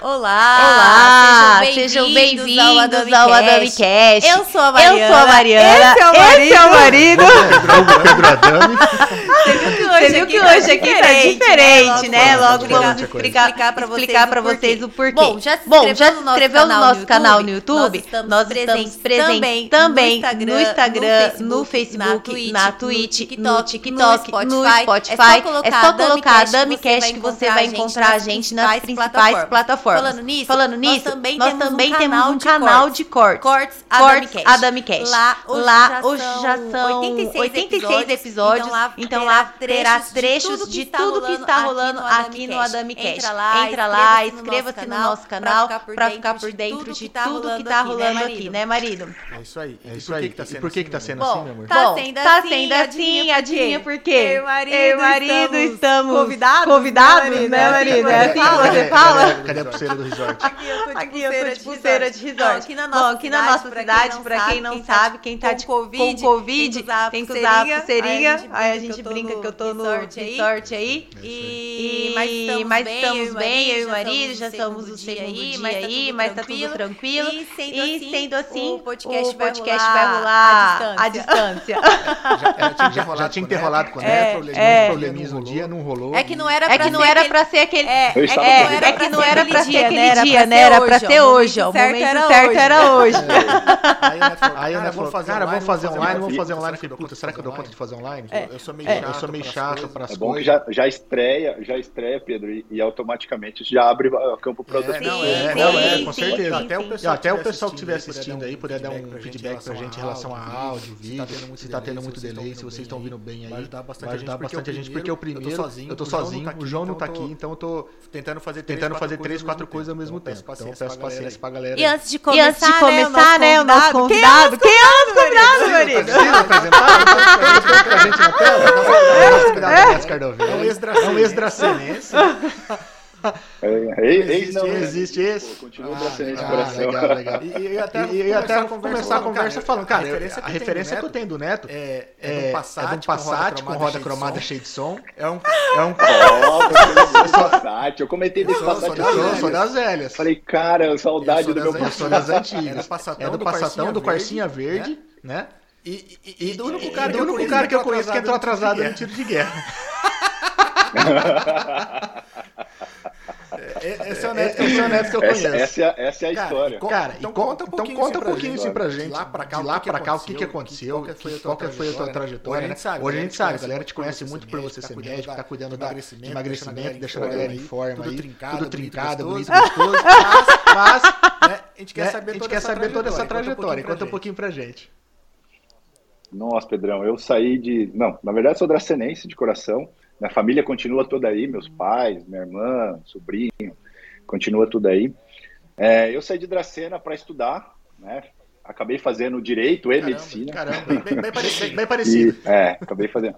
Olá! Olá! Sejam bem-vindos ao Adami Cast. Eu sou a Mariana. Eu sou a Mariana. Esse é o marido. Esse é o marido. Pedro Adami. Você viu que hoje aqui tá diferente, né? Logo vamos explicar para explicar para vocês o porquê. Bom, já se inscreveu no nosso canal no YouTube? Nós estamos presentes também no Instagram, no Facebook, na Twitch, no TikTok, no Spotify. É só colocar Adami Cast que você vai encontrar a gente nas principais plataformas. Falando nisso, Falando nisso nós também temos um canal de cortes. Cortes Cortes Adami Adami Cash. Lá hoje já hoje já são são 86 86 episódios. Então lá terá trechos de tudo que está rolando aqui no Adami Cash. Entra lá, Entra lá, inscreva-se no no nosso canal pra ficar por para dentro ficar por de dentro tudo de que tá tudo que rolando tá aqui, né, rolando marido? aqui, né, marido? É isso aí. É isso por que aí. que tá E sendo por que assim, que tá meu sendo assim, meu amor? Tá sendo tá assim, sendo assim, adivinha por quê? Eu e marido estamos convidados, convidados, né, né, marido? É assim que Fala, você fala? cadê- a pulseira do resort? Aqui eu tô de pulseira, de resort. Aqui na nossa, Bom, aqui na nossa cidade, pra quem não sabe, quem tá com de Covid, com Covid, tem que usar a pulseirinha. Aí a gente brinca brinca que eu tô no resort aí. resort aí. E, E, mas estamos, mas bem, estamos bem, eu e o marido, já estamos no segundo dia aí, aí, mas tá tudo tranquilo. E sendo, E assim, sendo assim, o podcast, o podcast vai vai rolar rolar à à distância. distância. Já, já tinha que ter rolado com o É, Neto, probleminha, é. probleminhas no dia, não rolou. É que não era É pra que não ser era aquele- pra ser aquele. É, é, que não convidado. É que não era pra ser aquele dia, né? Era pra ser hoje, ó. O certo momento era certo hoje. era hoje. Aí o Neto falou, o cara, vamos fazer online, vamos fazer online, vamos fazer Será online. que eu dou puta, conta será que eu dou de conta de fazer online? Eu- sou meio É, chato. eu sou meio pras coisas. pras É bom que coisas. já, já estreia, já estreia, Pedro, e, e automaticamente já abre o campo para É, não, é, sim, não, é, sim, com certeza. sim, Até o pessoal, até o que pessoal que estiver assistindo aí puder dar um feedback pra gente em relação a áudio, vídeo, se tá tendo muito delay, se vocês estão ouvindo bem aí. Vai ajudar bastante, a gente, porque o primeiro, eu tô sozinho, o João não tá aqui, então eu tô tentando fazer tentando fazer três, quatro coisas ao mesmo tempo. Então peço paciência pra galera. E antes de começar, né, o nosso convidado. Quem é o nosso convidado, marido? Precisa apresentar? Então, pra gente na tela? Cuidado, Ernesto Cardoveiro. É um extra- É um. É, ei, ei, Existe, não, existe esse. Continua abraçando de Ah, coração. legal, legal. E, e até, E, e até começar a conversa falando, cara, a a referência que eu tenho do Neto é, é, é, é um de Passat, um Passat com roda cromada cheia de som. É um, É um é Passat. Eu comentei desse Eu sou- Passat. sou eu das sou, das velhas. Falei, cara, saudade Eu do meu das- Eu sou das Passat. antigas. É do Passatão, É do Corsinha Corsinha Verde, Verde, né? E, e, e, E o único e cara, do único cara que eu conheço que entrou atrasado no no tiro de guerra. Esse é o Neto. Esse é o Neto que eu Essa, conheço. essa, é, a- essa é a Cara, história. co- Cara, Então então conta um então pouquinho conta um assim pra pouquinho gente. assim pra De gente. lá pra cá, de o lá que que pra cá, o que que aconteceu, qual que foi a tua qual que foi a tua trajetória, né? Hoje a gente sabe, Hoje a né? gente sabe, a galera te conhece muito por você tá ser cuidando médico, da- tá cuidando do emagrecimento, de emagrecimento, deixando a galera em forma tudo aí, trincado, tudo trincado, bonito, gostoso. Mas, Né? A gente quer né, saber toda essa essa trajetória. Conta um pouquinho pra gente. Nossa, Pedrão, eu saí de. Não, na verdade, sou dracenense de coração. Minha família continua toda aí, meus pais, minha irmã, sobrinho, continua tudo aí. É, eu saí de Dracena para estudar, né? Acabei fazendo direito e Caramba, medicina. Caramba, Bem, bem, bem parecido. bem E, parecido. é, acabei fazendo.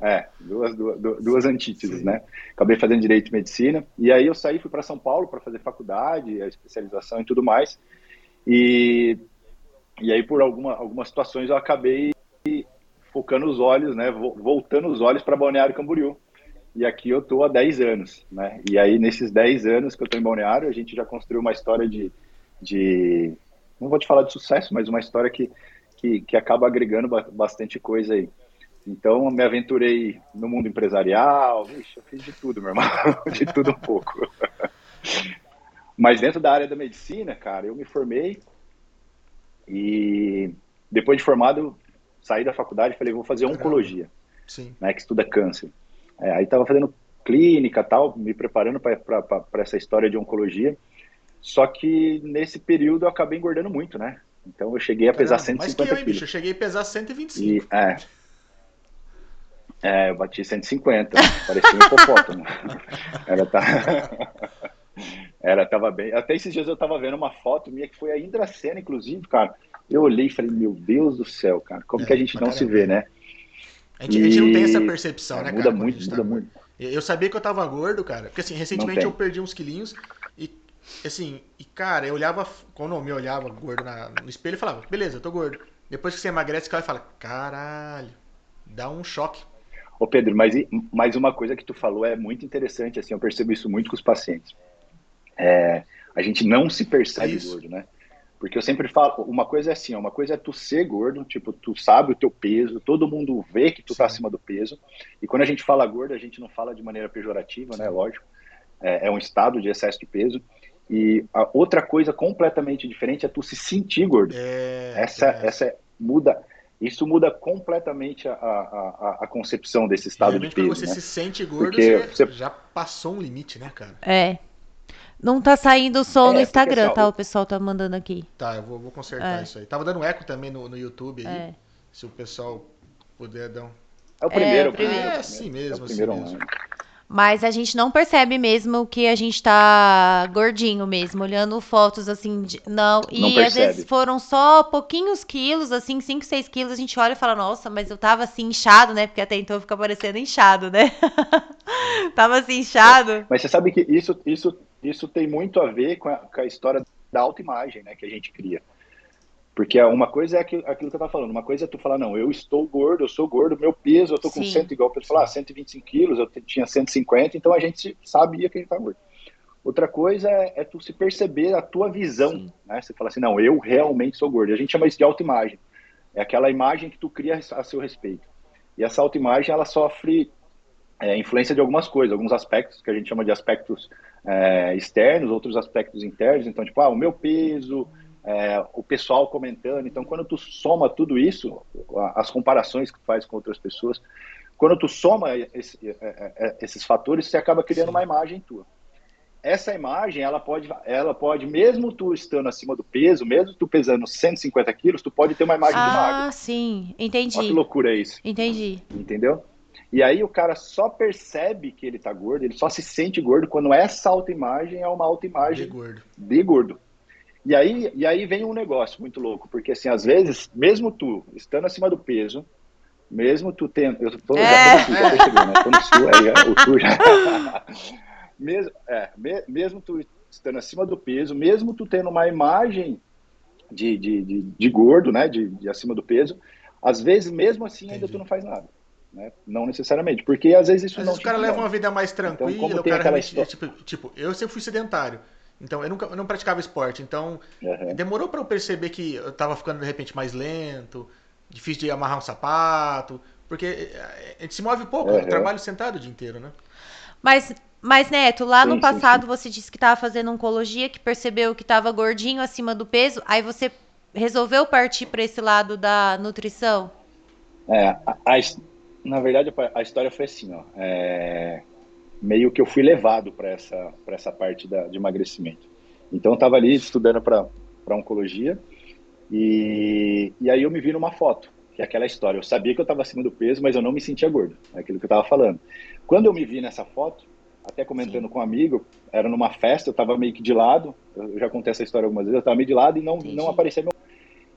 É, duas, duas, duas antíteses, né? Acabei fazendo direito e medicina. E aí eu saí, fui para São Paulo para fazer faculdade, a especialização e tudo mais. E, e aí, por alguma, algumas situações, eu acabei focando os olhos, né? vo- Voltando os olhos para Balneário Camboriú. E aqui eu tô há 10 anos, né? E aí, nesses 10 anos que eu tô em Balneário, a gente já construiu uma história de. de não vou te falar de sucesso, mas uma história que, que, que acaba agregando ba- bastante coisa aí. Então, eu me aventurei no mundo empresarial, vixe, eu fiz de tudo, meu irmão, de tudo um pouco. Mas dentro da área da medicina, cara, eu me formei e depois de formado, saí da faculdade e falei, vou fazer oncologia, Sim. né, que estuda câncer. É, aí estava fazendo clínica tal, me preparando para essa história de oncologia. Só que nesse período eu acabei engordando muito, né? Então eu cheguei a pesar Caramba, Mas que 150 eu, hein, bicho? quilos. Eu cheguei a pesar 125. E, é. É, eu bati 150, parecia um hipopótamo. Era, tá... Era, tava bem. Até esses dias eu tava vendo uma foto minha que foi a Indracena, inclusive, cara. Eu olhei e falei, meu Deus do céu, cara, como É, que a gente não se caramba. vê, né? A gente, a gente não tem essa E- percepção, É, né, muda cara? muito, gente muda tá- muito. Eu sabia que eu tava gordo, cara. Porque assim, recentemente eu perdi uns quilinhos e assim, e cara, eu olhava, quando eu me olhava gordo na, no espelho, eu falava, beleza, eu tô gordo. Depois que você emagrece, cara fala, caralho, dá um choque. Ô Pedro, mas, mas uma coisa que tu falou é muito interessante, assim, eu percebo isso muito com os pacientes. É, a gente não se percebe isso. gordo, né? Porque eu sempre falo, uma coisa é assim, uma coisa é tu ser gordo, tipo, tu sabe o teu peso, todo mundo vê que tu tá Sim. tá acima do peso. E quando a gente fala gordo, a gente não fala de maneira pejorativa, né? Lógico. É, é um estado de excesso de peso. E a outra coisa completamente diferente é tu se sentir gordo. É, essa, é. essa muda. Isso muda completamente a, a, a concepção desse estado de peso. quando você né? se sente gordo, Porque você, já passou um limite, né, cara? É. Não tá saindo o som é, no Instagram, tá? O pessoal tá mandando aqui. Tá, eu vou, vou consertar é. isso aí. Tava dando eco também no, no YouTube aí. É. Se o pessoal puder dar um. É o primeiro, é, o primeiro. É assim mesmo, é assim mesmo. Mas a gente não percebe mesmo que a gente tá gordinho mesmo, olhando fotos assim, de... não. E não às vezes foram só pouquinhos quilos, assim, 5, 6 quilos, a gente olha e fala, nossa, mas eu tava assim inchado, né? Porque até então fica parecendo inchado, né? tava assim inchado. Mas você sabe que isso, isso, isso tem muito a ver com a, com a história da autoimagem, né? Que a gente cria. Porque uma coisa é aquilo, aquilo que eu tava falando, uma coisa é tu falar, não, eu estou gordo, eu sou gordo, meu peso, eu tô com Sim. 100, igual eu falar, 125 quilos, eu tinha 150, então a gente sabia que a gente tá gordo. Outra coisa é, é, tu se perceber a tua visão, Sim. né? Você fala assim, não, eu realmente sou gordo. A gente chama isso de autoimagem. É aquela imagem que tu cria a seu respeito. E essa autoimagem, ela sofre é, influência de algumas coisas, alguns aspectos que a gente chama de aspectos é, externos, outros aspectos internos. Então, tipo, ah, o meu peso, é, o pessoal comentando. Então, quando tu soma tudo isso, as comparações que tu faz com outras pessoas, quando tu soma esse, é, é, é, esses fatores, você acaba criando Sim. uma imagem tua. Essa imagem, ela pode, ela pode, mesmo tu estando acima do peso, mesmo tu pesando 150 quilos, tu pode ter uma imagem ah, de magro. Ah, sim, entendi. Olha que loucura é isso. Entendi. Entendeu? E aí o cara só percebe que ele tá gordo, ele só se sente gordo quando essa autoimagem é uma autoimagem de gordo. De gordo. E aí, e aí vem um negócio muito louco, porque assim, às vezes, mesmo tu estando acima do peso, mesmo tu tendo. Eu tô, é. já tô no sul, já percebeu, né? Tô no sul, aí o sul já. mesmo, é, me, mesmo tu estando acima do peso, mesmo tu tendo uma imagem de, de, de, de gordo, né? De, de, acima do peso, às vezes, mesmo assim, Entendi. ainda tu não faz nada. Né? Não necessariamente, porque às vezes isso às não. Vezes o cara leva uma vida mais tranquila, então, o cara história... tipo, tipo, eu sempre fui sedentário. Então, eu, nunca, eu não praticava esporte. Então, uhum. demorou para eu perceber que eu tava ficando, de repente, mais lento, difícil de amarrar um sapato. Porque eh, a gente se move pouco, uhum. eu trabalho sentado o dia inteiro, né? Mas, mas Neto, lá sim, no passado sim, sim. você disse que estava fazendo oncologia, que percebeu que estava gordinho, acima do peso. Aí você resolveu partir para esse lado da nutrição? É, a, a, na verdade, a história foi assim, ó. É, meio que eu fui levado para essa, essa parte da, de emagrecimento. Então eu estava ali estudando para oncologia e, e aí eu me vi numa foto, que é aquela história. Eu sabia que eu estava acima do peso, mas eu não me sentia gordo, é aquilo que eu estava falando. Quando eu me vi nessa foto, até comentando Sim. com um amigo, era numa festa, eu estava meio que de lado, eu já contei essa história algumas vezes, eu estava meio de lado e não, não aparecia meu...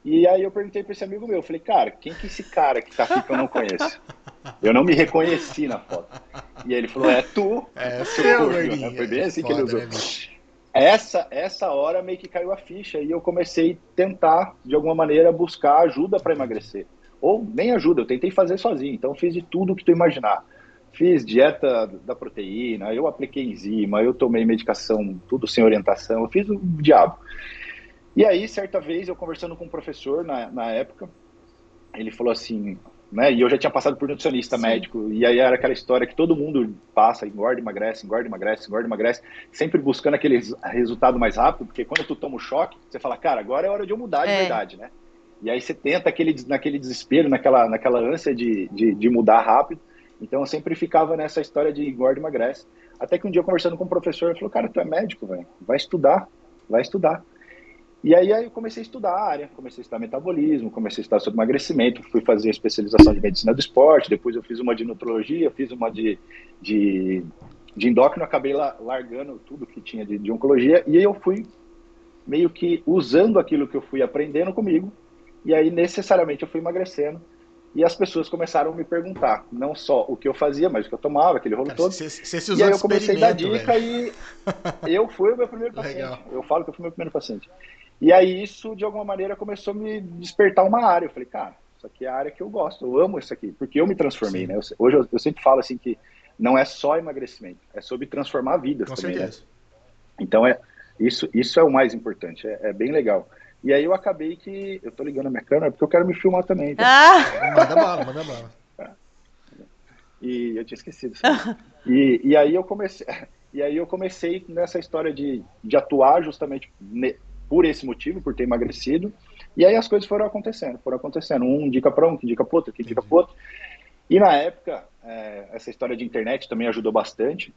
E aí eu perguntei para esse amigo meu, eu falei, cara, quem que é esse cara que está aqui que eu não conheço? Eu não me reconheci na foto. E ele falou: É tu. É, seu, né? Foi bem assim que ele usou. Né, essa, essa hora meio que caiu a ficha e eu comecei a tentar, de alguma maneira, buscar ajuda para emagrecer. Ou nem ajuda, eu tentei fazer sozinho. Então, fiz de tudo que tu imaginar. Fiz dieta da proteína, eu apliquei enzima, eu tomei medicação, tudo sem orientação, eu fiz o diabo. E aí, certa vez, eu conversando com um professor na, na época, ele falou assim: né? E eu já tinha passado por nutricionista Sim. médico, e aí era aquela história que todo mundo passa, engorda, emagrece, engorda, emagrece, engorda, emagrece, sempre buscando aquele resultado mais rápido, porque quando tu toma o choque, você fala, cara, agora é hora de eu mudar de é. verdade, né? E aí você tenta aquele, naquele desespero, naquela, naquela ânsia de, de, de mudar rápido. Então eu sempre ficava nessa história de engorda, emagrece. Até que um dia conversando com o um professor, ele falou, cara, tu é médico, velho, vai estudar, vai estudar. E aí, aí eu comecei a estudar a área, comecei a estudar metabolismo, comecei a estudar sobre emagrecimento, fui fazer especialização de medicina do esporte, depois eu fiz uma de nutrologia, fiz uma de, de, de endócrino, acabei largando tudo que tinha de, de oncologia, e aí eu fui meio que usando aquilo que eu fui aprendendo comigo, e aí necessariamente eu fui emagrecendo, E as pessoas começaram a me perguntar, não só o que eu fazia, mas o que eu tomava, aquele rolo todo. Cê, cê e aí eu comecei a dar dica velho. e eu fui o meu primeiro paciente. Legal. Eu falo que eu fui o meu primeiro paciente. E aí isso, de alguma maneira, começou a me despertar uma área. Eu falei, cara, isso aqui é a área que eu gosto, eu amo isso aqui, porque eu me transformei, Sim. né? Eu, hoje eu, eu, sempre falo assim que não é só emagrecimento, é sobre transformar vidas Com também, né? certeza. né? Então é isso, isso é o mais importante, é, é, bem legal. E aí eu acabei que eu tô ligando a minha câmera porque eu quero me filmar também. Então. Ah! Manda bala, manda bala. E eu tinha esquecido. e, e aí eu comecei, e aí eu comecei nessa história de, de atuar justamente por esse motivo, por ter emagrecido. E aí as coisas foram acontecendo, foram acontecendo. Um indica para um, que indica para outro, que indica para outro. E na época, é, essa história de internet também ajudou bastante,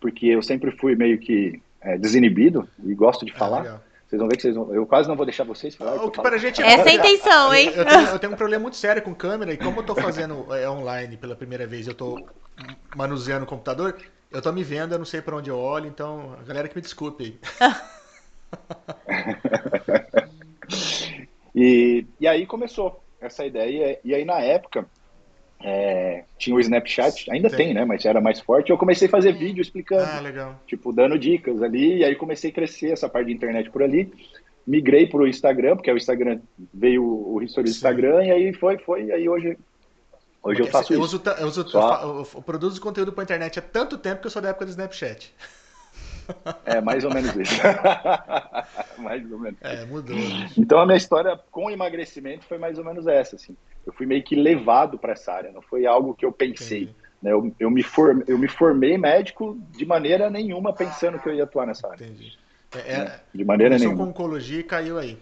porque eu sempre fui meio que é, desinibido e gosto de ah, falar. Ah, vocês vão ver que vocês vão, eu quase não vou deixar vocês falar. O que para a gente Essa é a intenção, hein? Eu, tenho, eu tenho, um problema muito sério com câmera e como eu tô fazendo é, online pela primeira vez, eu tô manuseando o computador, eu tô me vendo, eu não sei para onde eu olho, então a galera que me desculpe aí. e, e aí começou essa ideia. E aí, na época, é, tinha o Snapchat, ainda tem. tem. né? Mas era mais forte. Eu comecei a fazer vídeo explicando. Ah, legal. Tipo, dando dicas ali. E aí comecei a crescer essa parte de internet por ali. Migrei para o Instagram, porque o Instagram veio o history do Instagram. E aí foi, foi. E aí hoje Hoje eu faço eu isso. Uso, eu, uso, Só... eu, eu, produzo conteúdo para internet há tanto tempo que eu sou da época do Snapchat. É, mais ou menos isso. mais ou menos. É, mudou. Então a minha história com emagrecimento foi mais ou menos essa, assim. Eu fui meio que levado para essa área, não foi algo que eu pensei. Né? Eu, eu, me form, eu me formei médico de maneira nenhuma pensando que eu ia atuar nessa área. Entendi. É, é, de maneira nenhuma. com oncologia e caiu aí.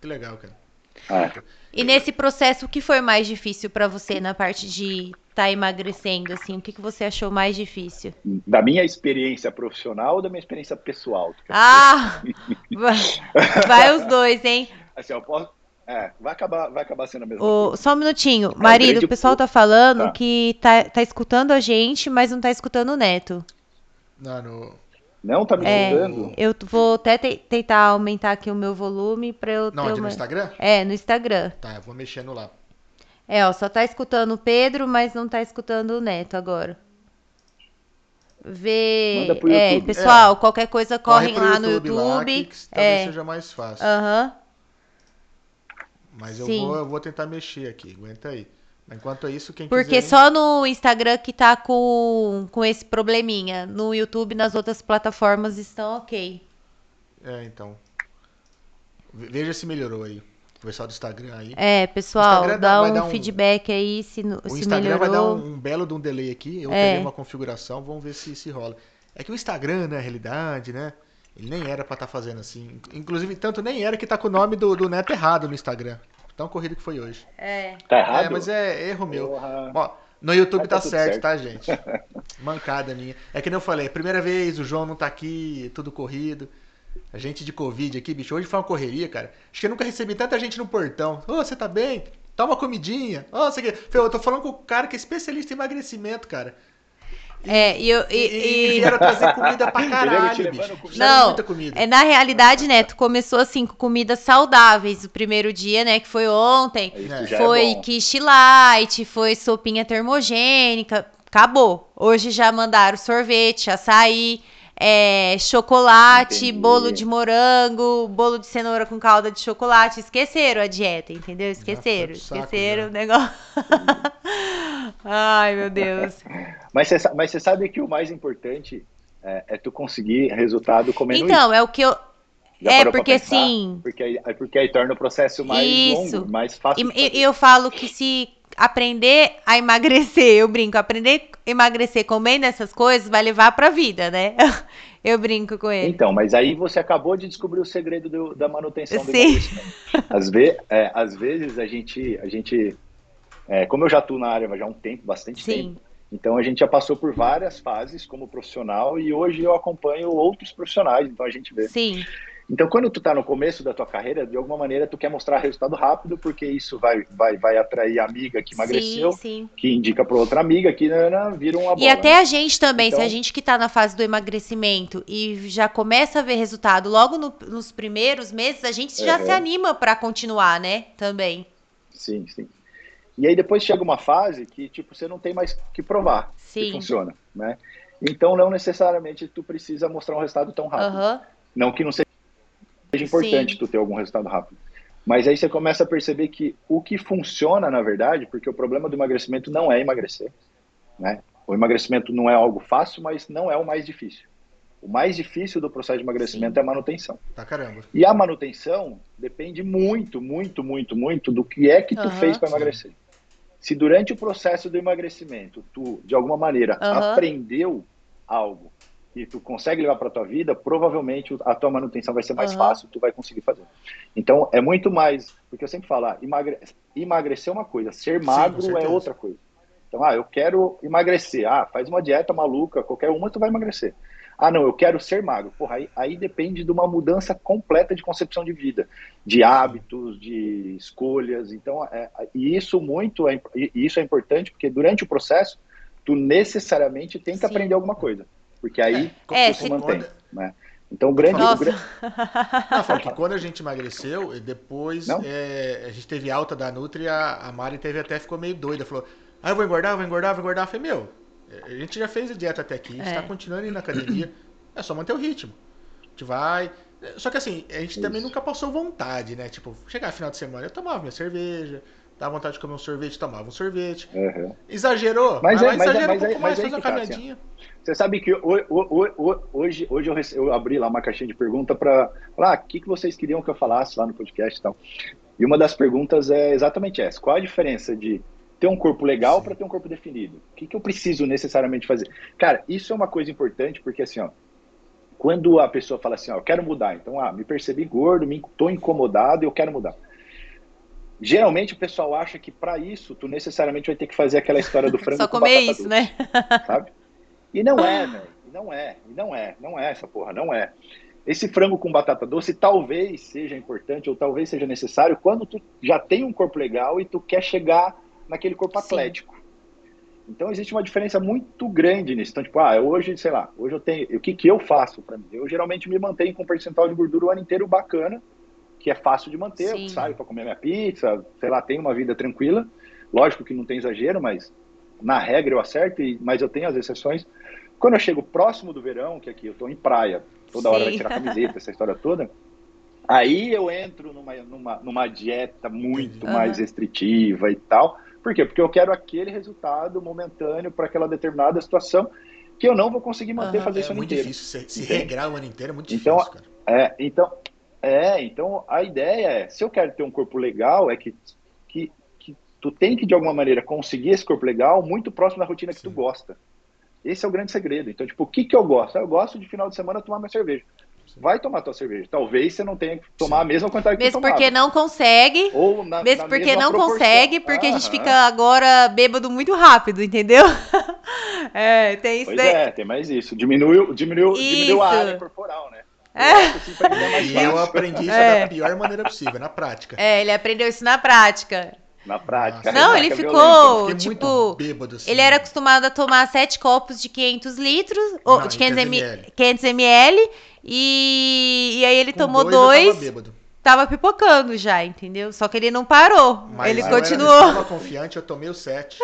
Que legal, cara. Ah. E nesse processo, o que foi mais difícil para você na parte de tá emagrecendo, assim? O que, que você achou mais difícil? Da minha experiência profissional ou da minha experiência pessoal? Ah! vai os dois, hein? Assim, eu posso... É, vai acabar, vai acabar sendo a mesma o, coisa. Só um minutinho. É, Marido, o pessoal tá falando tá. que tá, tá escutando a gente, mas não tá escutando o Neto. Não, no... Não tá me é, Eu vou até te tentar aumentar aqui o meu volume para eu Não, ter uma... no Instagram? É, no Instagram. Tá, eu vou mexendo lá. É, ó, só tá escutando o Pedro, mas não tá escutando o Neto agora. Vê. É, pessoal, é. qualquer coisa correm Corre lá no YouTube. Lá, que, que é. seja mais fácil. Aham. Uhum. Mas eu vou, eu vou tentar mexer aqui, aguenta aí. Enquanto isso, quem Porque quiser... só no Instagram que tá com, com esse probleminha. No YouTube, nas outras plataformas estão ok. É, então. Veja se melhorou aí o pessoal do Instagram aí. É, pessoal, dá, dá, um, um feedback aí se, o se Instagram melhorou. vai dar um, um, belo de um delay aqui. Eu é. uma configuração, vamos ver se, se rola. É que o Instagram, né, realidade, né? Ele nem era para estar tá fazendo assim. Inclusive, tanto nem era que tá com o nome do, do Neto errado no Instagram. Tão corrido que foi hoje. É. Tá errado? É, mas é erro meu. Ó, no YouTube tá, tá certo, certo, tá, gente? Mancada minha. É que nem eu falei, primeira vez, o João não tá aqui, tudo corrido. A gente de Covid aqui, bicho, hoje foi uma correria, cara. Acho que eu nunca recebi tanta gente no portão. Ô, oh, você tá bem? Toma uma comidinha. Ô, oh, você quer... Eu tô falando com o cara que é especialista em emagrecimento, cara. É, e, eu, e, e, e vieram trazer comida pra caralho, bicho. Não, é, na realidade, Neto, começou assim com comidas saudáveis. O primeiro dia, né, que foi ontem, é. foi é quiche light, foi sopinha termogênica, acabou. Hoje já mandaram sorvete, açaí, é, chocolate, Entendi. bolo de morango, bolo de cenoura com calda de chocolate. Esqueceram a dieta, entendeu? Esqueceram. esqueceram o negócio. Ai, meu Deus. Mas você mas sabe que o mais importante é, é tu conseguir resultado comendo Então, isso. é o que eu. Já é, porque sim. Porque aí, porque aí torna o processo mais isso. longo, mais fácil. E, eu falo que se aprender a emagrecer, eu brinco, aprender emagrecer comendo essas coisas vai levar pra vida, né? Eu brinco com ele. Então, mas aí você acabou de descobrir o segredo do, da manutenção do Sim. Às, ve é, às vezes a gente, a gente é, como eu já estou na área já há um tempo, bastante Sim. tempo, então a gente já passou por várias fases como profissional e hoje eu acompanho outros profissionais, então a gente vê. Sim. Então, quando tu está no começo da tua carreira, de alguma maneira tu quer mostrar resultado rápido, porque isso vai, vai, vai atrair a amiga que emagreceu, sim, sim. que indica para outra amiga, que né, né, vira uma bola. E até né? a gente também, então... se a então gente que está na fase do emagrecimento e já começa a ver resultado logo no, nos primeiros meses, a gente já se anima para continuar, né? Também. Sim, sim. E aí depois chega uma fase que, tipo, você não tem mais que provar Sim. que funciona, né? Então, não necessariamente tu precisa mostrar um resultado tão rápido. Uhum. Não que não seja importante Sim. tu ter algum resultado rápido. Mas aí você começa a perceber que o que funciona, na verdade, porque o problema do emagrecimento não é emagrecer, né? O emagrecimento não é algo fácil, mas não é o mais difícil. O mais difícil do processo de emagrecimento Sim. é a manutenção. Tá caramba. E a manutenção depende muito, muito, muito, muito do que é que tu uhum. fez para emagrecer. Se durante o processo do emagrecimento tu, de alguma maneira, uhum. aprendeu algo e tu consegue levar para tua vida, provavelmente a tua manutenção vai ser mais uhum. fácil, tu vai conseguir fazer. Então, é muito mais, porque eu sempre falo, ah, emagre... emagrecer é uma coisa, ser magro Sim, é outra coisa. Então, ah, eu quero emagrecer, ah, faz uma dieta maluca, qualquer uma tu vai emagrecer. Ah, não, eu quero ser magro. Porra, aí, aí depende de uma mudança completa de concepção de vida, de hábitos, de escolhas. Então, é, e isso muito é, isso é importante porque durante o processo tu necessariamente tem que Sim. aprender alguma coisa, porque aí é, se mantém, né? Então o grande. Nossa. O grande... Não, que quando a gente emagreceu, depois é, a gente teve alta da Nutri, a, a Mari teve até ficou meio doida, falou: "Ah, eu vou engordar, vou engordar, vou engordar". Eu falei: "Meu, a gente já fez a dieta até aqui, está é. continuando indo na academia. É só manter o ritmo. A gente vai. Só que assim, a gente Isso. também nunca passou vontade, né? Tipo, chegar final de semana, eu tomava minha cerveja, dava vontade de comer um sorvete, tomava um sorvete. Uhum. Exagerou? Mas, é, mas, exagerou é, um pouco mais, fez uma tá, caminhadinha. Você sabe que hoje, hoje, hoje eu, eu, abri lá uma caixinha de pergunta para falar ah, o que, que vocês queriam que eu falasse lá no podcast e tal. E uma das perguntas é exatamente essa: qual a diferença de ter um corpo legal para ter um corpo definido? O que, que eu preciso necessariamente fazer? Cara, isso é uma coisa importante porque assim, ó, quando a pessoa fala assim, ó, eu quero mudar, então, ah, me percebi gordo, me tô incomodado, eu quero mudar. Geralmente o pessoal acha que para isso tu necessariamente vai ter que fazer aquela história do frango Só comer isso, doce, né? Sabe? E não é, velho. Não é, não é, não é essa porra, não é. Esse frango com batata doce talvez seja importante ou talvez seja necessário quando tu já tem um corpo legal e tu quer chegar naquele corpo Sim. atlético. Então existe uma diferença muito grande nisso. Então, tipo, ah, hoje, sei lá, hoje eu tenho. O que, que eu faço para mim? Eu geralmente me mantenho com um percentual de gordura o ano inteiro bacana, que é fácil de manter. Sim. Eu saio para comer minha pizza, sei lá, tenho uma vida tranquila. Lógico que não tem exagero, mas na regra eu acerto, mas eu tenho as exceções. Quando eu chego próximo do verão, que aqui eu estou em praia, toda Sim. hora vai tirar camiseta, essa história toda. Aí eu entro numa, numa, numa dieta muito uhum. mais restritiva e tal por quê? Porque eu quero aquele resultado momentâneo para aquela determinada situação que eu não vou conseguir manter uhum. fazer é isso o ano inteiro. É muito difícil. Se, se regrar o ano inteiro é muito então, difícil, cara. É, então, é, então a ideia é, se eu quero ter um corpo legal, é que, que, que tu tem que, de alguma maneira, conseguir esse corpo legal muito próximo da rotina que Sim. tu gosta. Esse é o grande segredo. Então, tipo, o que, que eu gosto? Eu gosto de final de semana tomar minha cerveja vai tomar tua cerveja. Talvez você não tenha que tomar Sim. a mesma quantidade que Mesmo porque não consegue. Ou na, mesmo na porque não proporção. consegue, porque ah, a gente fica agora bêbado muito rápido, entendeu? é, tem isso pois daí. é, tem mais isso. Diminuiu, diminuiu, diminuiu a área corporal, né? É. E eu aprendi isso é. da pior maneira possível, na prática. É, ele aprendeu isso na prática. Na prática. Não, ele ficou, tipo, bêbado, assim. ele era acostumado a tomar sete copos de 500 litros, ou de 500 ml, 500 ml e, e aí ele Com tomou dois. dois tava, tava, pipocando já, entendeu? Só que ele não parou. Mas ele continuou. Eu tava confiante, eu tomei o sete.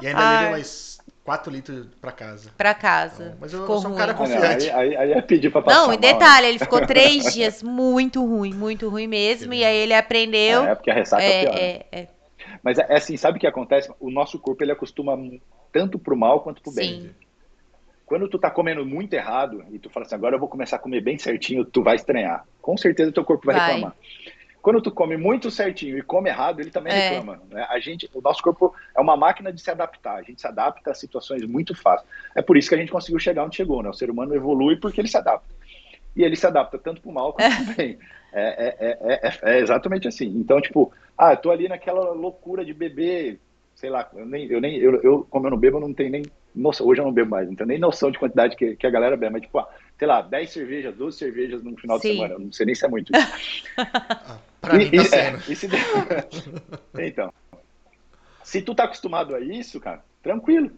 E ainda Ai. levei mais 4 litros pra casa. Pra casa. Então, mas eu, eu sou um cara confiante. Aí, aí, aí pedir pra passar Não, e detalhe, mal, né? ele ficou três dias muito ruim, muito ruim mesmo. E aí ele aprendeu. É, porque a ressaca é, é pior. Né? É, é. Mas é assim, sabe o que acontece? O nosso corpo ele acostuma tanto pro mal quanto pro bem. Sim. Quando tu tá comendo muito errado e tu fala assim, agora eu vou começar a comer bem certinho, tu vai estranhar. Com certeza teu corpo vai, vai. reclamar. Quando tu come muito certinho e come errado, ele também é. reclama. Né? A gente, o nosso corpo é uma máquina de se adaptar. A gente se adapta a situações muito fáceis. É por isso que a gente conseguiu chegar onde chegou. Né? O ser humano evolui porque ele se adapta. E ele se adapta tanto para o mal quanto para o bem. É, é, é, é, exatamente assim. Então, tipo, ah, eu tô ali naquela loucura de beber, sei lá, eu nem, eu nem, eu, eu como eu não bebo, eu não tenho nem noção, hoje eu não bebo mais, não tenho nem noção de quantidade que, que a galera bebe, mas tipo, ah, sei lá, 10 cervejas, 12 cervejas no final Sim. de semana, eu não sei nem se é muito ah, pra e, mim tá é, e, se... então, se tu tá acostumado a isso, cara, tranquilo.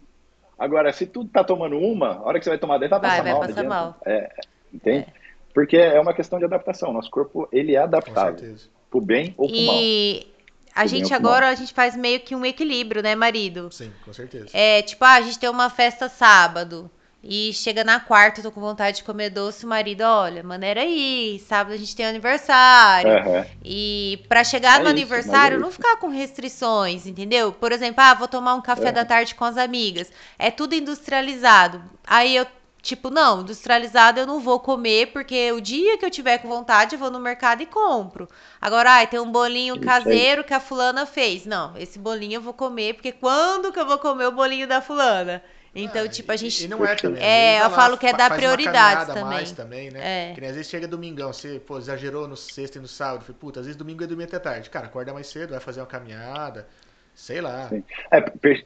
Agora, se tu tá tomando uma, a hora que você vai tomar 10, vai, vai passar vai mal. Passar mal. É, entende? É. Porque é uma questão de adaptação. Nosso corpo, ele é adaptável. Pro bem ou pro e... mal a gente agora a gente faz meio que um equilíbrio, né, marido? Sim, com certeza. É, tipo, ah, a gente tem uma festa sábado. E chega na quarta, tô com vontade de comer doce, o marido, olha, maneira aí, sábado a gente tem aniversário. Uhum. E para chegar é no isso, aniversário, é não ficar com restrições, entendeu? Por exemplo, ah, vou tomar um café da tarde com as amigas. É tudo industrializado. Aí eu Tipo, não, industrializado eu não vou comer, porque o dia que eu tiver com vontade, eu vou no mercado e compro. Agora, ai, tem um bolinho caseiro que a fulana fez. Não, esse bolinho eu vou comer, porque quando que eu vou comer o bolinho da fulana? Então, ah, tipo, a gente. E não é também. É, eu lá, falo que é dar prioridade também. Mais também, né? É. Que nem às vezes chega domingão, você, pô, exagerou no sexta e no sábado. Falei, puta, às vezes domingo é dormir até tarde. Cara, acorda mais cedo, vai fazer uma caminhada. Sei lá. É,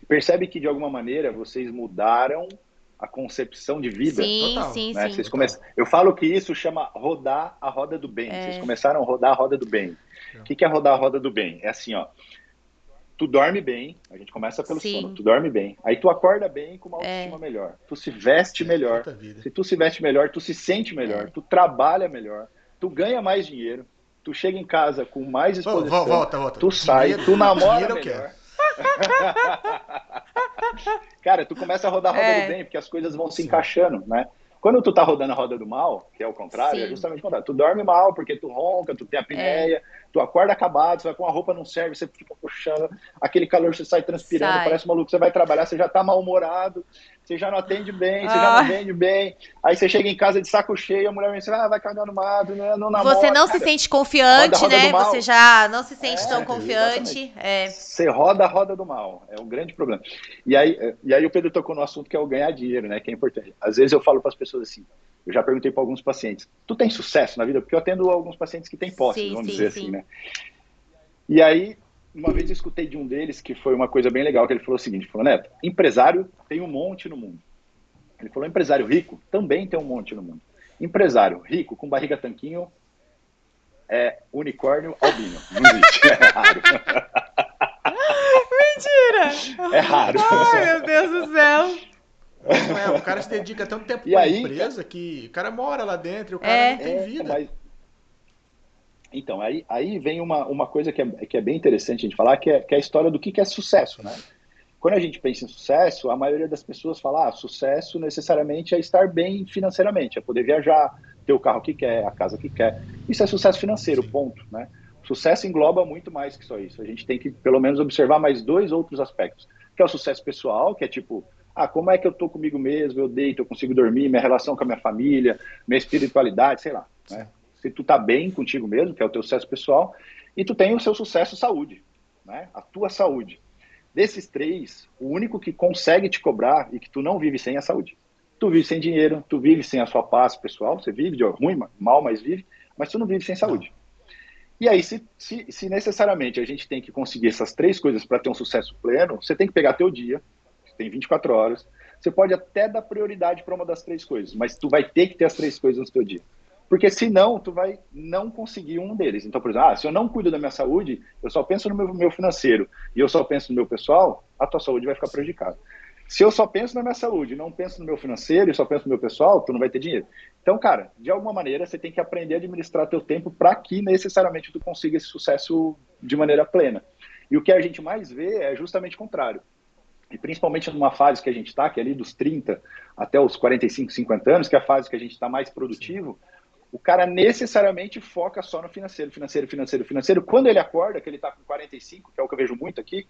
percebe que de alguma maneira vocês mudaram a concepção de vida. Sim, Total, sim, né? sim. Vocês come... Eu falo que isso chama rodar a roda do bem. É. Vocês começaram a rodar a roda do bem. O que, que é rodar a roda do bem? É assim, ó. Tu dorme bem, a gente começa pelo sim. sono, tu dorme bem. Aí tu acorda bem com uma autoestima é. melhor. Tu se veste melhor. Se tu se veste melhor, tu se sente melhor. É. Tu trabalha melhor. Tu ganha mais dinheiro. Tu chega em casa com mais exposição. Volta, volta. Tu sai, tu namora melhor. Cara, tu começa a rodar a roda é. do bem, porque as coisas vão se encaixando, né? Quando tu tá rodando a roda do mal, que é o contrário, é Sim. é justamente o contrário. Tu dorme mal porque tu ronca, tu tem a apneia, é. tu acorda acabado, você vai com a roupa não serve, você fica puxando, aquele calor, você sai transpirando, sai. parece maluco, você vai trabalhar, você já tá mal-humorado, você já não atende bem, você ah. já não vende bem. Aí você chega em casa de saco cheio, a mulher vem assim, ah, vai cagar no mato, né? não namora. Você não cara. se sente confiante, roda, roda né? Você já não se sente é, tão confiante. É. Você roda a roda do mal, é um grande problema. E aí, e aí o Pedro tocou no assunto que é o ganhar dinheiro, né? Que é importante. Às vezes eu falo para as pessoas assim, eu já perguntei para alguns pacientes, tu tem sucesso na vida? Porque eu atendo alguns pacientes que têm posse, vamos sim, dizer sim. assim, né? E aí uma vez eu escutei de um deles que foi uma coisa bem legal, que ele falou o seguinte, falou, Neto, empresário tem um monte no mundo. Ele falou, empresário rico também tem um monte no mundo. Empresário rico com barriga tanquinho é unicórnio albino. Não existe, é raro. Mentira! É raro. Ai, meu Deus do céu. É, o cara se dedica tanto tempo e aí, empresa que o cara mora lá dentro e o cara é, não tem é, vida. Mas, então, aí, aí vem uma, uma coisa que é, que é bem interessante a gente falar, que é, que é a história do que, que é sucesso, né? Quando a gente pensa em sucesso, a maioria das pessoas fala, ah, sucesso necessariamente é estar bem financeiramente, é poder viajar, ter o carro que quer, a casa que quer. Isso é sucesso financeiro, ponto, né? Sucesso engloba muito mais que só isso. A gente tem que, pelo menos, observar mais dois outros aspectos, que é o sucesso pessoal, que é tipo, ah, como é que eu tô comigo mesmo, eu deito, eu consigo dormir, minha relação com a minha família, minha espiritualidade, sei lá, né? Se tu tá bem contigo mesmo, que é o teu sucesso pessoal, e tu tem o seu sucesso saúde, né? A tua saúde. Desses três, o único que consegue te cobrar e que tu não vive sem é a saúde. Tu vive sem dinheiro, tu vive sem a sua paz pessoal, você vive de ruim, mal, mas vive, mas tu não vive sem saúde. E aí, se, se, se necessariamente a gente tem que conseguir essas três coisas para ter um sucesso pleno, você tem que pegar teu dia, você tem 24 horas, você pode até dar prioridade para uma das três coisas, mas tu vai ter que ter as três coisas no teu dia. Porque senão tu vai não conseguir um deles. Então, por exemplo, ah, se eu não cuido da minha saúde, eu só penso no meu, meu financeiro e eu só penso no meu pessoal, a tua saúde vai ficar prejudicada. Se eu só penso na minha saúde, não penso no meu financeiro e só penso no meu pessoal, tu não vai ter dinheiro. Então, cara, de alguma maneira você tem que aprender a administrar teu tempo para que necessariamente tu consiga esse sucesso de maneira plena. E o que a gente mais vê é justamente o contrário. E principalmente numa fase que a gente está, que é ali dos 30 até os 45, 50 anos, que é a fase que a gente está mais produtivo, o cara necessariamente foca só no financeiro, financeiro, financeiro, financeiro. Quando ele acorda, que ele está com 45, que é o que eu vejo muito aqui,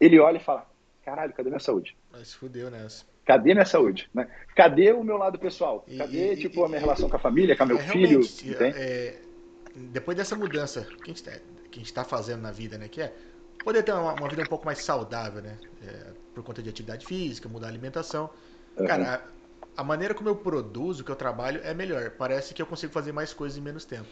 ele olha e fala: caralho, cadê minha saúde? Mas fudeu nessa. Cadê minha saúde? Né? Cadê o meu lado pessoal? Cadê, e, tipo, e, a minha relação com a família, com o meu é, filho? É, depois dessa mudança que a gente está tá fazendo na vida, né? Que é poder ter uma, uma vida um pouco mais saudável, né? É, por conta de atividade física, mudar a alimentação. Uhum. A maneira como eu produzo, que eu trabalho, é melhor. Parece que eu consigo fazer mais coisas em menos tempo.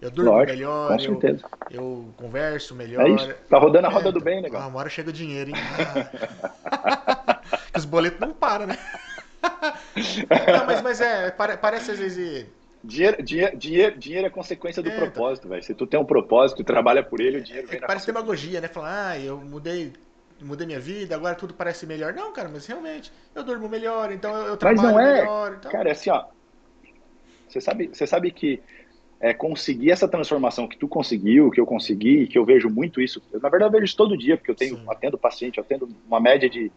Eu durmo Lógico, melhor, com certeza. Eu, eu converso melhor. É isso. Tá rodando a roda é, do bem, negócio. Ah, uma hora chega o dinheiro, hein? Ah. Os boletos não param, né? não, mas, mas é, parece às vezes. Dinheiro, dinheiro, dinheiro, dinheiro é consequência do é, então. propósito, velho. Se tu tem um propósito e trabalha por ele, o dinheiro vem é, Parece demagogia, né? Falar, ah, eu mudei mudei minha vida, agora tudo parece melhor. Não, cara, mas realmente, eu durmo melhor, então eu, eu trabalho mas não é, melhor. Então... Cara, é assim, ó. Você sabe, você sabe que é, conseguir essa transformação que tu conseguiu, que eu consegui, que eu vejo muito isso. Eu, na verdade, eu vejo isso todo dia, porque eu tenho, atendo paciente, eu atendo uma média de.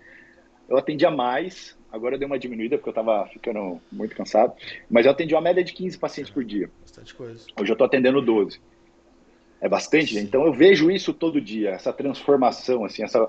Eu atendia mais, agora eu dei uma diminuída porque eu estava ficando muito cansado, mas eu atendi uma média de 15 pacientes por dia. Bastante coisa. Hoje eu estou atendendo 12. É bastante, então eu vejo isso todo dia, essa transformação, assim, essa,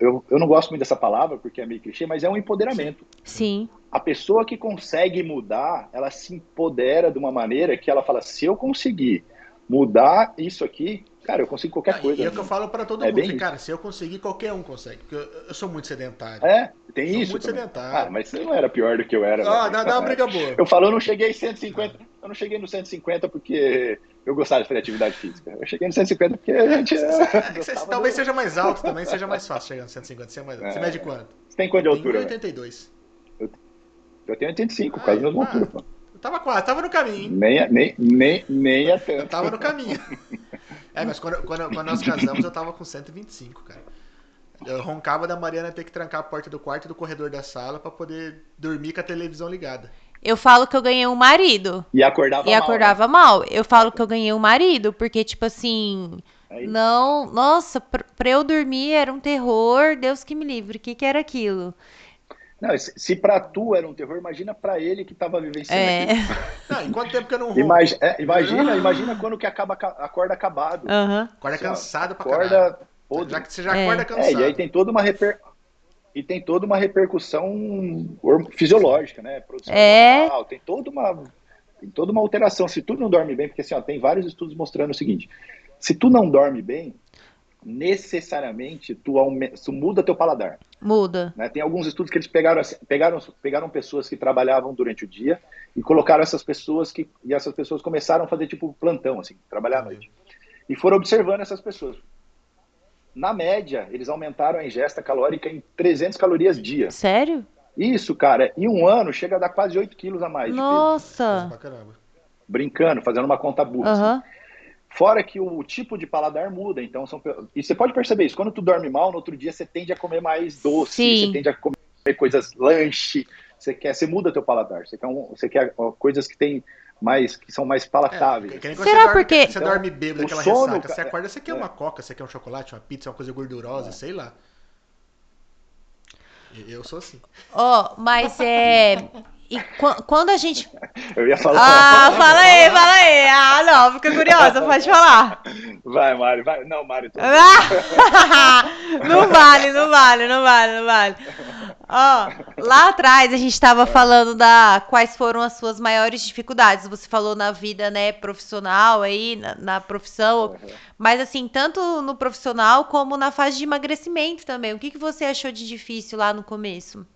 eu, eu não gosto muito dessa palavra porque é meio clichê, mas é um empoderamento. Sim. A pessoa que consegue mudar, ela se empodera de uma maneira que ela fala: se eu conseguir mudar isso aqui, cara, eu consigo qualquer ah, coisa. E é o que eu falo para todo é mundo, assim, cara, se eu conseguir, qualquer um consegue, porque eu, eu sou muito sedentário. É, tem sou isso. muito também. sedentário. Ah, mas você não era pior do que eu era. Ah, né? dá, dá uma briga boa. Eu falo, eu não cheguei 150, eu não cheguei no 150 porque eu gostava de fazer atividade física. Eu cheguei no 150 porque a gente. É, talvez do... seja mais alto também, seja mais fácil chegar no 150. Você, é mais... é. você mede quanto? Você tem quanto de altura? 82. Eu, eu tenho 85, ah, quase a mesma ah, altura, pô. Eu tava quase, tava no caminho. Nem, nem, nem, nem a tanto. Eu tava no caminho. É, mas quando, quando, quando nós casamos, eu tava com 125, cara. Eu roncava da Mariana ter que trancar a porta do quarto e do corredor da sala para poder dormir com a televisão ligada. Eu falo que eu ganhei um marido. E acordava e mal. E acordava né? mal. Eu falo que eu ganhei um marido, porque, tipo assim. É não. Nossa, pra eu dormir era um terror. Deus que me livre. O que, que era aquilo? Não, se pra tu era um terror, imagina pra ele que tava vivenciando é. aquilo. Não, em quanto tempo que eu não roubo? Imagina, é, imagina, imagina quando que acaba, acorda acabado. Uhum. Acorda cansado pra acorda caralho. Já que você já é. acorda cansado. É, e aí tem toda uma reper... E tem toda uma repercussão fisiológica, né? Produção é. Normal, tem toda uma tem toda uma alteração. Se tu não dorme bem, porque assim, ó, tem vários estudos mostrando o seguinte: se tu não dorme bem, necessariamente tu, aumenta, tu muda teu paladar. Muda. Né? Tem alguns estudos que eles pegaram, pegaram, pegaram pessoas que trabalhavam durante o dia e colocaram essas pessoas que e essas pessoas começaram a fazer tipo plantão, assim, trabalhar à noite. E foram observando essas pessoas. Na média, eles aumentaram a ingesta calórica em 300 calorias dia. Sério? Isso, cara. Em um ano chega a dar quase 8 quilos a mais. Nossa! Brincando, fazendo uma conta burra. Uhum. Assim. Fora que o tipo de paladar muda, então são e você pode perceber isso. Quando tu dorme mal, no outro dia você tende a comer mais doce, Sim. você tende a comer coisas lanche, você quer, você muda teu paladar. Você quer, um, você quer coisas que tem mais que são mais palatáveis. É, Será dorme, porque você dorme bêbado aquela sono, ressaca, você acorda, você quer é. uma coca, você quer um chocolate, uma pizza, uma coisa gordurosa, é. sei lá. Eu sou assim. Ó, oh, mas é e quando a gente. Eu ia falar. Ah, fala aí, fala aí. Ah, não, fica curiosa, pode falar. Vai, Mário, vai. Não, Mário. Tô... não vale, não vale, não vale, não vale. Ó, lá atrás a gente estava falando da quais foram as suas maiores dificuldades. Você falou na vida, né, profissional aí, na, na profissão. Uhum. Mas assim, tanto no profissional como na fase de emagrecimento também. O que, que você achou de difícil lá no começo?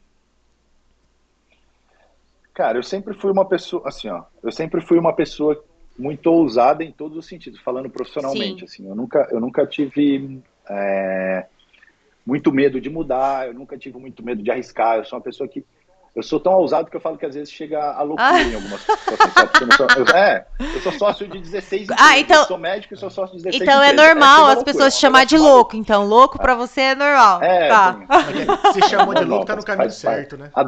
Cara, eu sempre fui uma pessoa, assim, ó, eu sempre fui uma pessoa muito ousada em todos os sentidos, falando profissionalmente, Sim. assim, eu nunca, eu nunca tive é, muito medo de mudar, eu nunca tive muito medo de arriscar, eu sou uma pessoa que eu sou tão ousado que eu falo que às vezes chega a loucura ah. em algumas situações. Eu, é, eu sou sócio de 16 Ah, então, eu sou médico e sou sócio de 16 Então é normal é, as pessoas te chamar de louco. Então, louco pra você é normal. É, tá. Se chamou de louco, tá no caminho certo, né? A,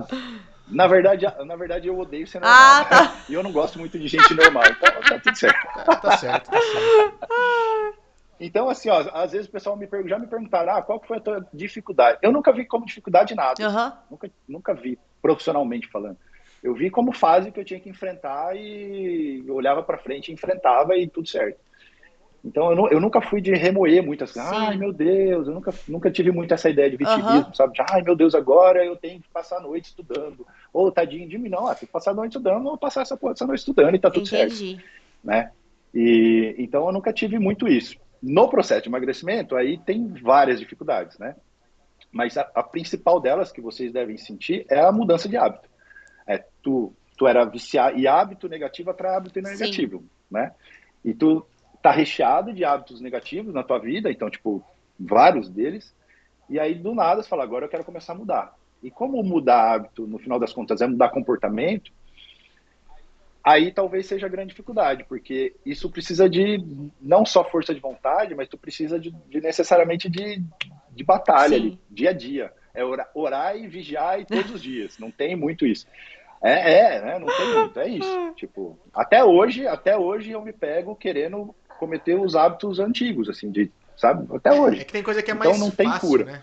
na verdade, na verdade, eu odeio ser normal. Ah, tá. E eu não gosto muito de gente normal. Então tá tudo certo. Tá, tá certo, tá certo. Então, assim, ó, às vezes o pessoal me já me perguntaram, ah, qual foi a tua dificuldade? Eu nunca vi como dificuldade nada. Uhum. Nunca, nunca vi, profissionalmente falando. Eu vi como fase que eu tinha que enfrentar e eu olhava para frente, enfrentava e tudo certo. Então eu, eu, nunca fui de remoer muitas coisas. Ai, meu Deus, eu nunca, nunca tive muito essa ideia de vitimismo, uhum. sabe? De, Ai, meu Deus, agora eu tenho que passar a noite estudando. Ou tadinho de mim, não, ah, tem que passar a noite estudando, vou passar essa, essa noite estudando e tá tudo Entendi. certo. Né? E, então eu nunca tive muito isso. No processo de emagrecimento, aí tem várias dificuldades, né? Mas a, a principal delas que vocês devem sentir é a mudança de hábito. É, tu, tu era viciar e hábito negativo atrai hábito negativo, Sim. né? E tu tá recheado de hábitos negativos na tua vida, então, tipo, vários deles, e aí do nada você fala, agora eu quero começar a mudar. E como mudar hábito, no final das contas, é mudar comportamento, aí talvez seja a grande dificuldade, porque isso precisa de não só força de vontade, mas tu precisa de, de necessariamente de, de batalha ali, dia a dia. É orar, orar, e vigiar e todos os dias, não tem muito isso. É, é, né? Não tem muito, é isso. Tipo, até hoje, até hoje eu me pego querendo cometer os hábitos antigos, assim, de, sabe? Até hoje. É que tem coisa que é então, mais então, não tem fácil, cura. né?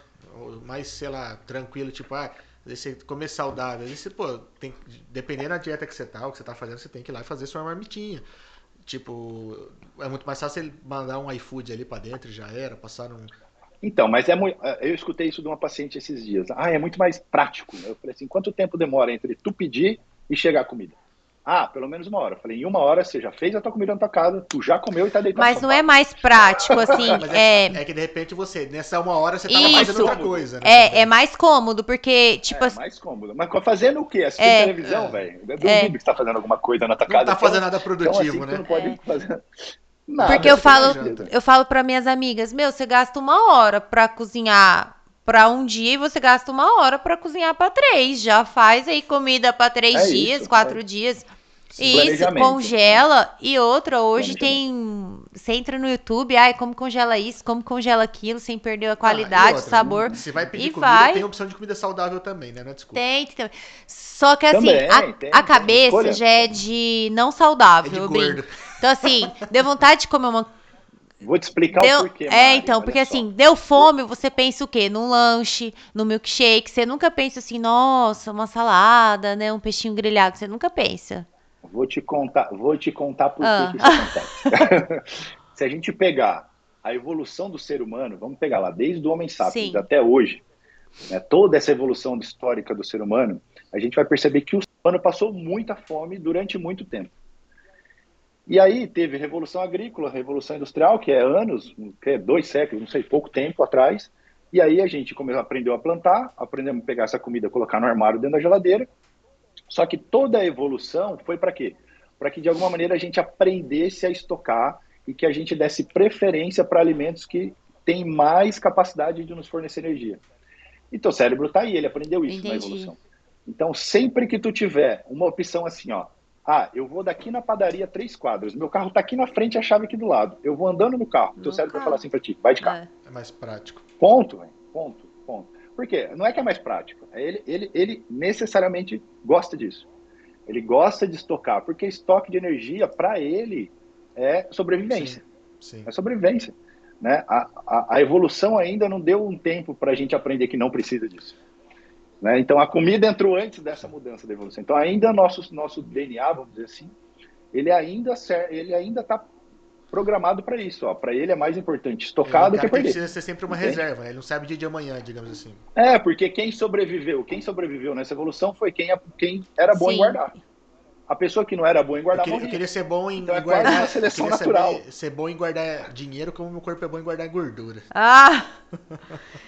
Mais, sei lá, tranquilo, tipo, ah, você comer saudável. Aí você, pô, tem, dependendo da dieta que você tá, o que você tá fazendo, você tem que ir lá e fazer sua marmitinha. Tipo, é muito mais fácil ele mandar um iFood ali para dentro, já era, passar um, então, mas é muito. Eu escutei isso de uma paciente esses dias. Ah, é muito mais prático. Eu falei assim: quanto tempo demora entre tu pedir e chegar a comida? Ah, pelo menos uma hora. Eu falei, em uma hora você já fez a tua comida na tua casa, tu já comeu e tá deitado. Mas não é mais prático, assim. é, é... é... que de repente você, nessa uma hora, você tava Isso. fazendo outra coisa, né? É, é mais cômodo, porque, tipo. É mais cômodo. Mas fazendo o quê? Assistindo é, televisão, é. velho. Eu duvido é. que você tá fazendo alguma coisa na tua não casa. Não tá fazendo nada produtivo, então, assim, né? Tu não pode é. fazer. Nada, Porque eu falo, eu falo para minhas amigas, meu, você gasta uma hora para cozinhar para um dia e você gasta uma hora para cozinhar para três. Já faz aí comida para três é dias, isso, quatro é. dias. E isso, congela. E outra, hoje tem. Você entra no YouTube, ai, como congela isso, como congela aquilo, sem perder a qualidade, ah, outra, o sabor. Você vai pedir e comida, vai. tem opção de comida saudável também, né? Não é desculpa. Tem, tem. Só que assim, também, a, tem, a cabeça já é de não saudável, é de gordo. Então, assim, deu vontade de comer uma. Vou te explicar deu... o porquê. Mari, é, então, porque só. assim, deu fome, você pensa o quê? Num lanche, no milkshake. Você nunca pensa assim, nossa, uma salada, né? Um peixinho grelhado. Você nunca pensa. Vou te contar, vou te contar por ah. que isso acontece. Se a gente pegar a evolução do ser humano, vamos pegar lá, desde o Homem Sapiens até hoje, né, toda essa evolução histórica do ser humano, a gente vai perceber que o ser humano passou muita fome durante muito tempo. E aí teve Revolução Agrícola, Revolução Industrial, que é anos, que é dois séculos, não sei, pouco tempo atrás. E aí a gente começou, aprendeu a plantar, aprendemos a pegar essa comida, colocar no armário dentro da geladeira. Só que toda a evolução foi para quê? Para que de alguma maneira a gente aprendesse a estocar e que a gente desse preferência para alimentos que têm mais capacidade de nos fornecer energia. Então o cérebro está aí, ele aprendeu isso Entendi. na evolução. Então sempre que tu tiver uma opção assim, ó, ah, eu vou daqui na padaria três quadras. Meu carro tá aqui na frente e a chave aqui do lado. Eu vou andando no carro. No teu cérebro vai falar assim pra ti, vai de carro. É, é mais prático. Ponto, véio. ponto, ponto. Por quê? Não é que é mais prático. É ele, ele, ele necessariamente gosta disso. Ele gosta de estocar, porque estoque de energia, para ele, é sobrevivência. Sim, sim. É sobrevivência. Né? A, a, a evolução ainda não deu um tempo para a gente aprender que não precisa disso. Né? Então a comida entrou antes dessa mudança da evolução. Então ainda nosso nosso DNA, vamos dizer assim, ele ainda ele ainda está programado para isso. Para ele é mais importante estocar do que perder. Precisa ser sempre uma Entende? reserva. Ele não sabe o dia de amanhã, digamos assim. É porque quem sobreviveu, quem sobreviveu nessa evolução foi quem, quem era bom Sim. em guardar a pessoa que não era boa em guardar eu queria, eu queria ser bom em, então, em é guardar. seleção natural. Ser, ser, bom em guardar dinheiro, como meu corpo é bom em guardar gordura. Ah!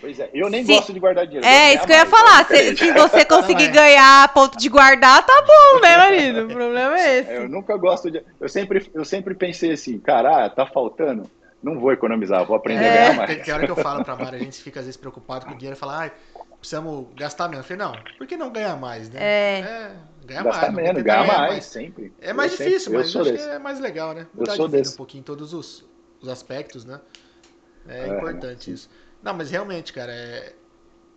Pois é, eu nem Se... gosto de guardar dinheiro. É, isso que eu ia falar. Se, se você conseguir ganhar a ponto de guardar, tá bom, né, marido? O problema é esse. Eu nunca gosto de. Eu sempre, eu sempre pensei assim, cara, ah, tá faltando. Não vou economizar, vou aprender é. a ganhar mais. Tem, tem hora que eu falo pra Mara, a gente fica às vezes preocupado com o dinheiro e fala, ah, precisamos gastar menos. Eu falei, não, por que não ganhar mais, né? É. é ganhar Gastar mais. menos, ganhar mais, mais, sempre. É mais eu difícil, sempre, mas acho desse. que é mais legal, né? Mudar eu sou desse. um pouquinho todos os, os aspectos, né? É, é importante isso. Não, mas realmente, cara, é,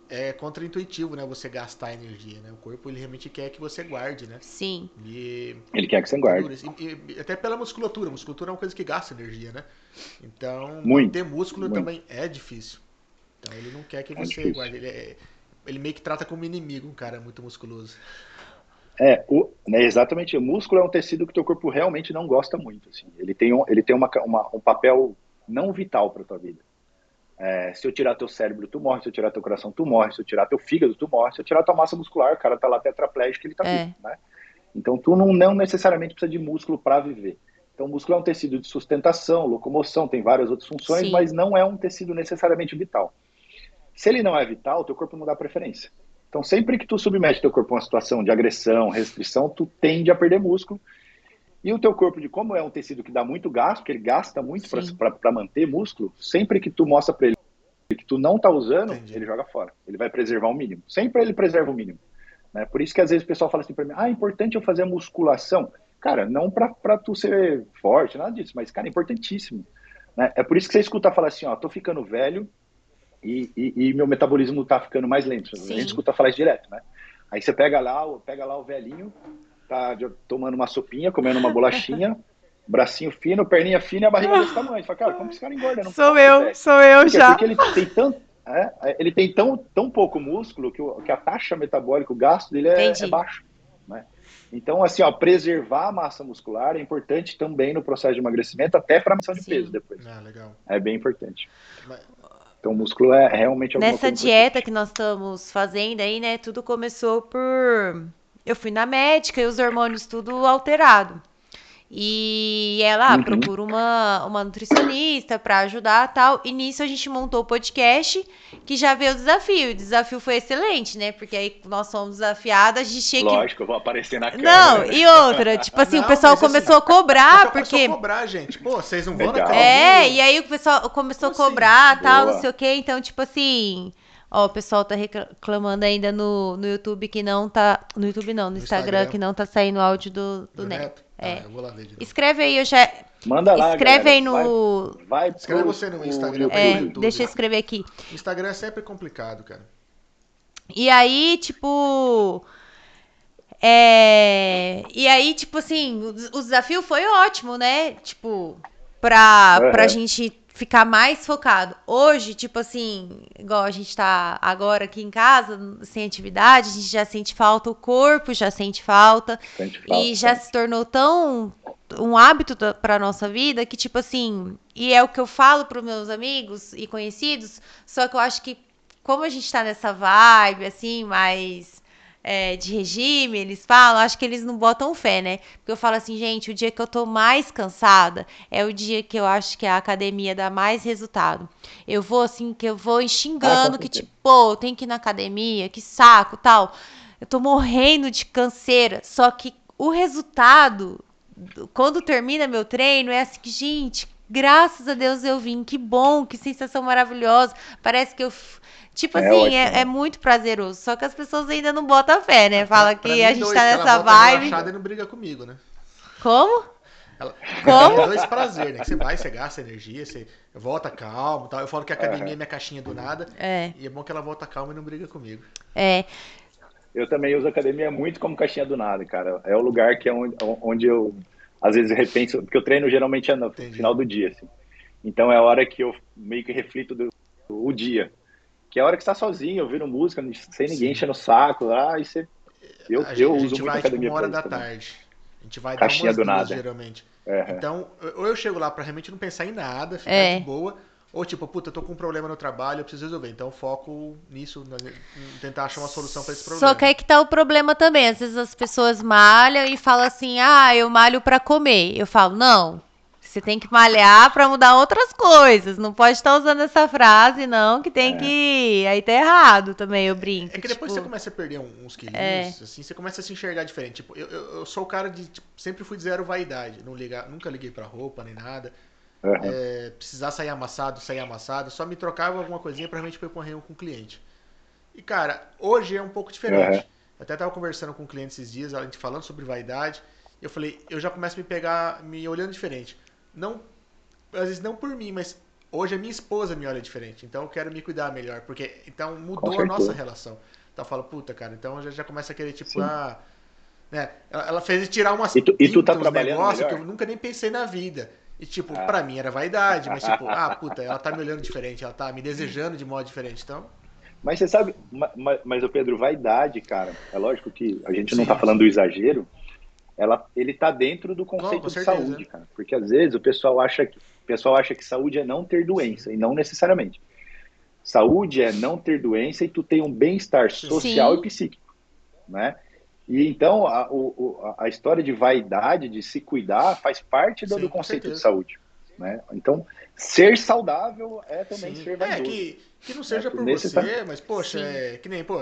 é contraintuitivo, né? Você gastar energia, né? O corpo, ele realmente quer que você guarde, né? Sim. E, ele quer que você guarde. E, e, até pela musculatura. A musculatura é uma coisa que gasta energia, né? Então, muito, ter músculo muito. também é difícil. Então, ele não quer que é você difícil. guarde. Ele, é, ele meio que trata como inimigo um cara muito musculoso. É, o, né, exatamente. O músculo é um tecido que o teu corpo realmente não gosta muito. Assim. Ele tem, um, ele tem uma, uma, um papel não vital para tua vida. É, se eu tirar teu cérebro, tu morre. Se eu tirar teu coração, tu morre. Se eu tirar teu fígado, tu morre. Se eu tirar tua massa muscular, o cara tá lá tetraplégico, ele tá é. vivo, né? Então, tu não, não necessariamente precisa de músculo para viver. Então, o músculo é um tecido de sustentação, locomoção, tem várias outras funções, Sim. mas não é um tecido necessariamente vital. Se ele não é vital, teu corpo não dá preferência. Então, sempre que tu submete teu corpo a uma situação de agressão, restrição, tu tende a perder músculo. E o teu corpo, de como é um tecido que dá muito gasto, que ele gasta muito para manter músculo, sempre que tu mostra para ele que tu não tá usando, Entendi. ele joga fora. Ele vai preservar o mínimo. Sempre ele preserva o mínimo. Né? Por isso que às vezes o pessoal fala assim para mim: ah, é importante eu fazer a musculação. Cara, não para tu ser forte, nada disso, mas, cara, é importantíssimo. Né? É por isso que você escuta falar assim: ó, tô ficando velho, e, e, e meu metabolismo está ficando mais lento. Sim. A gente escuta falar isso direto, né? Aí você pega lá, pega lá o velhinho, tá tomando uma sopinha, comendo uma bolachinha, bracinho fino, perninha fina e a barriga desse tamanho. Você fala, cara, como que esse cara engorda? Não sou eu, sou eu porque, já. Porque ele tem tanto, é, ele tem tão, tão pouco músculo que, o, que a taxa metabólica, o gasto dele é, é baixo. Né? Então, assim, ó, preservar a massa muscular é importante também no processo de emagrecimento, até para a missão de peso depois. Ah, legal. É bem importante. Então, o músculo é realmente Nessa dieta importante. que nós estamos fazendo aí, né, tudo começou por... Eu fui na médica e os hormônios tudo alterado. E ela ah, uhum. procura uma, uma nutricionista para ajudar tal. E nisso a gente montou o podcast, que já veio o desafio. O desafio foi excelente, né? Porque aí nós somos desafiados, a gente tinha que. Lógico, eu vou aparecer na câmera. Não, e outra, tipo assim, não, o pessoal começou assim, a cobrar, porque. Começou a cobrar, gente. Pô, vocês não vão Legal. na É, e aí o pessoal começou Como a cobrar, assim? tal, Boa. não sei o quê. Então, tipo assim. Ó, o pessoal tá reclamando ainda no, no YouTube que não tá. No YouTube não, no, no Instagram, Instagram, que não tá saindo áudio do, do, do Neto. Neto. É. Ah, eu vou lá ver de novo. Escreve aí, eu já. Manda lá. Escreve galera. aí no. Vai, vai Escreve você no Instagram. É, deixa eu escrever aqui. Instagram é sempre complicado, cara. E aí, tipo. É... E aí, tipo assim, o, o desafio foi ótimo, né? Tipo, pra, uhum. pra gente ficar mais focado. Hoje, tipo assim, igual a gente tá agora aqui em casa, sem atividade, a gente já sente falta, o corpo já sente falta. Sente falta e já se tornou tão um hábito para nossa vida que, tipo assim, e é o que eu falo para meus amigos e conhecidos, só que eu acho que como a gente tá nessa vibe, assim, mais é, de regime, eles falam, acho que eles não botam fé, né? Porque eu falo assim, gente, o dia que eu tô mais cansada é o dia que eu acho que a academia dá mais resultado. Eu vou assim, que eu vou xingando, ah, que tipo, pô, tenho que ir na academia, que saco, tal. Eu tô morrendo de canseira, só que o resultado, quando termina meu treino, é assim, gente, graças a Deus eu vim, que bom, que sensação maravilhosa. Parece que eu Tipo é assim, é, é, muito prazeroso. Só que as pessoas ainda não botam fé, né? Fala que a gente dois, tá nessa vibe. Ela e não briga comigo, né? Como? Ela, Como? É dois prazer, né? Que você vai, você gasta energia, você volta calmo tal. Eu falo que a academia é minha caixinha do nada. É. E é bom que ela volta calma e não briga comigo. É. Eu também uso a academia muito como caixinha do nada, cara. É o lugar que é onde, onde eu, às vezes, repenso, porque eu treino geralmente é no Entendi. final do dia, assim. Então é a hora que eu meio que reflito do, o dia que é a hora que está sozinho, ouvindo música, sem ninguém Sim. enchendo o saco lá, e você. Eu, a eu gente, uso muito vai, academia. Tipo, uma hora da tarde. A gente vai Caixinha dar umas do duas, nada. geralmente. Uhum. Então, ou eu chego lá pra realmente não pensar em nada, ficar é. de boa, ou tipo, puta, eu tô com um problema no trabalho, eu preciso resolver. Então, foco nisso, tentar achar uma solução para esse problema. Só que aí que tá o problema também. Às vezes as pessoas malham e falam assim: ah, eu malho para comer. Eu falo, não, você tem que malhar para mudar outras coisas. Não pode estar usando essa frase, não, que tem é. que. Aí tá errado também, eu brinco. É que depois tipo... você começa a perder uns quilinhos, é. assim, você começa a se enxergar diferente. Tipo, eu, eu, eu sou o cara de. Tipo, sempre fui de zero vaidade. Não ligar, nunca liguei pra roupa nem nada. Uhum. É, precisar sair amassado, sair amassado. Só me trocava alguma coisinha pra realmente percorrer com o cliente. E, cara, hoje é um pouco diferente. Uhum. Eu até tava conversando com um cliente esses dias, a gente falando sobre vaidade. Eu falei, eu já começo a me pegar, me olhando diferente não às vezes não por mim, mas hoje a minha esposa me olha diferente, então eu quero me cuidar melhor, porque então mudou a nossa relação. Então eu falo, puta, cara, então já já começa a querer tipo, Sim. ah, né? Ela, ela fez tirar umas e tu, e tu tá trabalhando negócio que eu nunca nem pensei na vida. E tipo, ah. pra mim era vaidade, mas tipo, ah, puta, ela tá me olhando diferente, ela tá me desejando de modo diferente, então. Mas você sabe, mas, mas o Pedro, vaidade, cara, é lógico que a gente não tá falando do exagero, ela, ele está dentro do conceito de saúde, cara. Porque às vezes o pessoal acha que o pessoal acha que saúde é não ter doença e não necessariamente. Saúde é não ter doença e tu tem um bem-estar social Sim. e psíquico, né? E então a, o, a história de vaidade, de se cuidar, faz parte do, Sim, do conceito de saúde, né? Então ser saudável é também Sim. ser vaidoso. É que, que não seja é, por você, mas poxa, é, que nem pô,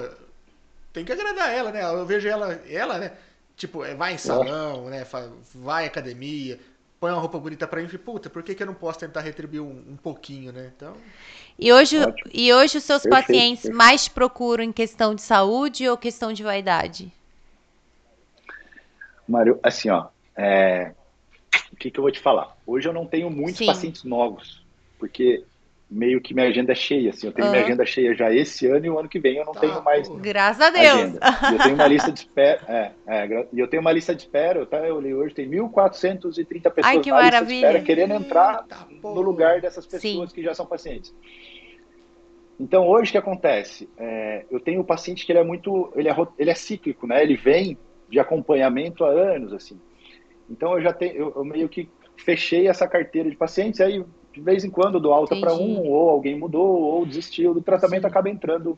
tem que agradar ela, né? Eu vejo ela, ela, né? Tipo, é, vai em salão, né? Vai à academia, põe uma roupa bonita pra mim e puta, por que, que eu não posso tentar retribuir um, um pouquinho, né? Então. E hoje, e hoje os seus perfeito, pacientes perfeito. mais procuram em questão de saúde ou questão de vaidade? Mário, assim, ó, é... o que, que eu vou te falar? Hoje eu não tenho muitos Sim. pacientes novos, porque meio que minha agenda é cheia, assim. Eu tenho uhum. minha agenda cheia já esse ano e o ano que vem eu não tá, tenho mais. Graças a Deus. eu tenho uma lista de espera. É, é, e eu tenho uma lista de espera, tá? Eu li hoje, tem 1.430 pessoas Ai, que na maravilha. lista de espera querendo entrar tá no lugar dessas pessoas Sim. que já são pacientes. Então, hoje o que acontece? É, eu tenho o um paciente que ele é muito. Ele é, ele é cíclico, né? Ele vem de acompanhamento há anos, assim. Então, eu já tenho. Eu, eu meio que fechei essa carteira de pacientes, aí de vez em quando dou alta para um, ou alguém mudou, ou desistiu do tratamento, Sim. acaba entrando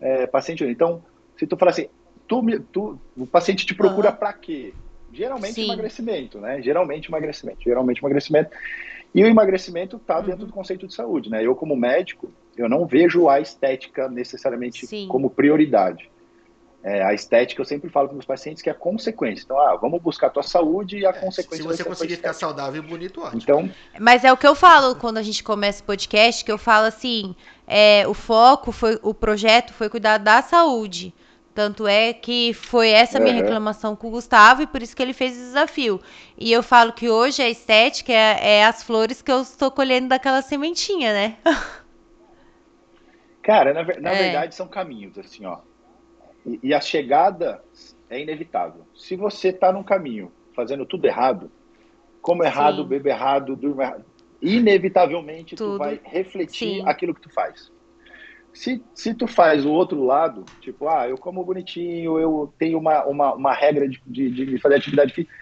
é, paciente. Então, se tu falar assim, tu, tu, o paciente te procura uhum. para quê? Geralmente Sim. emagrecimento, né? Geralmente emagrecimento, geralmente emagrecimento. E o emagrecimento está dentro uhum. do conceito de saúde, né? Eu, como médico, eu não vejo a estética necessariamente Sim. como prioridade. É, a estética, eu sempre falo para os meus pacientes que é consequência. Então, ah, vamos buscar a tua saúde e a é, consequência. Se você conseguir ficar saudável e bonito, ótimo. Então, Mas é o que eu falo quando a gente começa o podcast, que eu falo assim, é, o foco foi, o projeto foi cuidar da saúde. Tanto é que foi essa minha uhum. reclamação com o Gustavo e por isso que ele fez o desafio. E eu falo que hoje a estética é, é as flores que eu estou colhendo daquela sementinha, né? Cara, na, na é. verdade são caminhos, assim, ó. E, e a chegada é inevitável. Se você está num caminho fazendo tudo errado, como errado, Sim. bebe errado, durma errado, inevitavelmente tudo. tu vai refletir Sim. aquilo que tu faz. Se, se tu faz o outro lado, tipo, ah, eu como bonitinho, eu tenho uma, uma, uma regra de, de, de fazer atividade física,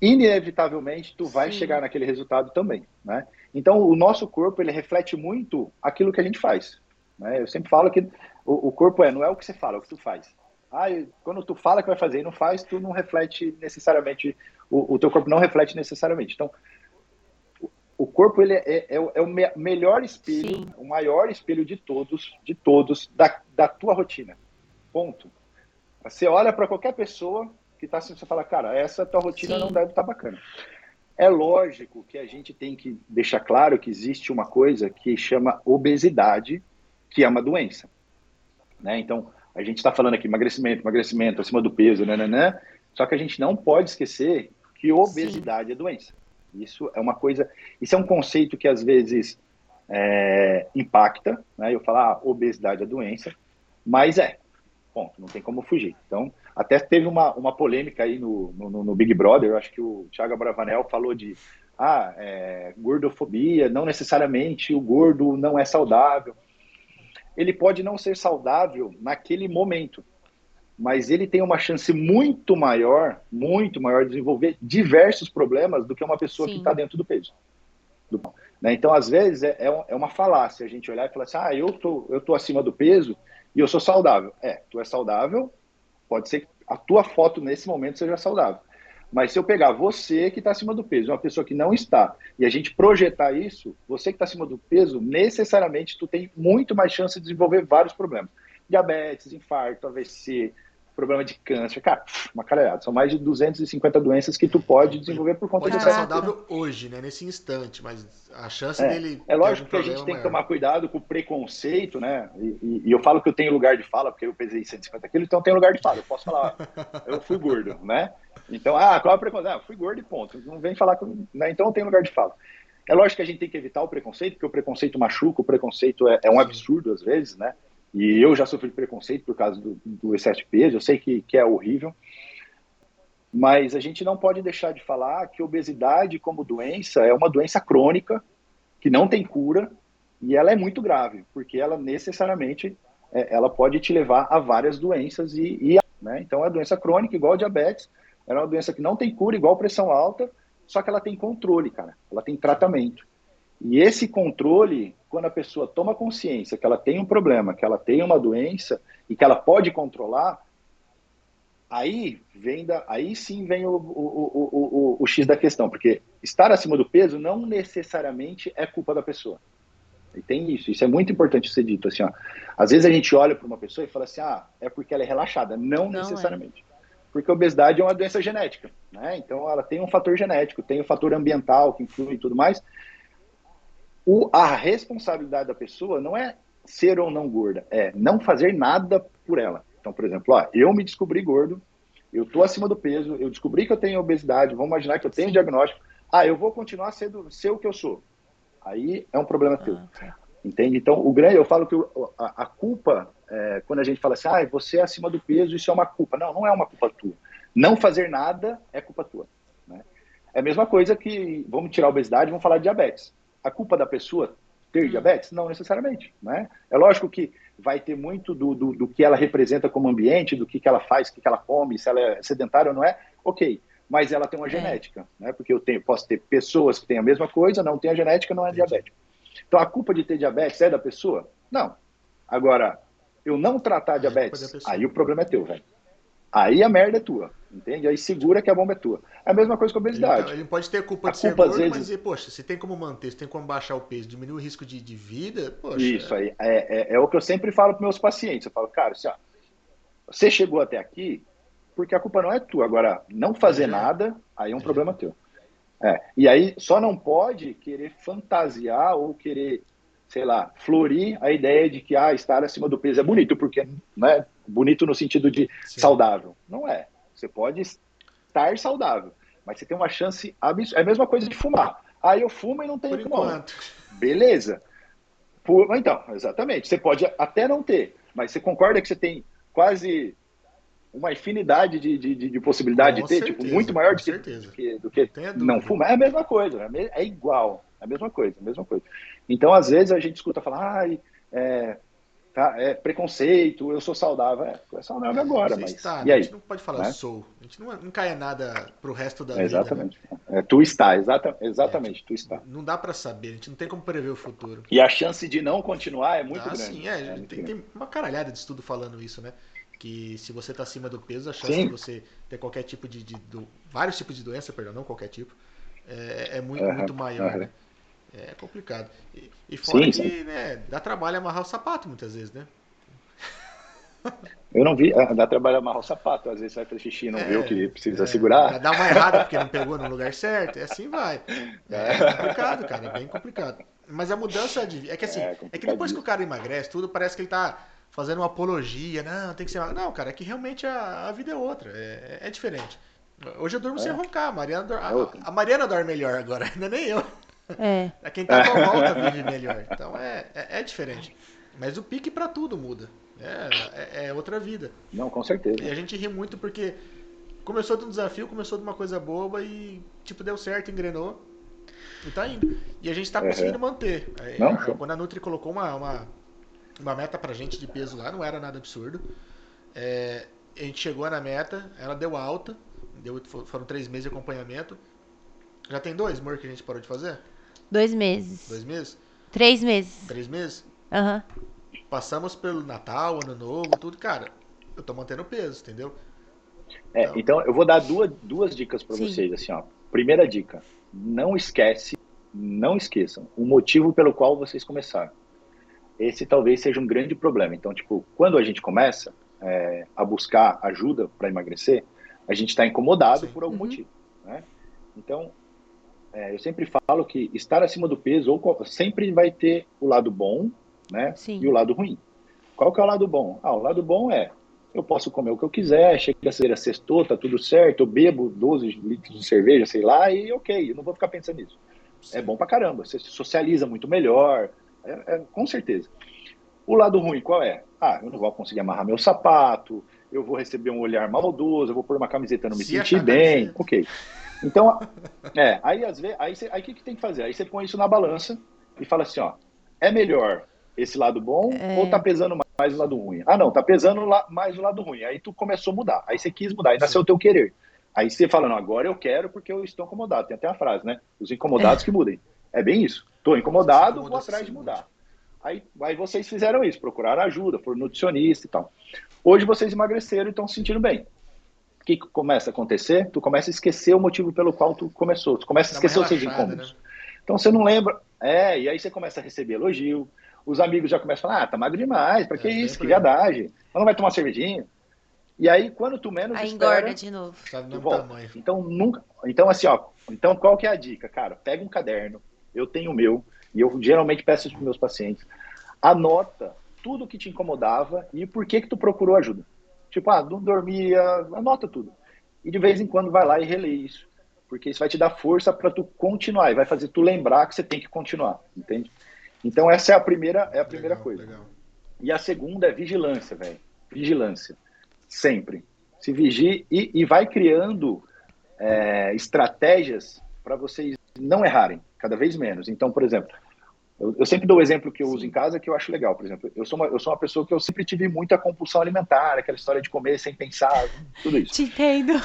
inevitavelmente tu vai Sim. chegar naquele resultado também, né? Então, o nosso corpo, ele reflete muito aquilo que a gente faz. Né? Eu sempre falo que o, o, corpo é, não é o que você fala, é o que tu faz. Ah, quando tu fala que vai fazer e não faz, tu não reflete necessariamente, o, o teu corpo não reflete necessariamente. Então, o corpo ele é, é, é o me melhor espelho, Sim. o maior espelho de todos, de todos, da, da tua rotina. Ponto. Você olha para qualquer pessoa que está assim, você fala, cara, essa tua rotina Sim. não deve estar tá bacana. É lógico que a gente tem que deixar claro que existe uma coisa que chama obesidade, que é uma doença. Né? Então, a gente está falando aqui emagrecimento, emagrecimento, acima do peso, né, né, né, só que a gente não pode esquecer que obesidade Sim. é doença. Isso é uma coisa, isso é um conceito que às vezes é, impacta, né? Eu falar ah, obesidade é doença, mas é, ponto, não tem como fugir. Então, até teve uma, uma polêmica aí no, no, no Big Brother, eu acho que o Thiago Bravanel falou de ah, é, gordofobia, não necessariamente o gordo não é saudável ele pode não ser saudável naquele momento, mas ele tem uma chance muito maior, muito maior de desenvolver diversos problemas do que uma pessoa Sim. que está dentro do peso. Do, né? Então, às vezes, é, é, é uma falácia a gente olhar e falar assim, ah, eu tô, eu tô acima do peso e eu sou saudável. É, tu é saudável, pode ser que a tua foto nesse momento seja saudável. Mas se eu pegar você que está acima do peso, uma pessoa que não está, e a gente projetar isso, você que está acima do peso, necessariamente tu tem muito mais chance de desenvolver vários problemas. Diabetes, infarto, AVC, problema de câncer, cara, uma caralhada. São mais de 250 doenças que tu pode desenvolver por conta pode estar saudável hoje, né? Nesse instante, mas a chance é, dele. É lógico que a gente tem que tomar cuidado com o preconceito, né? E, e, e, eu falo que eu tenho lugar de fala, porque eu pesei 150 quilos, então eu tenho lugar de fala. Eu posso falar, eu fui gordo, né? Então, ah, qual é o preconceito? Ah, fui gordo e ponto. Não vem falar com. Né? Então eu tenho lugar de fala. É lógico que a gente tem que evitar o preconceito, porque o preconceito machuca, o preconceito é, é um absurdo às vezes, né? E eu já sofri preconceito por causa do, do excesso de peso, eu sei que, que é horrível. Mas a gente não pode deixar de falar que obesidade como doença é uma doença crônica, que não tem cura, e ela é muito grave, porque ela necessariamente é, ela pode te levar a várias doenças e, e né? então é doença crônica igual diabetes, é uma doença que não tem cura igual pressão alta, só que ela tem controle, cara, ela tem tratamento. E esse controle, quando a pessoa toma consciência que ela tem um problema, que ela tem uma doença e que ela pode controlar, aí vem da, aí sim vem o, o, o, o, o X da questão, porque estar acima do peso não necessariamente é culpa da pessoa. E tem isso, isso é muito importante ser dito assim, ó. Às vezes a gente olha para uma pessoa e fala assim: "Ah, é porque ela é relaxada". Não, não é. necessariamente. É. Porque a obesidade é uma doença genética, né? Então ela tem um fator genético, tem o um fator ambiental que influi e tudo mais. O, a responsabilidade da pessoa não é ser ou não gorda, é não fazer nada por ela. Então, por exemplo, ó, eu me descobri gordo, eu tô acima do peso, eu descobri que eu tenho obesidade, vamos imaginar que eu tenho diagnóstico. Ah, eu vou continuar sendo ser o que eu sou. Aí é um problema teu. Ah, Entende? Então, o grande, eu falo que a, a culpa, é, quando a gente fala assim, ah, você é acima do peso, isso é uma culpa. Não, não é uma culpa tua. Não fazer nada é culpa tua. Né? É a mesma coisa que, vamos tirar a obesidade, vamos falar de diabetes. A culpa da pessoa ter hum. diabetes? Não necessariamente. Né? É lógico que vai ter muito do, do, do, que ela representa como ambiente, do que, que ela faz, o que, que ela come, se ela é sedentária ou não é, ok. Mas ela tem uma é. genética, né? Porque eu tenho, posso ter pessoas que têm a mesma coisa, não tem a genética, não é diabético. Então a culpa de ter diabetes é da pessoa? Não. Agora, eu não tratar é diabetes, aí o problema é teu, velho. Aí a merda é tua, entende? Aí segura que a bomba é tua. É a mesma coisa com a obesidade. Ele, ele pode ter culpa a de culpa, ser gordo, vezes... mas, poxa, se tem como manter, se tem como baixar o peso, diminuir o risco de, de vida, poxa... Isso aí, é, é, é, o que eu sempre falo para meus pacientes. Eu falo, cara, assim, ó, você chegou até aqui porque a culpa não é tua. Agora, não fazer é. nada, aí é um é. problema teu. É. E aí só não pode querer fantasiar ou querer, sei lá, florir a ideia de que ah, estar acima do peso é bonito, porque não é bonito no sentido de Sim. saudável. Não é. Você pode estar saudável, mas você tem uma chance absurda. É a mesma coisa de fumar. Aí ah, eu fumo e não tenho pulmão. Beleza. Por... Então, exatamente. Você pode até não ter, mas você concorda que você tem quase uma infinidade de, de, de, de possibilidade com de ter, tipo, certeza, tipo, muito maior do que, do que, do que não fumar. É a mesma coisa, é, é igual, é a mesma coisa, a mesma coisa. Então, às vezes, a gente escuta falar, ai, é, tá, é preconceito, eu sou saudável. É, é saudável agora, mas. Está, e aí? A gente não pode falar né? sou. A gente não, não cai nada pro resto da vida. Exatamente. Né? É, tu está, exata, exatamente, é, tu está. Não dá para saber, a gente não tem como prever o futuro. E a chance de não continuar é muito ah, grande. Sim, é, é tem, tem, uma caralhada de estudo falando isso, né? que se você está acima do peso, a chance Sim. de você ter qualquer tipo de, de do, vários tipos de doença, perdão, não qualquer tipo, é, é muito, uhum, muito maior. Uhum. Né? É complicado. E, e fora sim, que sim. Né, dá trabalho amarrar o sapato muitas vezes, né? Eu não vi, ah, dá trabalho amarrar o sapato, às vezes você vai fazer xixi e não é, viu que precisa é, segurar. Dá uma errada porque não pegou no lugar certo, e assim vai. É, é complicado, cara, é bem complicado. Mas a mudança de. É que assim, é, é que depois que o cara emagrece, tudo parece que ele tá fazendo uma apologia, não, tem que ser. Não, cara, é que realmente a, a vida é outra, é, é diferente. Hoje eu durmo é. sem roncar, a Mariana, dorme, a, a, Mariana dorme melhor agora, ainda nem eu. É. é quem tá com a volta vive melhor. Então é, é, é, diferente. Mas o pique para tudo muda. É, é, é, outra vida. Não, com certeza. E a gente ri muito porque começou de um desafio, começou de uma coisa boba e, tipo, deu certo, engrenou. E tá indo. E a gente tá conseguindo manter. Não, quando a Nutri colocou uma, uma uma meta pra gente de peso lá, não era nada absurdo. É, a gente chegou na meta, ela deu alta, deu, foram três meses de acompanhamento. Já tem dois, amor, que a gente parou de fazer? Dois meses. Dois meses? Três meses. Três meses? Aham. Uhum. Passamos pelo Natal, Ano Novo, tudo, cara. Eu tô mantendo peso, entendeu? É, então, então eu vou dar duas, duas dicas para vocês, assim, ó. Primeira dica, não esquece, não esqueçam o motivo pelo qual vocês começaram esse talvez seja um grande problema. Então, tipo, quando a gente começa é, a buscar ajuda para emagrecer, a gente está incomodado Sim. por algum uhum. motivo, né? Então, é, eu sempre falo que estar acima do peso ou, sempre vai ter o lado bom, né? Sim. E o lado ruim. Qual que é o lado bom? Ah, o lado bom é eu posso comer o que eu quiser, chega a ser a sextou, tá tudo certo, eu bebo 12 litros de cerveja, sei lá, e ok, eu não vou ficar pensando nisso. É Sim. É bom pra caramba, você se socializa muito melhor, é, é, com certeza. O lado ruim qual é? Ah, eu não vou conseguir amarrar meu sapato, eu vou receber um olhar maldoso, eu vou pôr uma camiseta e não me Se sentir bem. Ok. Então, é, aí às vezes, aí, aí o que, que tem que fazer? Aí você põe isso na balança e fala assim, ó, é melhor esse lado bom é... ou tá pesando mais o lado ruim? Ah, não, tá pesando mais o lado ruim. Aí tu começou a mudar, aí você quis mudar, aí nasceu o teu querer. Aí você fala, não, agora eu quero porque eu estou incomodado. Tem até a frase, né? Os incomodados é. que mudem. É bem isso. Estou incomodado, vou atrás de mudar. Aí, aí vocês fizeram isso, procuraram ajuda, foram nutricionista e tal. Hoje vocês emagreceram e estão se sentindo bem. O que começa a acontecer? Tu começa a esquecer o motivo pelo qual tu começou. Tu começa a esquecer os seus incômodos. Né? Então você não lembra. É, e aí você começa a receber elogio. Os amigos já começam a falar, ah, tá magro demais, pra que é, isso? Que viadagem. Não vai tomar cervejinha? E aí, quando tu menos aí espera... engorda de novo. Então, nunca... Então, assim, ó. Então, qual que é a dica? Cara, pega um caderno, eu tenho o meu, e eu geralmente peço isso para meus pacientes. Anota tudo que te incomodava e por que que tu procurou ajuda. Tipo, ah, não dormia, anota tudo. E de vez em quando vai lá e relê isso. Porque isso vai te dar força para tu continuar e vai fazer tu lembrar que você tem que continuar, entende? Então essa é a primeira, é a primeira legal, coisa. Legal. E a segunda é vigilância, velho. Vigilância. Sempre. Se vigie e, e vai criando é, estratégias para vocês não errarem, cada vez menos. Então, por exemplo, eu, eu sempre dou o exemplo que eu uso em casa que eu acho legal. Por exemplo, eu sou, uma, eu sou uma pessoa que eu sempre tive muita compulsão alimentar, aquela história de comer sem pensar, tudo isso. Te entendo.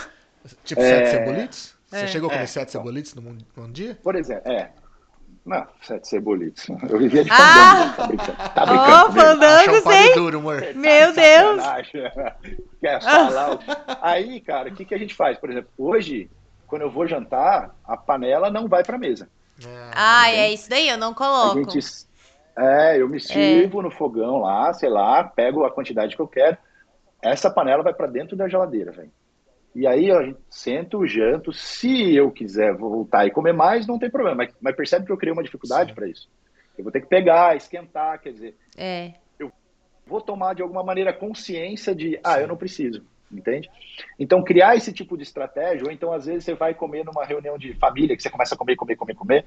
Tipo é... sete cebolites? Você é. chegou a comer é, sete cebolites no num dia? Por exemplo, é. Não, sete cebolites. Eu vivia de fandango. Ah! Tá brincando. Tá brincando. Oh, fandango, sei. Duro, amor. Meu tá Deus. Quer falar? Aí, cara, o que, que a gente faz? Por exemplo, hoje, quando eu vou jantar, a panela não vai pra mesa. Ah, é isso daí, eu não coloco. Gente, é, eu me sirvo é. no fogão lá, sei lá, pego a quantidade que eu quero. Essa panela vai para dentro da geladeira, velho. E aí a gente sento, janto. Se eu quiser voltar e comer mais, não tem problema. Mas, mas percebe que eu criei uma dificuldade para isso. Eu vou ter que pegar, esquentar, quer dizer. É. Eu vou tomar de alguma maneira consciência de, ah, eu não preciso entende? Então, criar esse tipo de estratégia, ou então, às vezes, você vai comer numa reunião de família, que você começa a comer, comer, comer, comer,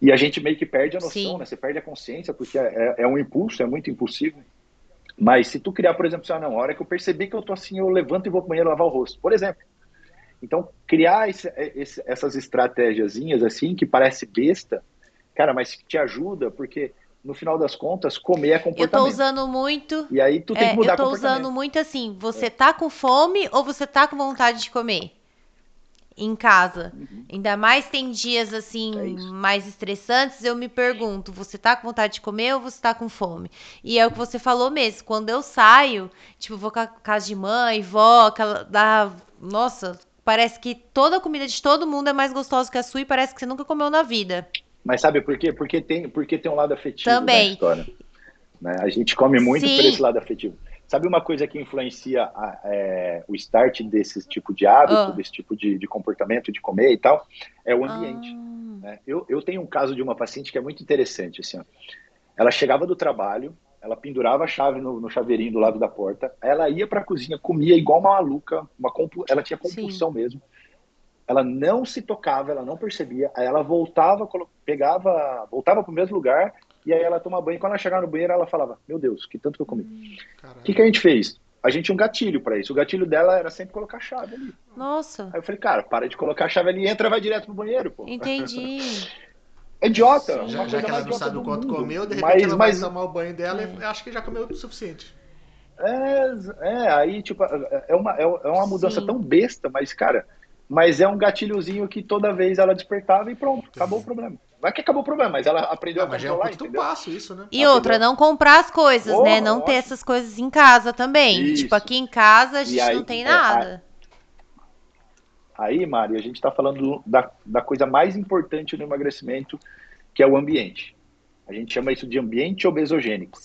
e a gente meio que perde a noção, Sim. né? Você perde a consciência, porque é, é, um impulso, é muito impulsivo. Mas se tu criar, por exemplo, assim, ah, não, a hora que eu percebi que eu tô assim, eu levanto e vou pro banheiro lavar o rosto, por exemplo. Então, criar esse, esse, essas estratégiazinhas, assim, que parece besta, cara, mas que te ajuda, porque no final das contas, comer é comportamento. Eu tô usando muito. E aí tu tem é, que mudar Eu tô usando muito assim, você tá com fome ou você tá com vontade de comer? Em casa. Uhum. Ainda mais tem dias assim é mais estressantes, eu me pergunto, você tá com vontade de comer ou você tá com fome? E é o que você falou mesmo, quando eu saio, tipo, vou com a casa de mãe, vó, aquela da nossa, parece que toda a comida de todo mundo é mais gostosa que a sua e parece que você nunca comeu na vida. Mas sabe por quê? Porque tem, porque tem um lado afetivo Também. na história. Né? A gente come muito Sim. por esse lado afetivo. Sabe uma coisa que influencia a, é, o start desse tipo de hábito, oh. desse tipo de, de, comportamento, de comer e tal? É o ambiente. Oh. Né? Eu, eu tenho um caso de uma paciente que é muito interessante. Assim, ó. Ela chegava do trabalho, ela pendurava a chave no, no chaveirinho do lado da porta, ela ia para a cozinha, comia igual uma maluca, uma ela tinha compulsão Sim. mesmo ela não se tocava, ela não percebia, aí ela voltava, pegava, voltava para o mesmo lugar, e aí ela toma banho, quando ela chegava no banheiro, ela falava, meu Deus, que tanto que eu comi. O que, que a gente fez? A gente tinha um gatilho para isso. O gatilho dela era sempre colocar a chave ali. Nossa. Aí eu falei, cara, para de colocar a chave ali e entra, vai direto pro banheiro, pô. Entendi. É idiota. Já, já que ela não sabe o quanto comeu, de repente mas, ela mas... vai tomar o banho dela é. e acho que já comeu o suficiente. É, é, aí, tipo, é uma, é uma mudança Sim. tão besta, mas, cara, mas é um gatilhozinho que toda vez ela despertava e pronto, acabou o problema. Vai que acabou o problema, mas ela aprendeu ah, a controlar, mas é um passo isso, né? E aprendeu. outra, não comprar as coisas, oh, né? Não ter essas coisas em casa também. Isso. Tipo, aqui em casa a gente aí, não tem é, nada. Aí, Mari, a gente está falando da, da coisa mais importante no emagrecimento, que é o ambiente. A gente chama isso de ambiente obesogênico.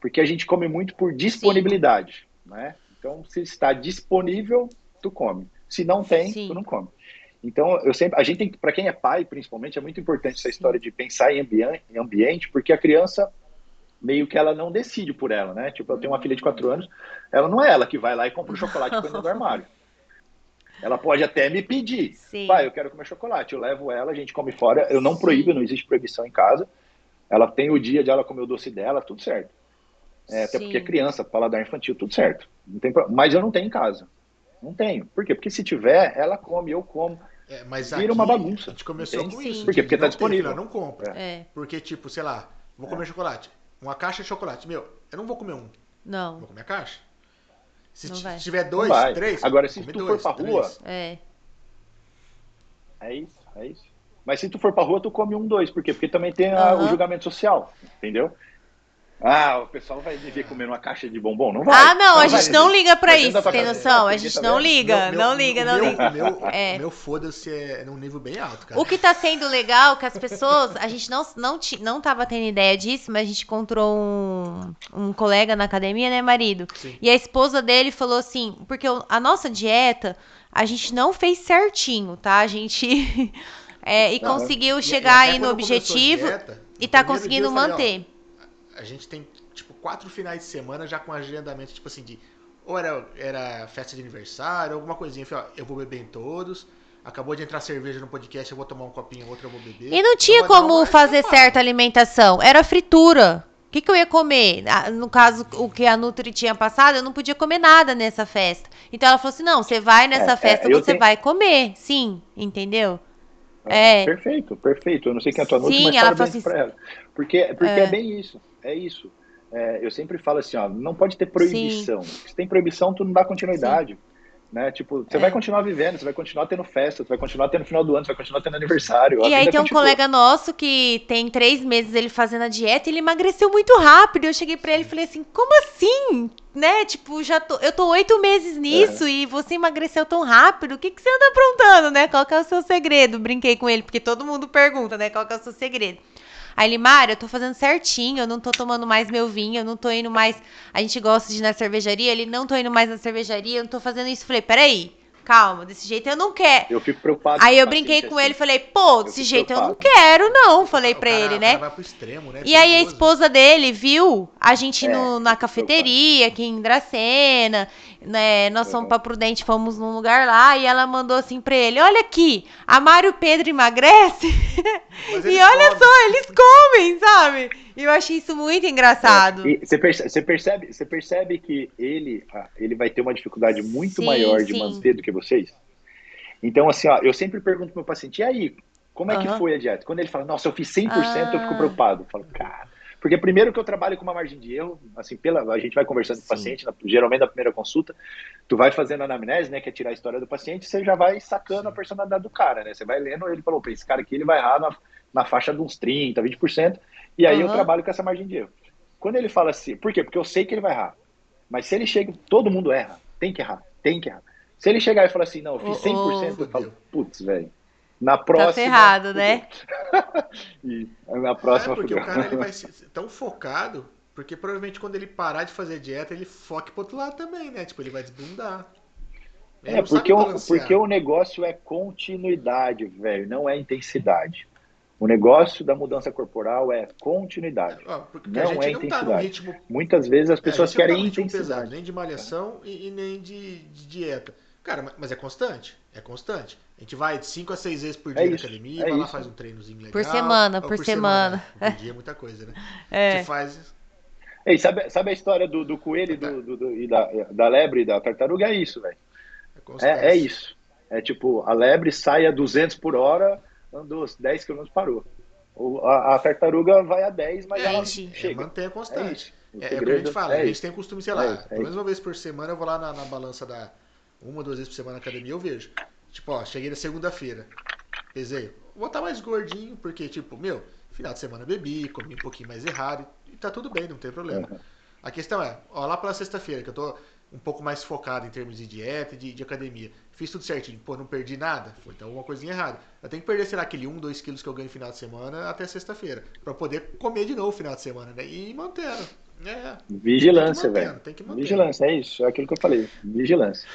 Porque a gente come muito por disponibilidade, Sim. né? Então, se está disponível, tu come. Se não tem, Sim. tu não come. Então, eu sempre, a gente tem, para quem é pai, principalmente, é muito importante essa história de pensar em ambiente, em ambiente, porque a criança meio que ela não decide por ela, né? Tipo, eu tenho uma filha de quatro anos, ela não é ela que vai lá e compra o chocolate dentro do armário. Ela pode até me pedir, Sim. pai, eu quero comer chocolate, eu levo ela, a gente come fora, eu não proíbo, não existe proibição em casa. Ela tem o dia de ela comer o doce dela, tudo certo. É, até porque é criança, paladar infantil, tudo certo. Não tem, mas eu não tenho em casa. Não tenho. Por quê? Porque se tiver, ela come, eu como. É, mas Vira uma bagunça. A gente começou entende? com isso. Por quê? Porque tá disponível. Tem, não compra. É. Porque, tipo, sei lá, vou comer é. chocolate. Uma caixa de chocolate. Meu, eu não vou comer um. Não. Vou comer a caixa. Se tiver dois, três. Agora, se tu dois, for pra rua. Três. É. É isso, é isso. Mas se tu for pra rua, tu come um, dois. Por quê? Porque também tem a, o julgamento social. Entendeu? Ah, o pessoal vai me ver comendo uma caixa de bombom? Não vai. Ah, não, não a gente não liga pra isso, tem noção? A gente não liga, não liga, não liga. Meu, é. meu foda-se é num nível bem alto, cara. O que tá sendo legal, que as pessoas, a gente não, não, não tava tendo ideia disso, mas a gente encontrou um, um colega na academia, né, marido? Sim. E a esposa dele falou assim, porque a nossa dieta, a gente não fez certinho, tá? A gente... É, e não, conseguiu chegar e, aí no objetivo dieta, e tá conseguindo manter. Falei, a gente tem, tipo, quatro finais de semana já com agendamento, tipo assim, de. Ou era, era festa de aniversário, alguma coisinha. Eu falei, ó, eu vou beber em todos. acabou de entrar cerveja no podcast, eu vou tomar um copinho, outro eu vou beber. E não tinha como fazer certa alimentação, era fritura. O que, que eu ia comer? No caso, o que a Nutri tinha passado, eu não podia comer nada nessa festa. Então ela falou assim: não, você vai nessa é, festa, é, você tenho... vai comer. Sim, entendeu? É. Perfeito, perfeito. Eu não sei quem é a tua Nutri, mas ela parabéns assim, pra ela. Porque, porque é. é bem isso, é isso. É, eu sempre falo assim, ó, não pode ter proibição. Sim. Se tem proibição, tu não dá continuidade. Sim. Né? Tipo, você é. vai continuar vivendo, você vai continuar tendo festa, você vai continuar tendo final do ano, você vai continuar tendo aniversário. E aí tem um colega nosso que tem três meses ele fazendo a dieta e ele emagreceu muito rápido. Eu cheguei para ele e falei assim, como assim? Né? Tipo, já tô, eu tô oito meses nisso é. e você emagreceu tão rápido. O que, que você anda aprontando, né? Qual que é o seu segredo? Brinquei com ele, porque todo mundo pergunta, né? Qual que é o seu segredo? Aí ele, Mário, eu tô fazendo certinho, eu não tô tomando mais meu vinho, eu não tô indo mais. A gente gosta de ir na cervejaria, ele não tô indo mais na cervejaria, eu não tô fazendo isso. Falei, peraí, calma, desse jeito eu não quero. Eu fico preocupado. Aí eu brinquei com assim. ele, falei, pô, desse jeito preocupado. eu não quero, não. Falei pra cara, ele, né? Extremo, né? E aí a esposa dele viu a gente é, no, na cafeteria aqui em Dracena né? Nós fomos pra Prudente, fomos num lugar lá, e ela mandou assim pra ele: Olha aqui, a Mário Pedro emagrece. e olha comem. só, eles comem, sabe? E eu achei isso muito engraçado. Você percebe, você percebe, você percebe que ele, ele vai ter uma dificuldade muito sim, maior de sim. manter do que vocês? Então, assim, ó, eu sempre pergunto pro meu paciente: e aí, como é uhum. que foi a dieta? Quando ele fala, nossa, eu fiz 100%, ah. eu fico ah. preocupado. Eu falo, cara porque primeiro que eu trabalho com uma margem de erro, assim, pela, a gente vai conversando Sim. com o paciente, na, geralmente na primeira consulta, tu vai fazendo anamnese, né, que é tirar a história do paciente, você já vai sacando Sim. a personalidade do cara, né? Você vai lendo, ele falou, esse cara aqui ele vai errar na, na faixa de uns 30, 20%, e aí uhum. eu trabalho com essa margem de erro. Quando ele fala assim, por quê? Porque eu sei que ele vai errar. Mas se ele chega, todo mundo erra, tem que errar, tem que errar. Se ele chegar e falar assim, não, eu fiz 100%, oh, eu falo, putz, velho, na próxima. Tá ferrado, né? e na próxima. É porque o cara ele vai ser tão focado, porque provavelmente quando ele parar de fazer dieta, ele foca pro outro lado também, né? Tipo, ele vai desbundar. Ele é, porque o, porque o negócio é continuidade, velho, não é intensidade. O negócio da mudança corporal é continuidade. não é não tá intensidade. Tá ritmo... Muitas vezes as é, pessoas é, querem tá intensidade. Pesado, nem de malhação é. e, e, nem de, de dieta. Cara, mas é constante. É constante. A gente vai de 5 a 6 vezes por é dia é na academia, é vai lá, faz um treinozinho legal. Por semana, por, por semana. semana. Por dia é muita coisa, né? É. Você faz. Ei, sabe, sabe a história do, do coelho do, do, do, e da, da lebre e da tartaruga? É isso, velho. É, é, é, isso. É tipo, a lebre sai a 200 por hora, andou 10 km parou. A, a, tartaruga vai a 10, mas é, ela chega. mantém a constante. É, é, o que a gente fala. a gente tem costume, sei lá, pelo menos uma vez por semana eu vou lá na, na balança da. Uma, duas vezes por semana na academia eu vejo. Tipo, ó, cheguei na segunda-feira. Pesei. Vou estar tá mais gordinho, porque, tipo, meu, final de semana bebi, comi um pouquinho mais errado. E tá tudo bem, não tem problema. Uhum. A questão é, ó, lá pela sexta-feira, que eu tô um pouco mais focado em termos de dieta de, de, academia. Fiz tudo certinho. Pô, não perdi nada? Foi então alguma coisinha errada. Eu tenho que perder, sei lá, aquele 1, 2 quilos que eu ganho no final de semana até sexta-feira. para poder comer de novo no final de semana, né? E mantendo. É, Vigilância, velho. Vigilância, é isso. É aquilo que eu falei. Vigilância.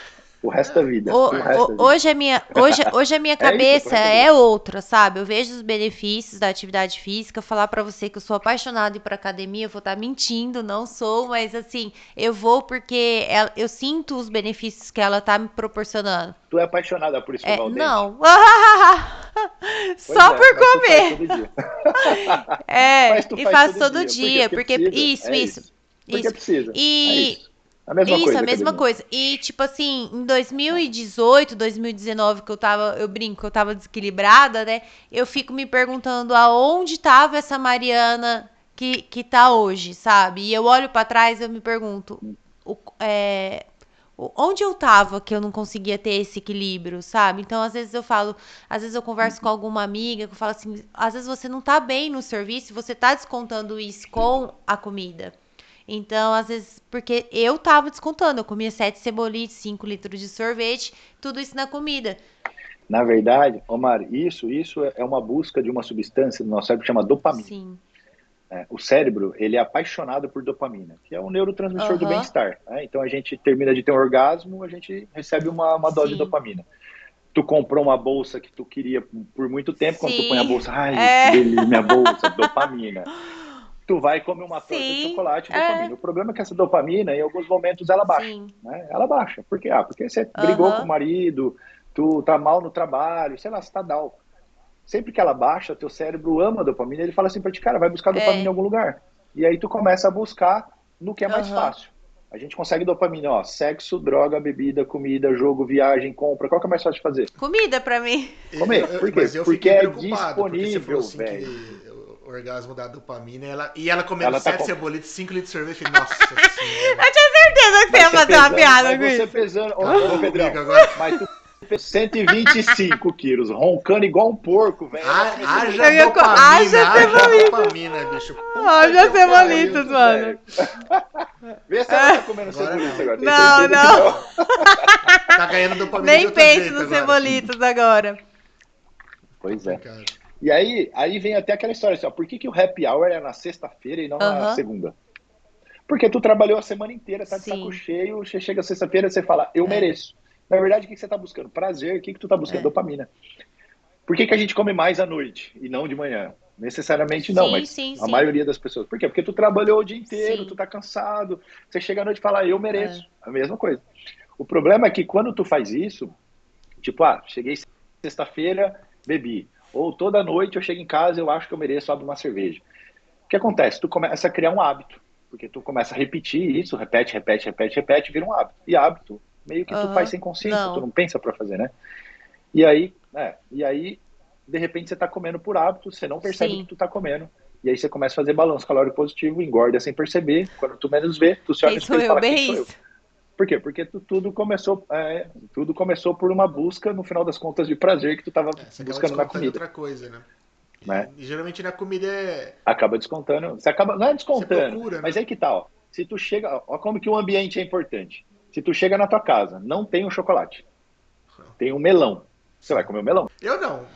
O resto da vida. O, o, vida. Hoje a minha, hoje, hoje a minha cabeça é, é, outra, sabe? Eu vejo os benefícios da atividade física. Falar para você que eu sou apaixonada por academia, eu vou estar tá mentindo, não sou, mas assim, eu vou porque ela, eu sinto os benefícios que ela tá me proporcionando. Tu é apaixonada por escovar é, o dente? Não. Só é, por comer. é, e faço todo dia, porque, porque, porque isso, é isso. isso. Porque isso. precisa. E é isso. A mesma Isso, coisa, a mesma coisa. E, tipo assim, em 2018, 2019, que eu tava, eu brinco, eu tava desequilibrada, né? Eu fico me perguntando aonde tava essa Mariana que, que tá hoje, sabe? E eu olho para trás e eu me pergunto, o, é, onde eu tava que eu não conseguia ter esse equilíbrio, sabe? Então, às vezes eu falo, às vezes eu converso com alguma amiga que eu falo assim, às vezes você não tá bem no serviço, você tá descontando isso com a comida. Então, às vezes, porque eu tava descontando, eu comia sete cebolites, 5 litros de sorvete, tudo isso na comida. Na verdade, Omar, isso, isso é uma busca de uma substância no nosso cérebro que chama dopamina. Sim. É, o cérebro, ele é apaixonado por dopamina, que é um neurotransmissor uhum. do bem-estar. Né? Então, a gente termina de ter um orgasmo, a gente recebe uma, uma dose Sim. de dopamina tu comprou uma bolsa que tu queria por muito tempo, Sim. quando tu põe a bolsa, ai, é. minha bolsa, dopamina. tu vai comer uma torta Sim, de chocolate, dopamina. É. O problema é que essa dopamina, em alguns momentos, ela baixa. Né? Ela baixa. Por quê? Ah, porque você brigou com o marido, tu tá mal no trabalho, sei lá, você tá down. Sempre que ela baixa, teu cérebro ama a dopamina, ele fala assim pra ti, cara, vai buscar dopamina é. em algum lugar. E aí tu começa a buscar no que é mais uhum. fácil. A gente consegue dopamina, ó, sexo, droga, bebida, comida, jogo, viagem, compra. Qual que é mais fácil de fazer? Comida pra mim. Comer. Por quê? Porque é disponível, assim velho orgasmo da dopamina e ela, e ela comendo ela tá sete com... cebolitas, 5 litros de sorvete. Nossa senhora. Eu tinha certeza que você ia fazer pesando, uma piada com isso. Você pesando, ô, ô Pedrão, agora. mas tu 125 quilos, roncando igual um porco, velho. Ah, haja dopamina, haja dopamina, bicho. Haja cebolitas, mano. Vê se ela tá comendo cebolitas agora. Não, não. Tá ganhando dopamina Nem pense nos cebolitas agora. Pois é. E aí, aí vem até aquela história assim, ó, por que, que o happy hour é na sexta-feira e não na segunda? Porque tu trabalhou a semana inteira, tá de Sim. saco cheio, você chega sexta-feira e você fala, eu é. mereço. Na verdade, o que você está buscando? Prazer. O que, que tu está buscando? É. Dopamina. Por que, que a gente come mais à noite e não de manhã? Necessariamente não, sim, mas sim, a sim. maioria das pessoas. Por quê? Porque tu trabalhou o dia inteiro, tu tá cansado, você chega à noite e fala, eu mereço. É. A mesma coisa. O problema é que quando tu faz isso, tipo, ah, cheguei sexta-feira, bebi. Ou toda noite eu chego em casa eu acho que eu mereço abrir uma cerveja. O que acontece? Tu começa a criar um hábito. Porque tu começa a repetir isso, repete, repete, repete, repete, vira um hábito. E hábito meio que uhum. tu faz sem consciência, não. tu não pensa para fazer, né? E aí, é, e aí, de repente você tá comendo por hábito, você não percebe Sim. que tu tá comendo. E aí você começa a fazer balanço calórico positivo, engorda sem perceber. Quando tu menos vê, tu se olha no espelho e fala, quem sou eu? Por quê? Porque tu, tudo começou, é, tudo começou por uma busca, no final das contas, de prazer que tu tava é, buscando na comida. outra coisa, né? né? E, geralmente na comida é... Acaba descontando. Você acaba, não é descontando, procura, né? mas aí que tal? Tá, se tu chega, ó, como que o ambiente é importante. Se tu chega na tua casa, não tem um chocolate, tem um melão. Você vai comer o um melão? Eu não.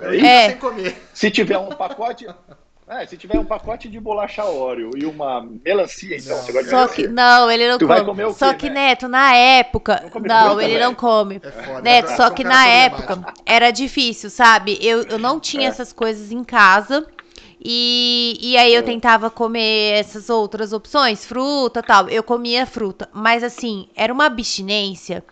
Eu é. sem comer. Se tiver um pacote, é, se tiver um pacote de bolacha Oreo e uma melancia, então, não. você gosta Só que, não, ele não tu come. Vai comer o quê, só que, né? Neto, na época. Não, não ele não come. É foda, Neto, só que na época era difícil, sabe? Eu, eu não tinha é. essas coisas em casa. E, e aí eu tentava comer essas outras opções, fruta tal. Eu comia fruta, mas assim, era uma abstinência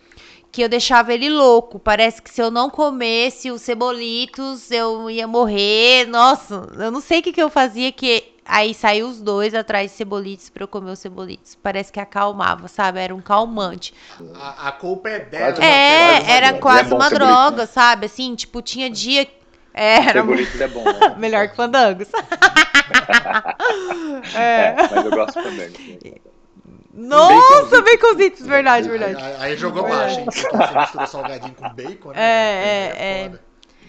que eu deixava ele louco. Parece que se eu não comesse os cebolitos, eu ia morrer. Nossa, eu não sei o que, que eu fazia que aí saiu os dois atrás de cebolitos para eu comer os cebolitos. Parece que acalmava, sabe? Era um calmante. A, a culpa é dela. É, era quase é uma droga, né? sabe? Assim, tipo, tinha dia é, era Cebolitas é bom, né? Melhor que fandangos. é. é. mas eu gosto de fandangos. Nossa, baconzitos, verdade, verdade. Aí, aí jogou baixo, hein? Você mistura salgadinho com bacon, né? É, é, é.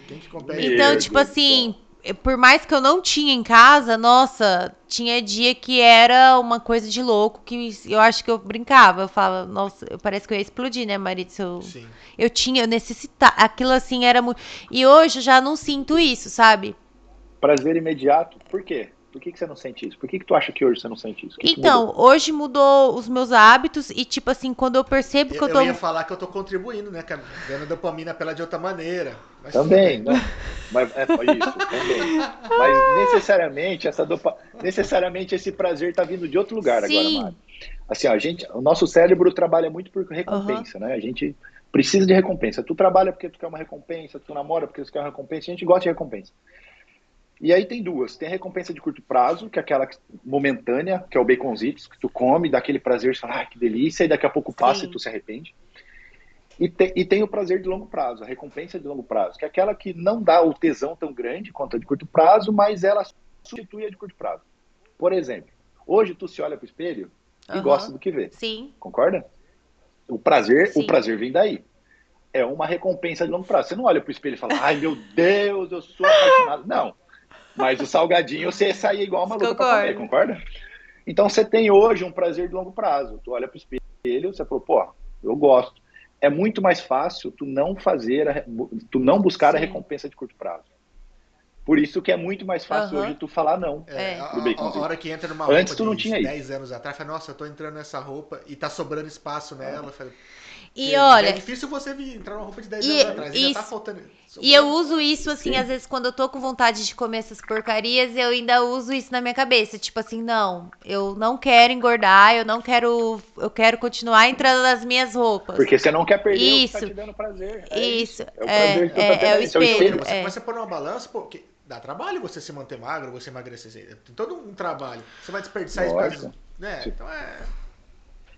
Quem que compete? Então, tipo assim, por mais que eu não tinha em casa, nossa, tinha dia que era uma coisa de louco que eu acho que eu brincava. Eu falava, nossa, parece que eu ia explodir, né, marido? Eu, Sim. eu tinha, eu necessitava. Aquilo assim era muito. E hoje eu já não sinto isso, sabe? Prazer imediato, por quê? Por que, que você não sente isso? Por que, que tu acha que hoje você não sente isso? Que então, que hoje mudou os meus hábitos e, tipo assim, quando eu percebo que eu, eu tô. Eu ia falar que eu tô contribuindo, né? Ganhando dopamina pela de outra maneira. Mas também, né? Mas é isso, também. Mas necessariamente, essa dopa... necessariamente esse prazer tá vindo de outro lugar Sim. agora, Mari. Assim, ó, a gente, o nosso cérebro trabalha muito por recompensa, uhum. né? A gente precisa de recompensa. Tu trabalha porque tu quer uma recompensa, tu namora porque tu quer uma recompensa, a gente gosta de recompensa. E aí tem duas. Tem a recompensa de curto prazo, que é aquela momentânea, que é o baconzitos, que tu come, dá aquele prazer, você fala, ah, que delícia, e daqui a pouco passa Sim. e tu se arrepende. E, te, e tem o prazer de longo prazo, a recompensa de longo prazo, que é aquela que não dá o tesão tão grande quanto a de curto prazo, mas ela substitui a de curto prazo. Por exemplo, hoje tu se olha pro espelho e gosta do que vê. Sim. Concorda? O prazer, Sim. o prazer vem daí. É uma recompensa de longo prazo. Você não olha pro espelho e fala, ai meu Deus, eu sou apaixonado. Não. Mas o salgadinho você saía igual uma luta para comer, concorda? Então você tem hoje um prazer de longo prazo. Tu olha para o espelho, você falou, pô, eu gosto. É muito mais fácil tu não fazer, a, tu não buscar Sim. a recompensa de curto prazo. Por isso que é muito mais fácil uhum. hoje tu falar não. É, a, a, hora que entra numa roupa Antes tu não tinha 10 isso. anos atrás, fala, nossa, eu tô entrando nessa roupa e tá sobrando espaço nela. Falei, e olha. É difícil você vir, entrar numa roupa de 10 e, anos atrás. Isso, tá faltando. E eu uso isso, assim, Sim. às vezes, quando eu tô com vontade de comer essas porcarias, eu ainda uso isso na minha cabeça. Tipo assim, não, eu não quero engordar, eu não quero. Eu quero continuar entrando nas minhas roupas. Porque você não quer perder isso. o que tá te dando prazer. É isso. isso. É, o, prazer é, tá é, é, o espelho. Você começa a pôr uma balança, pô, que dá trabalho você se manter magro, você emagrecer. Tem todo um trabalho. Você vai desperdiçar Nossa. isso. Né? Então é.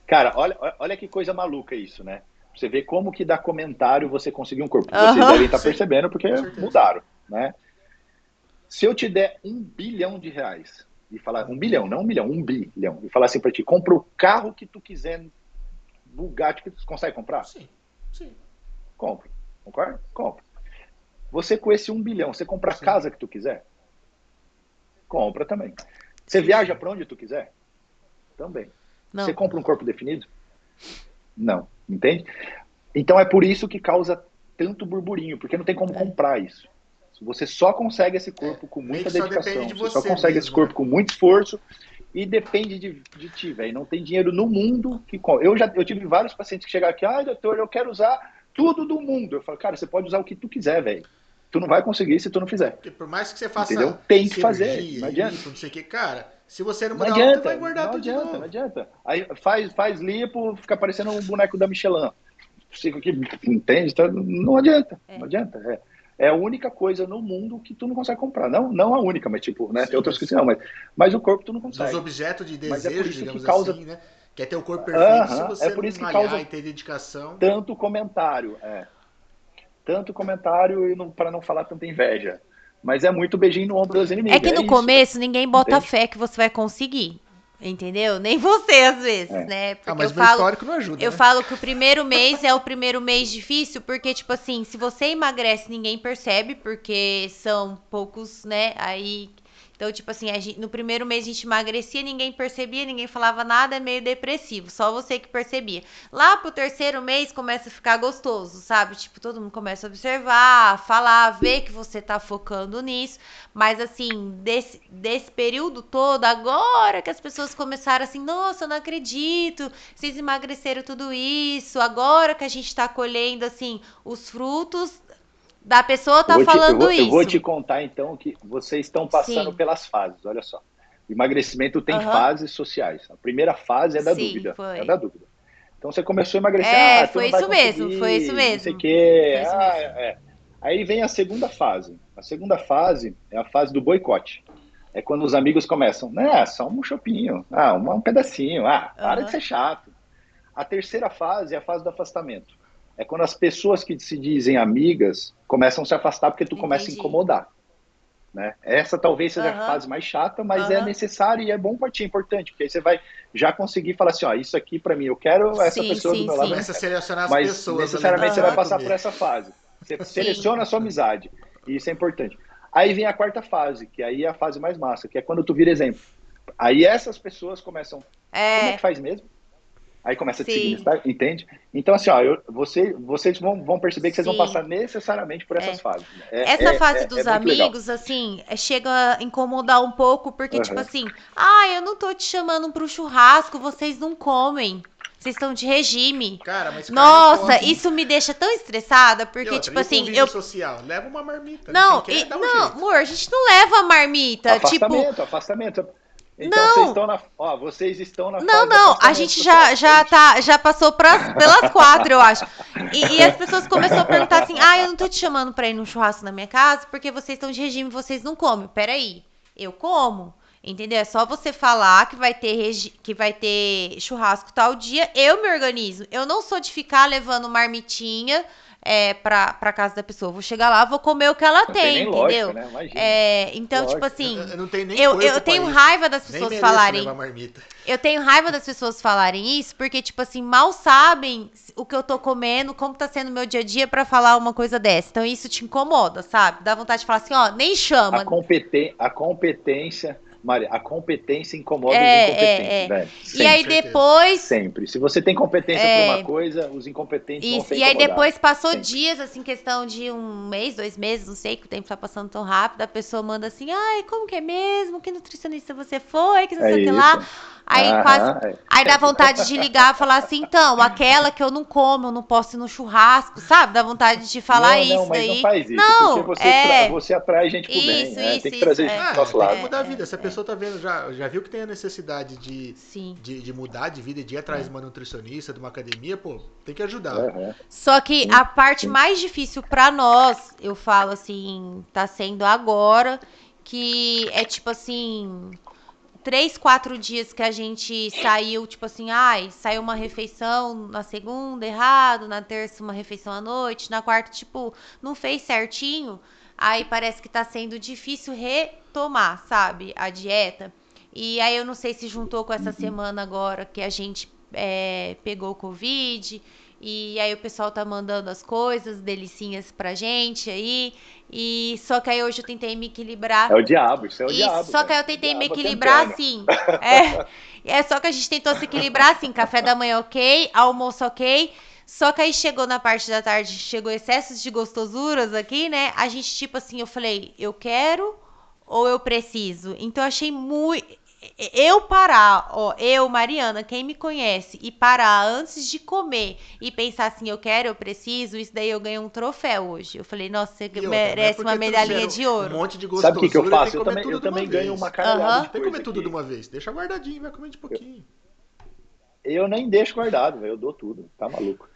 Cara, olha, olha que coisa maluca isso, né? Você vê como que dá comentário você conseguir um corpo. Vocês uhum, devem estar percebendo porque mudaram, né? Se eu te der um bilhão de reais e falar um bilhão, não um milhão, um bilhão e falar assim para ti, compra o carro que tu quiser, Bugatti que tu consegue comprar? Sim, sim. Compra, concorda? Compra. Você com esse um bilhão, você compra a casa que tu quiser? Compra também. Você viaja para onde tu quiser? Também. Não. Você compra um corpo definido? Não. Entende? Então é por isso que causa tanto burburinho, porque não tem como é. comprar isso. Você só consegue esse corpo com muita dedicação, de você, só consegue mesmo, esse corpo né? com muito esforço e depende de, de ti, velho. Não tem dinheiro no mundo que eu já eu tive vários pacientes que chegaram aqui, ah, doutor, eu quero usar tudo do mundo. Eu falo, cara, você pode usar o que tu quiser, velho. Tu não vai conseguir se tu não fizer. Porque por mais que você faça, Entendeu? Tem que fazer. Não adianta. Isso, não sei o que, cara se você não mudar, não adianta, vai engordar não tudo adianta, Não adianta. Aí faz, faz lipo, fica parecendo um boneco da Michelin. Fica aqui, entende? Então, não adianta, é. não adianta. É. é a única coisa no mundo que tu não consegue comprar. Não, não a única, mas tipo, né? Sim, tem outras que não, mas, mas o corpo tu não consegue. Os objetos de é desejo, é digamos que causa... assim, né? Quer ter o corpo perfeito uh -huh, se você é por isso que causa e ter dedicação. Tanto comentário, é. Tanto comentário e para não falar tanta inveja. Mas é muito beijinho no ombro das inimigas. É que no é começo isso, ninguém bota Entende? fé que você vai conseguir. Entendeu? Nem você, às vezes, é. né? Ah, porque ah, mas eu falo, histórico não ajuda. Eu né? falo que o primeiro mês é o primeiro mês difícil, porque, tipo assim, se você emagrece, ninguém percebe, porque são poucos, né? Aí então, tipo assim, gente, no primeiro mês a gente emagrecia, ninguém percebia, ninguém falava nada, é meio depressivo, só você que percebia. Lá pro terceiro mês começa a ficar gostoso, sabe? Tipo, todo mundo começa a observar, falar, ver que você tá focando nisso. Mas assim, desse, desse período todo, agora que as pessoas começaram assim, nossa, eu não acredito, vocês emagreceram tudo isso, agora que a gente tá colhendo assim os frutos da pessoa tá falando te, eu vou, isso. Eu vou te contar então que vocês estão passando Sim. pelas fases, olha só. Emagrecimento tem uhum. fases sociais. A primeira fase é da Sim, dúvida. Foi. É da dúvida. Então você começou a emagrecer. É, ah, foi isso mesmo, foi isso mesmo. Não sei. Ah, é. Aí vem a segunda fase. A segunda fase é a fase do boicote. É quando os amigos começam, né, só um chopinho, ah, um, um pedacinho, ah, para uhum. de ser chato. A terceira fase é a fase do afastamento é quando as pessoas que se dizem amigas começam a se afastar porque tu Entendi. começa a incomodar. Né? Essa talvez seja uhum. a fase mais chata, mas uhum. é necessária e é bom para ti, é importante, porque aí você vai já conseguir falar assim, ó, isso aqui para mim, eu quero essa sim, pessoa sim, do meu lado. Começa a selecionar as mas pessoas. necessariamente você vai passar por essa fase. Você sim. seleciona a sua amizade, e isso é importante. Aí vem a quarta fase, que aí é a fase mais massa, que é quando tu vira exemplo. Aí essas pessoas começam, é... como é que faz mesmo? Aí começa a te seguir, tá? entende? Então, assim, ó, eu, você, vocês vão, vão perceber que vocês Sim. vão passar necessariamente por essas é. fases. É, Essa é, fase é, dos é amigos, legal. assim, é, chega a incomodar um pouco, porque, uhum. tipo assim, ah, eu não tô te chamando pro churrasco, vocês não comem. Vocês estão de regime. Cara, mas Nossa, isso me deixa tão estressada, porque, outra, tipo assim, eu. social, leva uma marmita. Não, e, não, um amor, a gente não leva marmita. Afastamento, tipo... afastamento. Então não. vocês estão na, ó, vocês estão na Não, não, a gente já já tá já passou pras, pelas quatro, eu acho. E, e, as pessoas começaram a perguntar assim: "Ah, eu não tô te chamando para ir num churrasco na minha casa porque vocês estão de regime, vocês não comem". Peraí. Eu como. Entendeu? É só você falar que vai ter regi que vai ter churrasco tal dia, eu me organizo. Eu não sou de ficar levando marmitinha é, pra, pra casa da pessoa. Vou chegar lá, vou comer o que ela não tem, tem entendeu? Lógica, né? É, então, tipo lógico. tipo assim, eu, eu, eu tenho raiva das pessoas falarem. Eu tenho raiva das pessoas falarem isso, porque, tipo assim, mal sabem o que eu tô comendo, como tá sendo o meu dia a dia para falar uma coisa dessa. Então, isso te incomoda, sabe? Dá vontade de falar assim, ó, nem chama. A, competen a competência Mari, a competência incomoda é, os incompetentes, é, é. velho. Sempre. E aí depois. Sempre. Se você tem competência é... para uma coisa, os incompetentes Isso. vão ser E aí depois passou Sempre. dias, assim, questão de um mês, dois meses, não sei, que o tempo tá passando tão rápido, a pessoa manda assim, ai, como que é mesmo? Que nutricionista você foi? Que não sei o que lá. Aí ah, quase. É. Aí dá vontade de ligar e falar assim, então, aquela que eu não como, eu não posso ir no churrasco, sabe? Dá vontade de falar não, isso não, daí. Não, faz isso, não, você, é... você atrai gente pro isso, bem. Isso, é, tem que trazer isso, gente pro nosso lado. Tem mudar a vida. Se a pessoa tá vendo, já, já viu que tem a necessidade de, de, de, mudar de vida, de ir atrás de uma nutricionista, de uma academia, pô, tem que ajudar. Uhum. Só que a parte mais difícil para nós, eu falo assim, tá sendo agora, que é tipo assim três, quatro dias que a gente saiu, tipo assim, ai, saiu uma refeição na segunda errado, na terça uma refeição à noite, na quarta, tipo, não fez certinho, aí parece que tá sendo difícil retomar, sabe, a dieta. E aí eu não sei se juntou com essa uhum. semana agora que a gente é, pegou o Covid. E aí o pessoal tá mandando as coisas, delicinhas pra gente aí. E só que aí hoje eu tentei me equilibrar. É o diabo, isso é o e diabo. Só que aí eu tentei me equilibrar tentando. assim. É, é só que a gente tentou se equilibrar assim, café da manhã ok, almoço ok. Só que aí chegou na parte da tarde, chegou excessos de gostosuras aqui, né? A gente, tipo assim, eu falei, eu quero ou eu preciso? Então eu achei muito eu parar, ó, eu, Mariana, quem me conhece, e parar antes de comer e pensar assim, eu quero, eu preciso, isso daí eu ganhei um troféu hoje. Eu falei, nossa, você outra, merece uma medalhinha de ouro. Um monte de Sabe o que, que eu faço? Eu também, eu também ganho uma caralhada. Uhum. Tem que comer tudo aqui. de uma vez. Deixa guardadinho, vai comer de pouquinho. Eu, eu nem deixo guardado, eu dou tudo, tá maluco.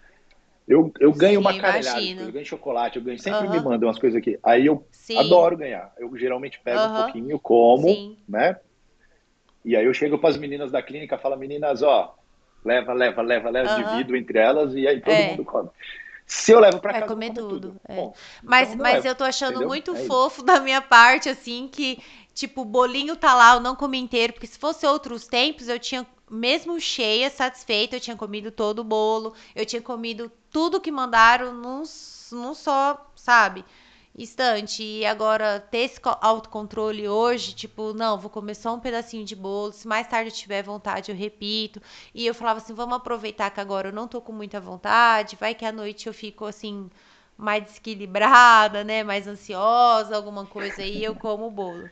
Eu, eu ganho Sim, uma caralhada, eu ganho chocolate, eu ganho, sempre uhum. me mandam umas coisas aqui. Aí eu Sim. adoro ganhar. Eu geralmente pego uhum. um pouquinho, como, Sim. né? E aí eu chego para as meninas da clínica, falo, meninas, ó, leva, leva, leva, leva, uhum. divido entre elas e aí todo é. mundo come. Se eu levo para casa, comer tudo. tudo. É. Bom, mas então mas eu tô achando entendeu? muito é fofo isso. da minha parte, assim, que, tipo, o bolinho tá lá, eu não comi inteiro, porque se fosse outros tempos, eu tinha, mesmo cheia, satisfeita, eu tinha comido todo o bolo, eu tinha comido tudo que mandaram num, num só, sabe? Instante. E agora, ter esse autocontrole hoje, tipo, não, vou comer só um pedacinho de bolo. Se mais tarde eu tiver vontade, eu repito. E eu falava assim: vamos aproveitar que agora eu não tô com muita vontade. Vai que à noite eu fico assim, mais desequilibrada, né? Mais ansiosa, alguma coisa aí, eu como o bolo.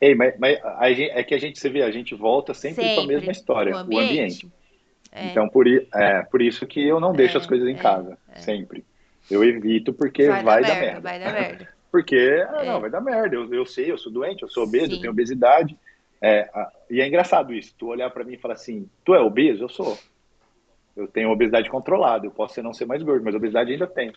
Ei, mas, mas gente, é que a gente, você vê, a gente volta sempre, sempre para a mesma história, o ambiente. O ambiente. É. Então, por, é, por isso que eu não deixo é, as coisas em é, casa, é. sempre. Eu evito porque vai, vai dar, dar, merda, Vai dar merda. porque, é. não, vai dar merda. Eu, eu sei, eu sou doente, eu sou obeso, Sim. eu tenho obesidade. É, e é engraçado isso, tu olhar para mim e falar assim, tu é obeso? Eu sou. Eu tenho obesidade controlada, eu posso ser, não ser mais gordo, mas obesidade ainda tenho.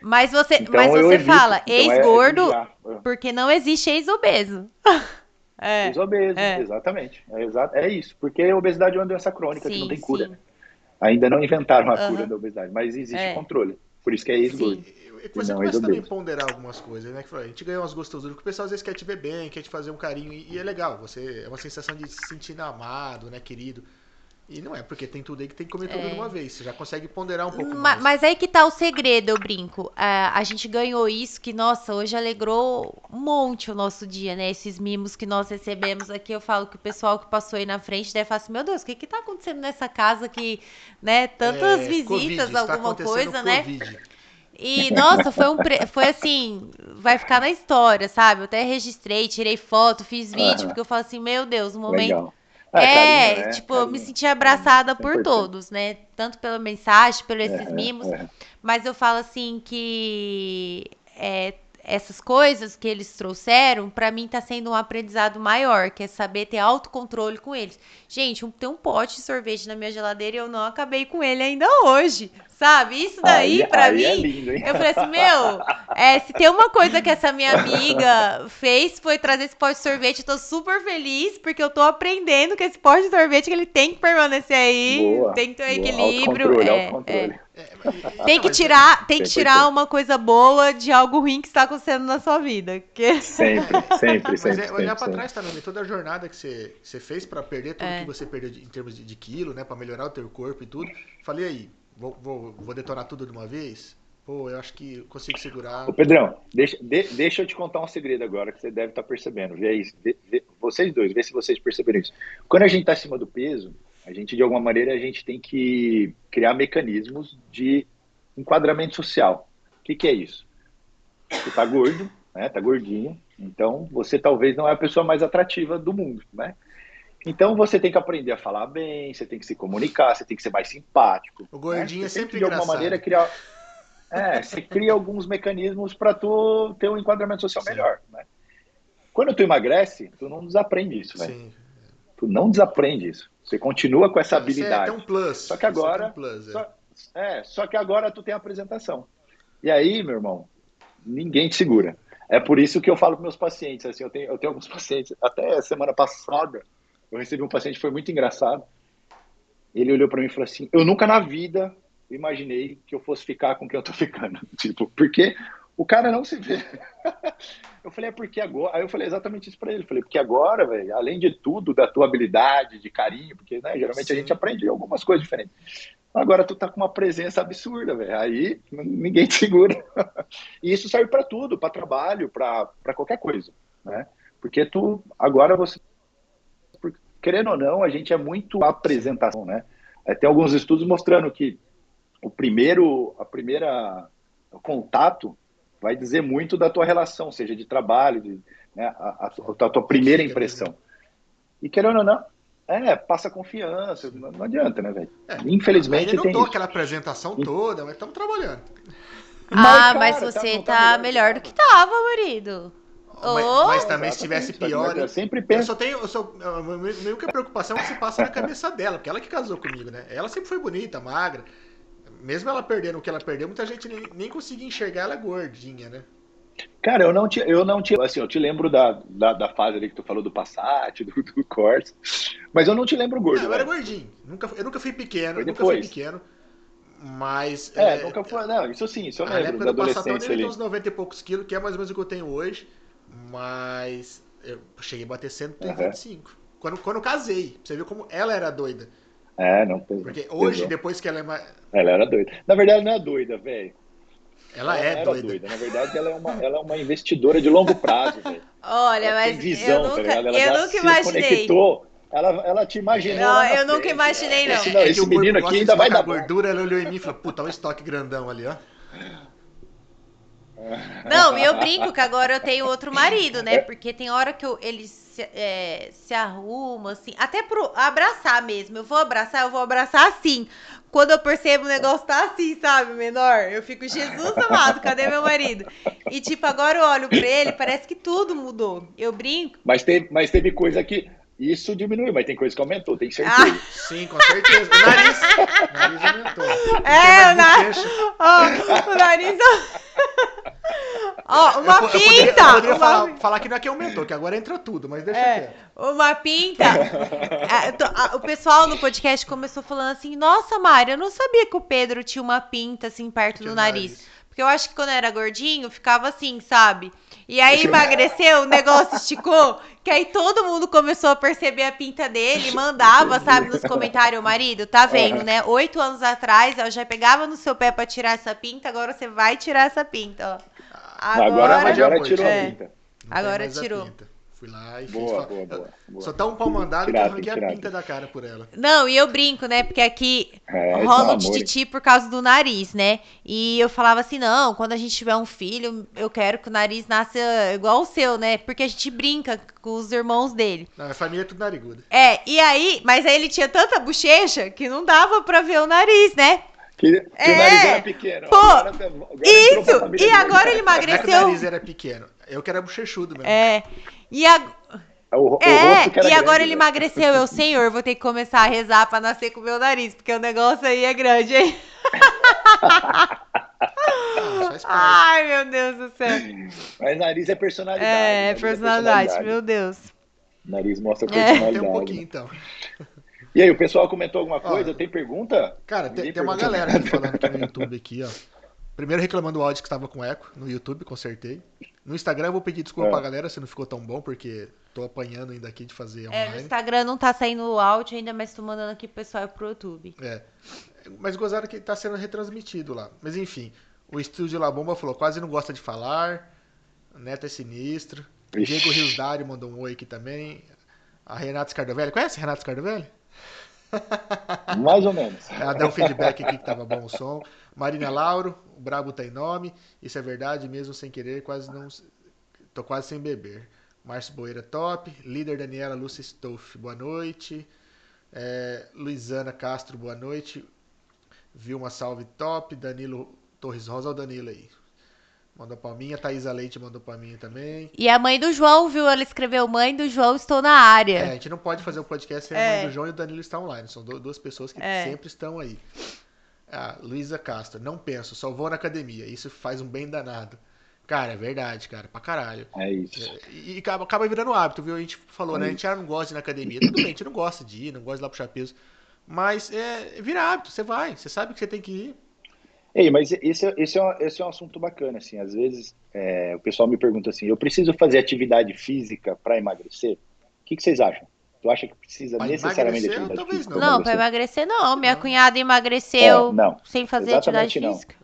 Mas você, então, mas você evito. fala então, é ex-gordo é, porque não existe ex-obeso. É, ex-obeso, é. exatamente. É, exa é isso, porque a obesidade é uma doença crônica sim, que não tem cura. Sim. Ainda não inventaram a uhum. cura da obesidade, mas existe é. controle. Por isso que é ex-gordo. E você não começa também a ponderar algumas coisas, né? Que a gente ganha umas gostosuras, porque o pessoal às vezes quer te ver bem, quer te fazer um carinho, e, é legal. Você é uma sensação de se sentir amado, né, querido. E não é, porque tem tudo aí que tem que comer tudo é. de uma vez. Você já consegue ponderar um pouco mais. Mas aí que tá o segredo, eu brinco. Uh, a gente ganhou isso que, nossa, hoje alegrou um monte o nosso dia, né? Esses mimos que nós recebemos aqui. Eu falo que o pessoal que passou aí na frente deve falar assim, meu Deus, o que que tá acontecendo nessa casa que, né, tantas é, visitas, COVID, alguma coisa, né? E, nossa, foi um. Pre... Foi assim, vai ficar na história, sabe? Eu até registrei, tirei foto, fiz vídeo, porque eu falo assim, meu Deus, um momento. Legal. É, é carinho, né? tipo, carinho. eu me senti abraçada por todos, né? Tanto pela mensagem, pelos esses é, mimos. É. Mas eu falo assim que é, essas coisas que eles trouxeram, para mim tá sendo um aprendizado maior, que é saber ter autocontrole com eles. Gente, tem um pote de sorvete na minha geladeira e eu não acabei com ele ainda hoje. Sabe? Isso daí, aí, pra aí é mim. É lindo, eu falei assim, meu, é, se tem uma coisa que essa minha amiga fez foi trazer esse pote de sorvete. Eu tô super feliz, porque eu tô aprendendo que esse pote de sorvete ele tem que permanecer aí. Boa, tem que ter um equilíbrio. É, é. Tem que tirar, tem que tirar uma coisa boa de algo ruim que está acontecendo na sua vida. Que... Sempre, sempre, Mas sempre. É, olhar para trás, tá, toda a jornada que você, você fez para perder tudo é. que você perdeu de, em termos de, de quilo, né? Para melhorar o teu corpo e tudo. Falei aí, vou, vou, vou detonar tudo de uma vez? pô, eu acho que consigo segurar. Ô, Pedrão, deixa, de, deixa eu te contar um segredo agora que você deve estar tá percebendo. Vê aí, vê, vê, vocês dois, vê se vocês perceberam isso. Quando a gente está acima do peso, a gente, de alguma maneira, a gente tem que criar mecanismos de enquadramento social. O que, que é isso? Você está gordo, né? Tá gordinho, então você talvez não é a pessoa mais atrativa do mundo, né? Então você tem que aprender a falar bem, você tem que se comunicar, você tem que ser mais simpático. O gordinho né? é sempre que, de alguma maneira criar é, você cria alguns mecanismos para tu ter um enquadramento social Sim. melhor, né? Quando tu emagrece, tu não desaprende isso, velho. Tu não desaprende isso. Você continua com essa habilidade. é um plus. Só que agora, é, um plus, é. Só, é, só que agora tu tem a apresentação. E aí, meu irmão, ninguém te segura. É por isso que eu falo para meus pacientes, assim, eu tenho, eu tenho alguns pacientes, até semana passada, eu recebi um paciente foi muito engraçado. Ele olhou para mim e falou assim: Eu nunca na vida imaginei que eu fosse ficar com quem eu tô ficando. Tipo, porque o cara não se vê. eu falei, é porque agora. Aí eu falei exatamente isso para ele. Eu falei, porque agora, velho, além de tudo, da tua habilidade, de carinho, porque né, geralmente Sim. a gente aprende algumas coisas diferentes. Agora tu tá com uma presença absurda, velho. Aí ninguém te segura. e isso serve para tudo, para trabalho, para qualquer coisa, né? Porque tu agora você querendo ou não, a gente é muito apresentação, né? É, tem alguns estudos mostrando que o primeiro, a primeira o contato vai dizer muito da tua relação, seja de trabalho, de, né, a, a, a, tua primeira impressão. E querendo ou não, é, passa confiança, não, não adianta, né, velho? É, Infelizmente não tem tô aquela apresentação toda, mas estamos trabalhando. Ah, mas, cara, tá, você tá, tá, melhor, do que tava, marido. Mas, oh, mas, também se tivesse pior. Eu sempre penso. Eu só tenho. Eu só, a minha única preocupação é que se passa na cabeça dela, porque ela que casou comigo, né? Ela sempre foi bonita, magra mesmo ela perdendo o que ela perdeu, muita gente nem, nem conseguia enxergar ela gordinha, né? Cara, eu não te, eu não te, assim, eu te lembro da, da, da fase ali que tu falou do Passat, do, do Corsa, mas eu não te lembro gordo. Não, eu era gordinho, nunca, eu nunca fui pequeno, nunca fui pequeno, mas... É, é nunca foi, não, isso sim, isso eu lembro, na época da do adolescência ali. uns 90 e poucos quilos, que é mais ou menos o que eu tenho hoje, mas eu cheguei a bater 125, uhum. quando, quando casei, pra você ver como ela era doida. É, não tem. Porque hoje, depois que ela é mais. Ela era doida. Na verdade, não é doida, velho. Ela, ela, é doida. doida. Na verdade, ela é, uma, ela é uma investidora de longo prazo, velho. Olha, ela mas visão, eu tá nunca, tá ela eu nunca imaginei. Conectou. Ela, ela te imaginou. Não, eu nunca frente, imaginei, não. Esse, não, esse menino aqui ainda vai dar gordura. Ela olhou em mim e falou: Puta, olha o estoque grandão ali, ó. Não, e eu brinco que agora eu tenho outro marido, né? Porque tem hora que eu, ele se, é, se arruma, assim, até pro abraçar mesmo. Eu vou abraçar, eu vou abraçar assim. Quando eu percebo o negócio tá assim, sabe, menor, eu fico, Jesus amado, cadê meu marido? E tipo, agora eu olho pra ele, parece que tudo mudou. Eu brinco. Mas teve, mas teve coisa que. Isso diminuiu, mas tem coisa que aumentou, tem certeza. Ah. Sim, com certeza. O nariz, o nariz aumentou. É, o nariz. Oh, o nariz. Ó, uma eu, pinta! Eu poderia, eu poderia uma... falar, falar, que não é que aumentou, que agora entra tudo, mas deixa é, quieto. Uma pinta! É, o pessoal no podcast começou falando assim: Nossa, Mari, eu não sabia que o Pedro tinha uma pinta assim perto do nariz. nariz. Porque eu acho que quando era gordinho, ficava assim, sabe? E aí emagreceu, o negócio esticou, que aí todo mundo começou a perceber a pinta dele, mandava, sabe, nos comentários, marido, tá vendo, né? Oito anos atrás, eu já pegava no seu pé pra tirar essa pinta, agora você vai tirar essa pinta, ó. Agora, agora, agora tirou é. a pinta. Agora tirou. Fui lá e boa, fiz. Boa, boa, boa. Só tá um pau mandado que eu arranquei a pinta da cara por ela. Não, e eu brinco, né? Porque aqui é, rola um tititi por causa do nariz, né? E eu falava assim: não, quando a gente tiver um filho, eu quero que o nariz nasça igual o seu, né? Porque a gente brinca com os irmãos dele. Não, a família é tudo nariguda. É, e aí, mas aí ele tinha tanta bochecha que não dava pra ver o nariz, né? Que, que é, o nariz era pequeno. Pô, agora, agora isso! E agora ele emagreceu. É que o nariz era pequeno. Eu que era bochechudo mesmo. É. E a... O, é, o e agora ele né? emagreceu. Eu, senhor, vou ter que começar a rezar pra nascer com o meu nariz, porque o negócio aí é grande, hein? Ai, meu Deus do céu. Mas nariz é personalidade. É, personalidade, é personalidade, meu Deus. Nariz mostra personalidade. É. Tem um pouquinho, então. E aí, o pessoal comentou alguma coisa? Ó, tem pergunta? Cara, tem, tem, uma galera aqui falando aqui no YouTube aqui, ó. Primeiro reclamando do áudio que estava com eco no YouTube, consertei. No Instagram eu vou pedir desculpa é. pra galera se não ficou tão bom, porque tô apanhando ainda aqui de fazer online. É, no Instagram não tá saindo o áudio ainda, mas tô mandando aqui pro pessoal pro YouTube. É. Mas gozaram que tá sendo retransmitido lá. Mas enfim, O estúdio La Bomba falou, quase não gosta de falar. Neto é sinistro. Ixi. Diego Riosdário mandou um oi aqui também. A Renata Scardovelli. Conhece a Renata Scardovelli? Mais ou menos. Ela deu um feedback aqui que tava bom o som. Marina Lauro, o Brabo tem nome. Isso é verdade, mesmo sem querer, quase não. Tô quase sem beber. Márcio Boeira top. Líder Daniela Lúcia Stoff, boa noite. É, Luizana Castro, boa noite. Vilma Salve top. Danilo Torres Rosa, o Danilo aí. Mandou pra mim, a Thaisa Leite mandou pra mim também. E a mãe do João, viu? Ela escreveu: Mãe do João, estou na área. É, a gente não pode fazer o um podcast sem é. a mãe do João e o Danilo estar online. São duas pessoas que é. sempre estão aí. A Luísa Castro, não penso, só vou na academia. Isso faz um bem danado. Cara, é verdade, cara, pra caralho. É isso. É, e, acaba, acaba virando hábito, viu? A gente falou, é né? A gente já não gosta de ir na academia. Tudo bem, a gente não gosta de ir, não gosta de ir lá puxar peso. Mas é, vira hábito, você vai, você sabe que você tem que ir. Ei, mas esse, é, esse, é, um, esse é um assunto bacana, assim, às vezes é, o pessoal me pergunta assim, eu preciso fazer atividade física para emagrecer? O que, que, vocês acham? Tu acha que precisa pra necessariamente de atividade talvez física? Não, para emagrecer não. Minha não. cunhada emagreceu é, não, sem fazer atividade não. física.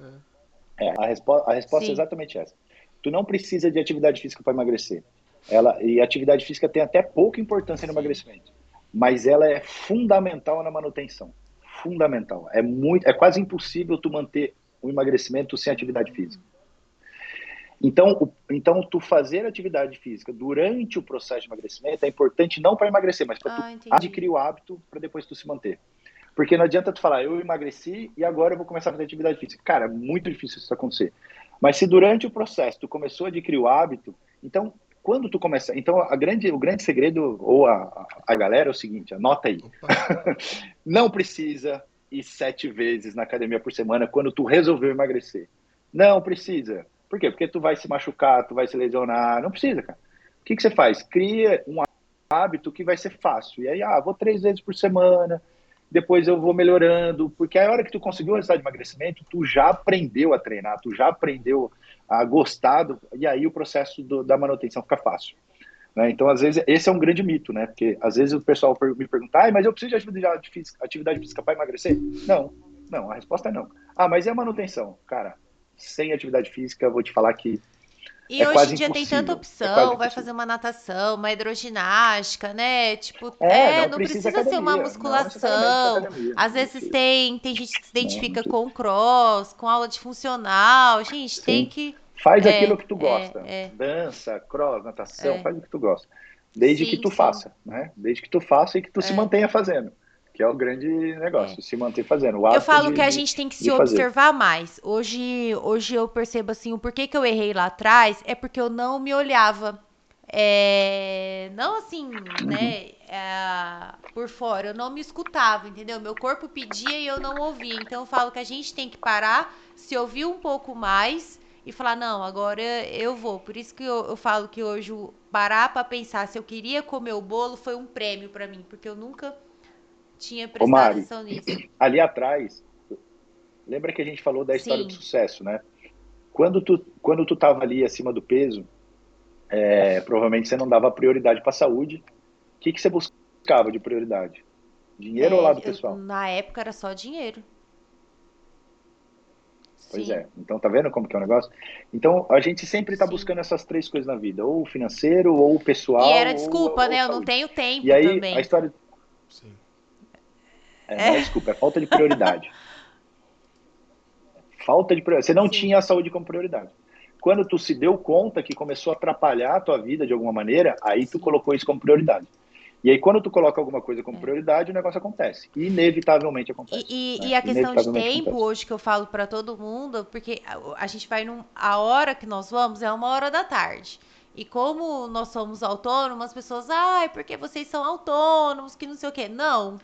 É, a, respo a resposta é Sim. é exatamente essa. Tu não precisa de atividade física para emagrecer. Ela, e atividade física tem até pouca importância no Sim. emagrecimento, mas ela é fundamental na manutenção fundamental. É muito, é quase impossível tu manter o emagrecimento sem atividade física. Então, o, então tu fazer atividade física durante o processo de emagrecimento é importante não para emagrecer, mas para ah, tu adquirir o hábito para depois tu se manter. Porque não adianta tu falar, eu emagreci e agora eu vou começar a fazer atividade física. Cara, é muito difícil isso acontecer. Mas se durante o processo tu começou a adquirir o hábito, então quando tu começa, então a grande, o grande segredo ou a, a galera é o seguinte, anota aí. não precisa ir sete vezes na academia por semana quando tu resolveu emagrecer. Não precisa. Por quê? Porque tu vai se machucar, tu vai se lesionar. Não precisa, cara. O que, que você faz? Cria um hábito que vai ser fácil. E aí, ah, vou três vezes por semana, depois eu vou melhorando, porque a hora que tu conseguiu o resultado de emagrecimento, tu já aprendeu a treinar, tu já aprendeu a gostar, do, e aí o processo do, da manutenção fica fácil. Né? Então, às vezes, esse é um grande mito, né? Porque às vezes o pessoal me pergunta, ah, mas eu preciso de atividade física, atividade física para emagrecer? Não, não, a resposta é não. Ah, mas e a manutenção? Cara, sem atividade física, eu vou te falar que e é hoje em dia tem tanta é opção, é vai fazer uma natação, uma hidroginástica, né? Tipo, é, é não, não, precisa, precisa ser uma musculação. Às vezes tem, tem gente que se identifica não, com cross, com aula de funcional. Gente, Sim. tem que. Faz é, aquilo que tu gosta. É, Dança, cross, natação, faz o que tu gosta. Desde sim, que tu sim. faça, né? Desde que tu faça e que tu se mantenha fazendo que é o grande negócio, é. se manter fazendo. eu falo de, que a gente tem que se observar fazer. mais. Hoje, hoje eu percebo assim, o porquê que eu errei lá atrás é porque eu não me olhava. É, não assim, uhum. né, é, por fora, eu não me escutava, entendeu? Meu corpo pedia e eu não ouvia. Então eu falo que a gente tem que parar, se ouvir um pouco mais e falar, não, agora eu vou. Por isso que eu, eu falo que hoje parar para pensar se eu queria comer o bolo foi um prêmio para mim, porque eu nunca tinha prestado Mari, atenção nisso. Ali atrás, lembra que a gente falou da história Sim. do sucesso, né? Quando tu, quando tu tava ali acima do peso, é, provavelmente você não dava prioridade para a saúde. O que, que você buscava de prioridade? Dinheiro é, ou lado pessoal? na época era só dinheiro. Pois Sim. é. Então tá vendo como que é o negócio? Então a gente sempre tá Sim. buscando essas três coisas na vida, ou o financeiro, ou o pessoal. E era desculpa, ou, né? Ou eu não tenho tempo e aí, também. A história. Sim. É, é. Não, desculpa, é falta de prioridade. falta de prioridade. Você não Sim. tinha a saúde como prioridade. Quando tu se deu conta que começou a atrapalhar a tua vida de alguma maneira, aí tu colocou isso como prioridade. E aí, quando tu coloca alguma coisa como é. prioridade, o negócio acontece. Inevitavelmente acontece. E, e, né? e a questão de tempo, acontece. hoje que eu falo para todo mundo, porque a, a gente vai num. A hora que nós vamos é uma hora da tarde. E como nós somos autônomos, as pessoas, ai, porque vocês são autônomos, que não sei o quê. Não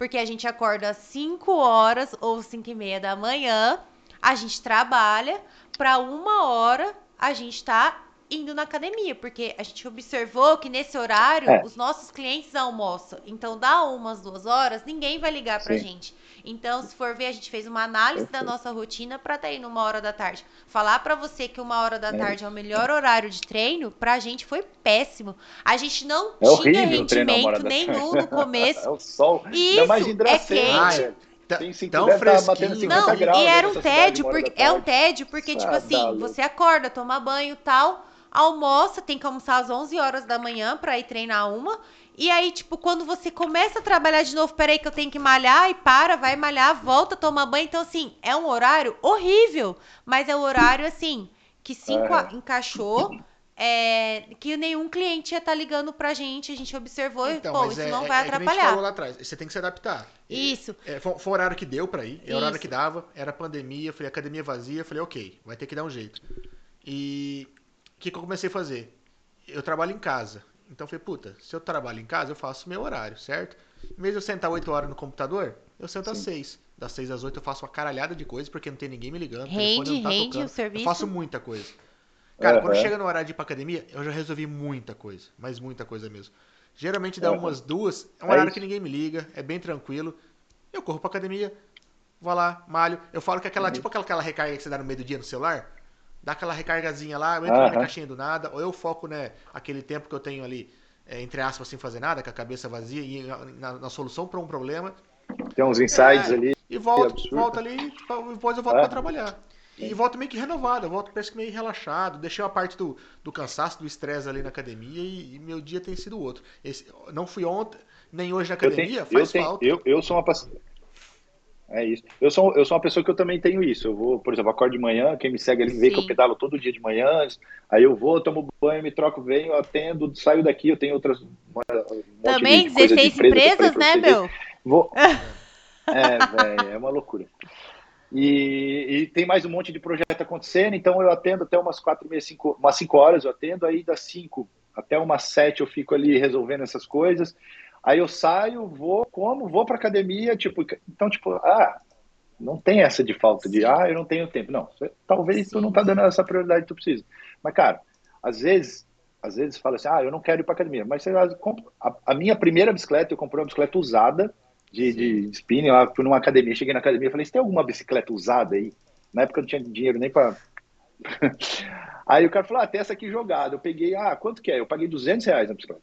porque a gente acorda às 5 horas ou 5 e meia da manhã, a gente trabalha, para uma hora a gente tá indo na academia, porque a gente observou que nesse horário é. os nossos clientes almoçam. Então, dá umas duas horas, ninguém vai ligar pra Sim. gente. Então, se for ver, a gente fez uma análise da nossa rotina para estar tá indo uma hora da tarde. Falar para você que uma hora da é. tarde é o melhor horário de treino, pra gente foi péssimo. A gente não é tinha rendimento nenhum no começo. É o sol. Isso, é quente. tem cinco, tão tá batendo 50 não, graus. E era um tédio, porque, é um tédio, porque, tipo assim, você acorda, toma banho e tal, almoça, tem que almoçar às 11 horas da manhã pra ir treinar uma. E aí, tipo, quando você começa a trabalhar de novo, peraí que eu tenho que malhar, e para, vai malhar, volta, toma banho. Então, assim, é um horário horrível, mas é o horário, assim, que se é. encaixou é, que nenhum cliente ia estar tá ligando pra gente, a gente observou então, e, pô, isso é, não vai é, atrapalhar. É a gente falou lá atrás, você tem que se adaptar. Isso. É, foi, foi, o horário que deu pra ir, é o horário que dava, era pandemia, falei, academia vazia, falei, ok, vai ter que dar um jeito. E que, que eu comecei a fazer? Eu trabalho em casa, então eu falei, puta, se eu trabalho em casa, eu faço meu horário, certo? Em vez de eu sentar 8 horas no computador, eu sento Sim. às 6. Das 6 às 8 eu faço uma caralhada de coisa, porque não tem ninguém me ligando. Rende, não tá rende tocando. o serviço. Eu faço muita coisa. Cara, uhum. quando chega no horário de ir pra academia, eu já resolvi muita coisa. Mas muita coisa mesmo. Geralmente dá uhum. umas duas. É um é horário isso. que ninguém me liga, é bem tranquilo. Eu corro pra academia, vou lá, malho. Eu falo que aquela, uhum. tipo aquela, aquela recarga que você dá no meio do dia no celular. Dá aquela recargazinha lá, eu entro uhum. na minha caixinha do nada, ou eu foco, né, aquele tempo que eu tenho ali, é, entre aspas, sem fazer nada, com a cabeça vazia, e na, na solução para um problema. Tem uns insights é, ali. E volto, volto ali, depois eu volto é. para trabalhar. E volto meio que renovado, eu volto parece que meio relaxado. Deixei uma parte do, do cansaço, do estresse ali na academia e, e, meu dia tem sido outro. Esse, não fui ontem, nem hoje na academia, eu tenho, faz eu falta. eu, eu sou uma é isso. Eu sou, eu sou uma pessoa que eu também tenho isso. Eu vou, por exemplo, acordo de manhã, quem me segue ali vê Sim. que eu pedalo todo dia de manhã. Aí eu vou, tomo banho, me troco, venho, atendo, saio daqui, eu tenho outras. Uma, um também, de 16 de empresas, né, meu? Vou. É, velho, é uma loucura. E, e, tem mais um monte de projeto acontecendo, então eu atendo até umas quatro e meia, cinco, umas cinco horas eu atendo, aí das cinco até umas sete eu fico ali resolvendo essas coisas. Aí eu saio, vou, como, vou para academia, tipo, então, tipo, ah, não tem essa de falta de, ah, eu não tenho tempo. Não, talvez Sim. tu não tá dando essa prioridade que tu precisa. Mas, cara, às vezes, às vezes fala assim, ah, eu não quero ir para academia. Mas você, a, a minha primeira bicicleta, eu comprei uma bicicleta usada, de, de spinning, lá fui numa academia, cheguei na academia e falei, você tem alguma bicicleta usada aí? Na época eu não tinha dinheiro nem para aí o cara falou, ah, tem essa aqui jogada. Eu peguei, ah, quanto que é? Eu paguei 200 reais na bicicleta.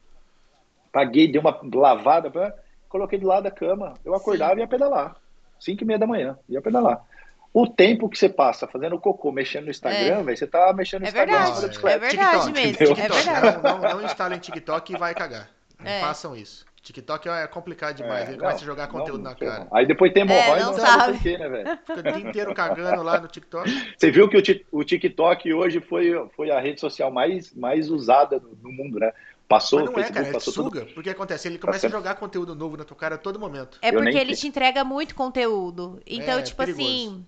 Paguei, dei uma lavada, pra... coloquei do lado da cama. Eu acordava Sim. e ia pedalar. 5 e meia da manhã, ia pedalar. O tempo que você passa fazendo cocô, mexendo no Instagram, é. você tá mexendo no é Instagram verdade, da bicicleta. É verdade TikTok, mesmo, TikTok, é verdade. Não, não, não instalem TikTok e vai cagar. Não é. façam isso. TikTok é complicado demais, é, ele começa a jogar conteúdo não, na cara. Aí depois tem hemorroida, é, não, não sabe por quê, né, velho? Fica o dia inteiro cagando lá no TikTok. Você viu que o, o TikTok hoje foi, foi a rede social mais, mais usada no mundo, né? Passou Mas não o Facebook, é, cara, passou suga, tudo. porque acontece, ele começa a jogar conteúdo novo na tua cara a todo momento. É porque ele te entrega muito conteúdo. Então, é, tipo perigoso. assim.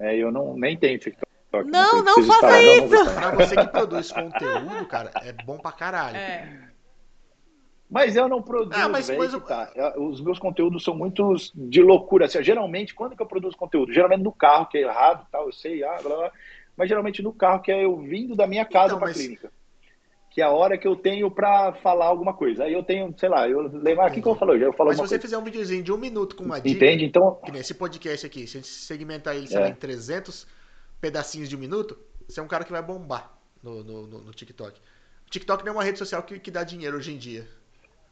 É, eu não nem tenho TikTok. Não, não, não faça isso! Não pra você que produz conteúdo, cara, é bom pra caralho. É. Mas eu não produzo, ah, mas, mas tá. Os meus conteúdos são muitos de loucura. Assim, geralmente, quando que eu produzo conteúdo? Geralmente no carro, que é errado, tal, eu sei, ah, blá, blá, mas geralmente no carro, que é eu vindo da minha casa então, para a mas... clínica. Que é a hora que eu tenho para falar alguma coisa. Aí eu tenho, sei lá, eu levar aqui que eu falo, eu falo Mas se você coisa. fizer um videozinho de um minuto com uma dica, Entende? Então, que nesse podcast aqui, se a gente segmentar ele, sei é. lá, em 300 pedacinhos de um minuto, você é um cara que vai bombar no, no, no, no TikTok. O TikTok não é uma rede social que, que dá dinheiro hoje em dia.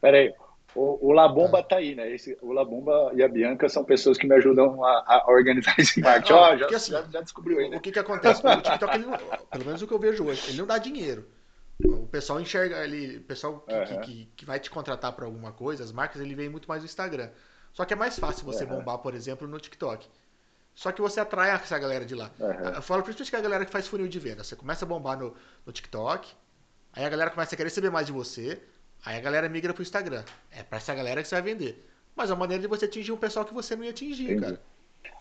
Peraí, o, o Labomba tá. tá aí, né? Esse, o Labomba e a Bianca são pessoas que me ajudam a, a organizar esse marketing. Ó, oh, já, assim, já, já, descobriu aí, né? O que que acontece? O TikTok, ele pelo menos o que eu vejo hoje, ele não dá dinheiro. O pessoal enxerga ali, o pessoal que, uhum. que, que, vai te contratar para alguma coisa, as marcas, ele vem muito mais no Instagram. Só que é mais fácil você uhum. bombar, por exemplo, no TikTok. Só que você atrai essa galera de lá. Uhum. Eu falo principalmente que a galera que faz funil de venda. Você começa a bombar no, no TikTok, aí a galera começa a querer saber mais de você, Aí a galera migra pro Instagram. É pra essa galera que você vai vender. Mas é uma maneira de você atingir um pessoal que você não ia atingir, Entendi. cara.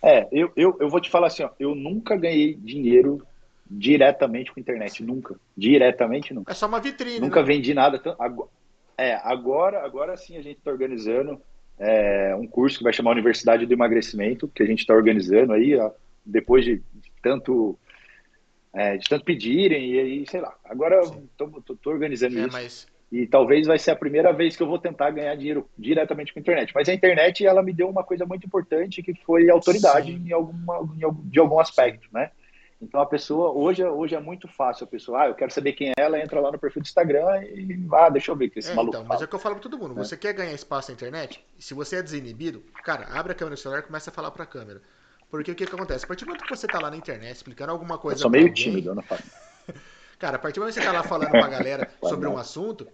É, eu, eu, eu vou te falar assim, ó, eu nunca ganhei dinheiro diretamente com a internet, nunca. Diretamente nunca. É só uma vitrine. Nunca né? vendi nada. É, agora, agora sim a gente está organizando é, um curso que vai chamar Universidade do Emagrecimento, que a gente está organizando aí, depois de tanto é, de tanto pedirem e aí, sei lá. Agora estou organizando é, isso. Mas e talvez vai ser a primeira vez que eu vou tentar ganhar dinheiro diretamente com a internet. Mas a internet, ela me deu uma coisa muito importante, que foi autoridade em alguma, em algum, de algum aspecto, né? Então a pessoa, hoje, hoje é muito fácil a pessoa, ah, eu quero saber quem é ela, entra lá no perfil do Instagram e, ah, deixa eu ver que esse é, maluco então, Mas é o que eu falo pra todo mundo, é. você quer ganhar espaço na internet, se você é desinibido, cara, abre a câmera do celular e começa a falar pra câmera. Porque o que, que acontece? A partir do momento que você tá lá na internet explicando alguma coisa. Eu sou meio alguém, tímido, não falo. Cara, a partir do momento que você tá lá falando pra galera sobre um assunto,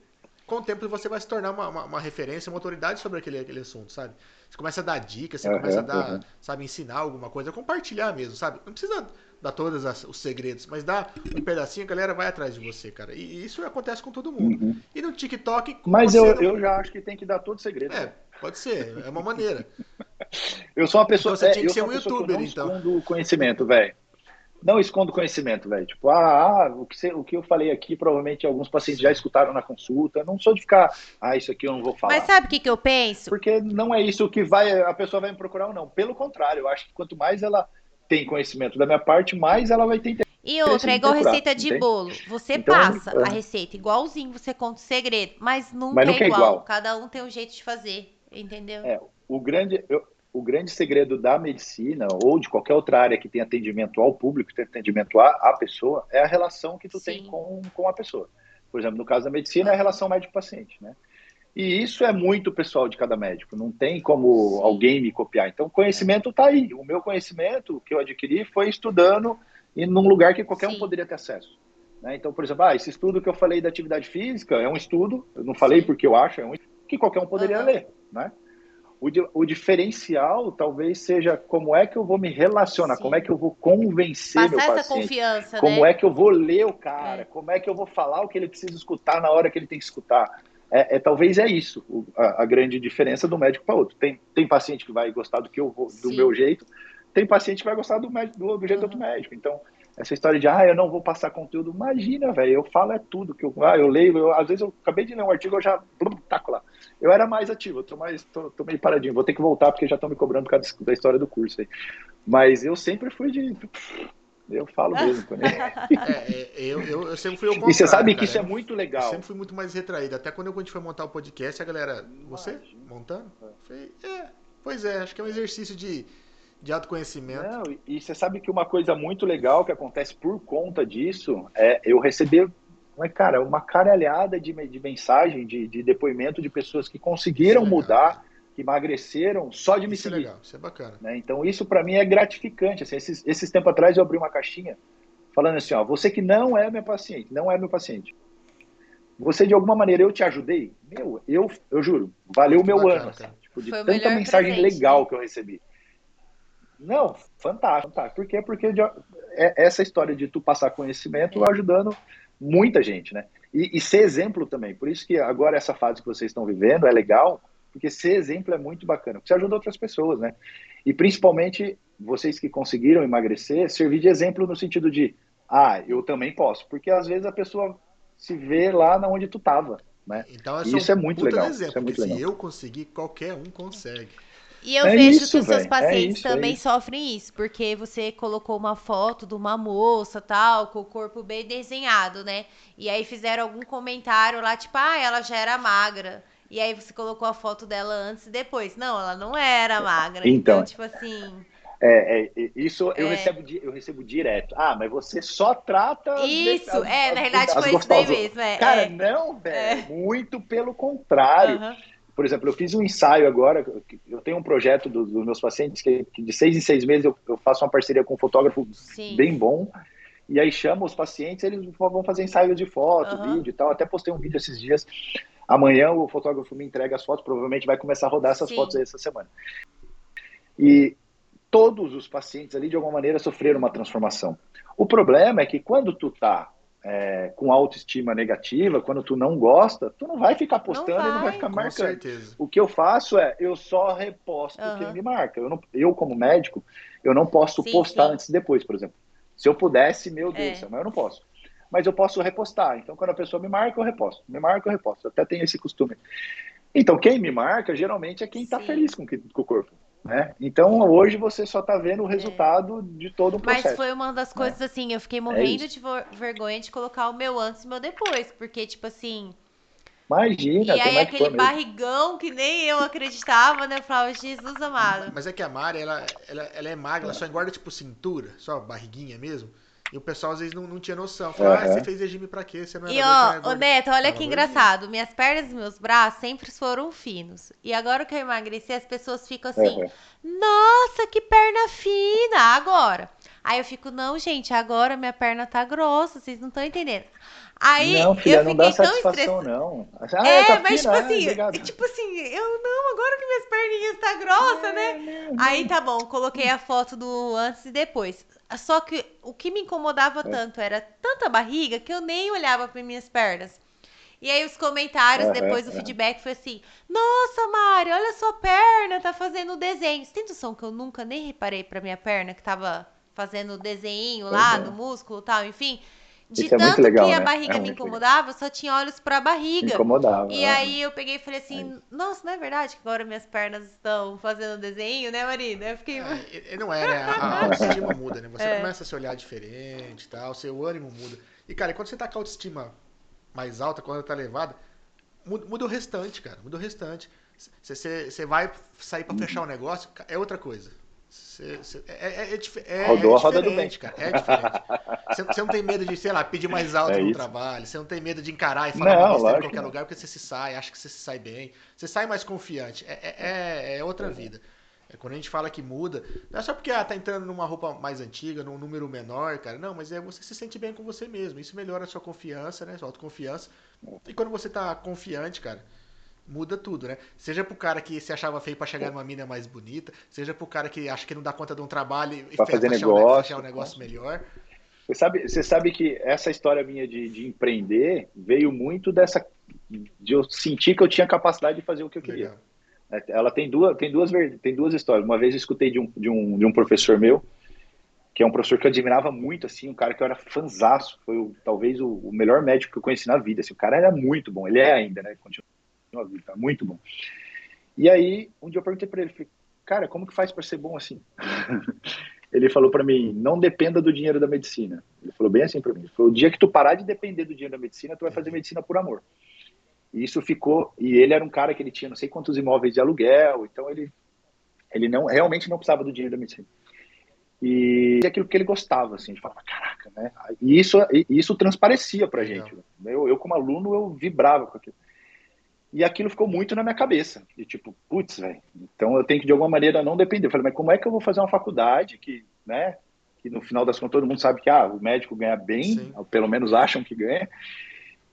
com o tempo você vai se tornar uma, uma, uma, referência, uma autoridade sobre aquele, aquele assunto, sabe? Você começa a dar dicas, você uhum, começa a dar, uhum. sabe, ensinar alguma coisa, compartilhar mesmo, sabe? Não precisa dar todos os segredos, mas dá um pedacinho, a galera vai atrás de você, cara. E isso acontece com todo mundo. Uhum. E no TikTok. Mas eu, não... eu já acho que tem que dar todo segredo. É, pode ser, é uma maneira. eu sou uma pessoa. Então você é, tinha que ser um youtuber, então. do conhecimento, velho não escondo conhecimento, velho. Tipo, ah, ah o, que você, o que eu falei aqui, provavelmente alguns pacientes já escutaram na consulta. Não sou de ficar, ah, isso aqui eu não vou falar. Mas sabe o que, que eu penso? Porque não é isso que vai, a pessoa vai me procurar ou não. Pelo contrário, eu acho que quanto mais ela tem conhecimento da minha parte, mais ela vai ter e outra, é igual receita de entende? bolo. Você então, passa é. a receita igualzinho, você conta o segredo, mas nunca, mas nunca é, igual. é, igual. Cada um tem um jeito de fazer, entendeu? É, o grande, eu, o grande segredo da medicina ou de qualquer outra área que tem atendimento ao público, tem atendimento à, à pessoa, é a relação que tu Sim. tem com, com a pessoa. Por exemplo, no caso da medicina, é a relação médico-paciente, né? E isso é muito pessoal de cada médico, não tem como Sim. alguém me copiar. Então, o conhecimento está aí. O meu conhecimento que eu adquiri foi estudando e num lugar que qualquer Sim. um poderia ter acesso. Né? Então, por exemplo, ah, esse estudo que eu falei da atividade física é um estudo, eu não falei porque eu acho, é um que qualquer um poderia uhum. ler, né? O, o, diferencial talvez seja como é que eu vou me relacionar, Sim. como é que eu vou convencer Passar meu paciente, essa confiança, como né? é que eu vou ler o cara, é. como é que eu vou falar o que ele precisa escutar na hora que ele tem que escutar. É, é talvez é isso a, a, grande diferença do médico para outro. Tem, tem paciente que vai gostar do que eu vou, do Sim. meu jeito, tem paciente que vai gostar do, médico, do, do jeito uhum. do outro médico. Então essa história de, ah, eu não vou passar conteúdo, imagina, velho, eu falo é tudo, que eu, ah, eu leio, eu, às vezes eu acabei de ler um artigo, eu já, blum, taco lá. Eu era mais ativo, eu tô, mais, tô, tô meio paradinho, vou ter que voltar porque já estão me cobrando por causa da história do curso aí. Mas eu sempre fui de, eu falo mesmo. é, é, eu, eu, eu, sempre fui o E você sabe que isso é muito legal. Eu sempre fui muito mais retraído, até quando a gente foi montar o podcast, a galera, você, montando? Falei, é, pois é, acho que é um exercício de de autoconhecimento. Não, e você sabe que uma coisa muito legal que acontece por conta disso é eu receber, cara, uma caralhada de, de mensagem, de, de depoimento de pessoas que conseguiram é mudar, que emagreceram só de me isso é seguir. Isso é legal, isso é bacana. Né? Então isso para mim é gratificante. Assim, esses, esses tempos atrás eu abri uma caixinha falando assim, ó, você que não é meu paciente, não é meu paciente. Você de alguma maneira eu te ajudei? Meu, eu, eu juro, valeu o meu bacana, ano, assim, tipo, de Foi tanta mensagem presente, legal né? que eu recebi. Não, fantástico, fantástico. Por quê? Porque é essa história de tu passar conhecimento ajudando muita gente, né? E, e, ser exemplo também. Por isso que agora essa fase que vocês estão vivendo é legal, porque ser exemplo é muito bacana, porque você ajuda outras pessoas, né? E principalmente vocês que conseguiram emagrecer, servir de exemplo no sentido de, ah, eu também posso, porque às vezes a pessoa se vê lá na onde tu tava, né? Então, isso é muito legal. Exemplo, isso é muito legal. se eu conseguir, qualquer um consegue. E eu é vejo isso, que os seus véio. É pacientes é isso, também é sofrem isso, porque você colocou uma foto de uma moça, tal, com o corpo bem desenhado, né? E aí fizeram algum comentário lá, tipo, ah, ela já era magra. E aí você colocou a foto dela antes e depois. Não, ela não era magra. Então, então tipo assim. É, é, isso eu, é. recebo, eu recebo direto. Ah, mas você só trata. Isso, as, é, na verdade foi isso daí mesmo. É, Cara, é. não, velho. Muito pelo contrário. Uhum. Por exemplo, eu fiz um ensaio agora, eu tenho um projeto dos, dos meus pacientes que, que, de seis em seis meses eu, eu, faço uma parceria com um fotógrafo Sim. bem bom, e aí chamo os pacientes, eles vão fazer ensaios de foto, uhum. vídeo e tal. Até postei um vídeo esses dias. Amanhã o fotógrafo me entrega as fotos, provavelmente vai começar a rodar essas Sim. fotos aí essa semana. E todos os pacientes ali, de alguma maneira, sofreram uma transformação. O problema é que quando tu tá é, com autoestima negativa, quando tu não gosta, tu não vai ficar postando não vai, e não vai ficar marcando. Certeza. O que eu faço é, eu só reposto uhum. quem me marca. Eu, não, eu, como médico, eu não posso sim, postar sim. antes e depois, por exemplo. Se eu pudesse, meu Deus, é. mas eu não posso. Mas eu posso repostar. Então, quando a pessoa me marca, eu reposto. Me marca, eu reposto. Eu até tenho esse costume. Então, quem me marca, geralmente, é quem está feliz com, com o corpo. Né? Então hoje você só está vendo o resultado é. de todo o processo. Mas foi uma das né? coisas assim, eu fiquei é morrendo é de vergonha de colocar o meu antes e o meu depois, porque tipo assim. Imagina. E aí aquele barrigão que nem eu acreditava, né? Eu falava, Jesus amado. Mas é que a Mari, ela, ela, ela é magra, ela só engorda tipo cintura, só barriguinha mesmo. E o pessoal às vezes não, não tinha noção. Fala, uhum. ah, você fez regime pra quê? Você não era E ó, ô Neto, olha que engraçado. Minhas pernas e meus braços sempre foram finos. E agora que eu emagreci, as pessoas ficam assim, uhum. nossa, que perna fina, agora. Aí eu fico, não, gente, agora minha perna tá grossa, vocês não estão entendendo. Aí não, filha, eu não dá satisfação, não. Ah, é, tá mas fina, tipo assim, ah, tipo assim, eu não, agora que minhas perninhas tá grossa, é, né? Não, Aí tá bom, coloquei a foto do antes e depois. Só que o que me incomodava é. tanto era tanta barriga que eu nem olhava para minhas pernas. E aí os comentários, depois do feedback, foi assim: Nossa, Mari, olha a sua perna, tá fazendo desenho. Você tem noção que eu nunca nem reparei pra minha perna que tava fazendo desenho lá no músculo e tal, enfim. De Isso é tanto é legal, que a né? barriga é me incomodava, legal. eu só tinha olhos pra barriga. Incomodava. E aí eu peguei e falei assim, nossa, não é verdade que agora minhas pernas estão fazendo desenho, né, Marina? Eu fiquei... É, não é, né? A, autoestima muda, né? Você é. começa a se olhar diferente e tal, seu ânimo muda. E, cara, quando você tá com a autoestima mais alta, quando ela tá elevada, muda, muda o restante, cara. Muda o restante. Você, você vai sair para fechar o um negócio, é outra coisa. Cê, cê, é, é, é, é, Rodou é a roda do bem. cara. É diferente. Você não tem medo de, sei lá, pedir mais alto é no isso. trabalho. Você não tem medo de encarar e falar não, em qualquer lugar, porque você se sai, acha que você se sai bem. Você sai mais confiante. É, é, é outra vida. É quando a gente fala que muda, não é só porque ah, tá entrando numa roupa mais antiga, num número menor, cara. Não, mas é você se sente bem com você mesmo. Isso melhora a sua confiança, né? Sua autoconfiança. E quando você tá confiante, cara, muda tudo, né? Seja pro cara que se achava feio para chegar numa mina mais bonita, seja pro cara que acha que não dá conta de um trabalho e pra fazer negócio, achar um negócio melhor. Você sabe, você sabe que essa história minha de, de empreender veio muito dessa de eu sentir que eu tinha capacidade de fazer o que eu queria. Legal. É, ela tem duas, tem duas, tem duas histórias. Uma vez eu escutei de um, de um, de um professor meu, que é um professor que eu admirava muito, assim, um cara que eu era fanzaço, foi o, talvez o, o, melhor médico que eu conheci na vida. Assim, o cara era muito bom, ele é ainda, né? Continua uma vida, tá muito bom. E aí, um dia eu perguntei para ele, falei, cara, como que faz para ser bom assim? ele falou para mim, não dependa do dinheiro da medicina. Ele falou bem assim para mim, ele falou, o dia que tu parar de depender do dinheiro da medicina, tu vai fazer medicina por amor. E isso ficou, e ele era um cara que ele tinha não sei quantos imóveis de aluguel, então ele ele não realmente não precisava do dinheiro da medicina. E aquilo que ele gostava, assim, de falar, caraca, né? E isso, isso transparecia pra gente. Eu, eu, como aluno, eu vibrava com aquilo. E aquilo ficou muito na minha cabeça. De tipo, putz, velho, então eu tenho que de alguma maneira não depender. Eu falei, mas como é que eu vou fazer uma faculdade que, né, que no final das contas todo mundo sabe que ah, o médico ganha bem, pelo menos acham que ganha.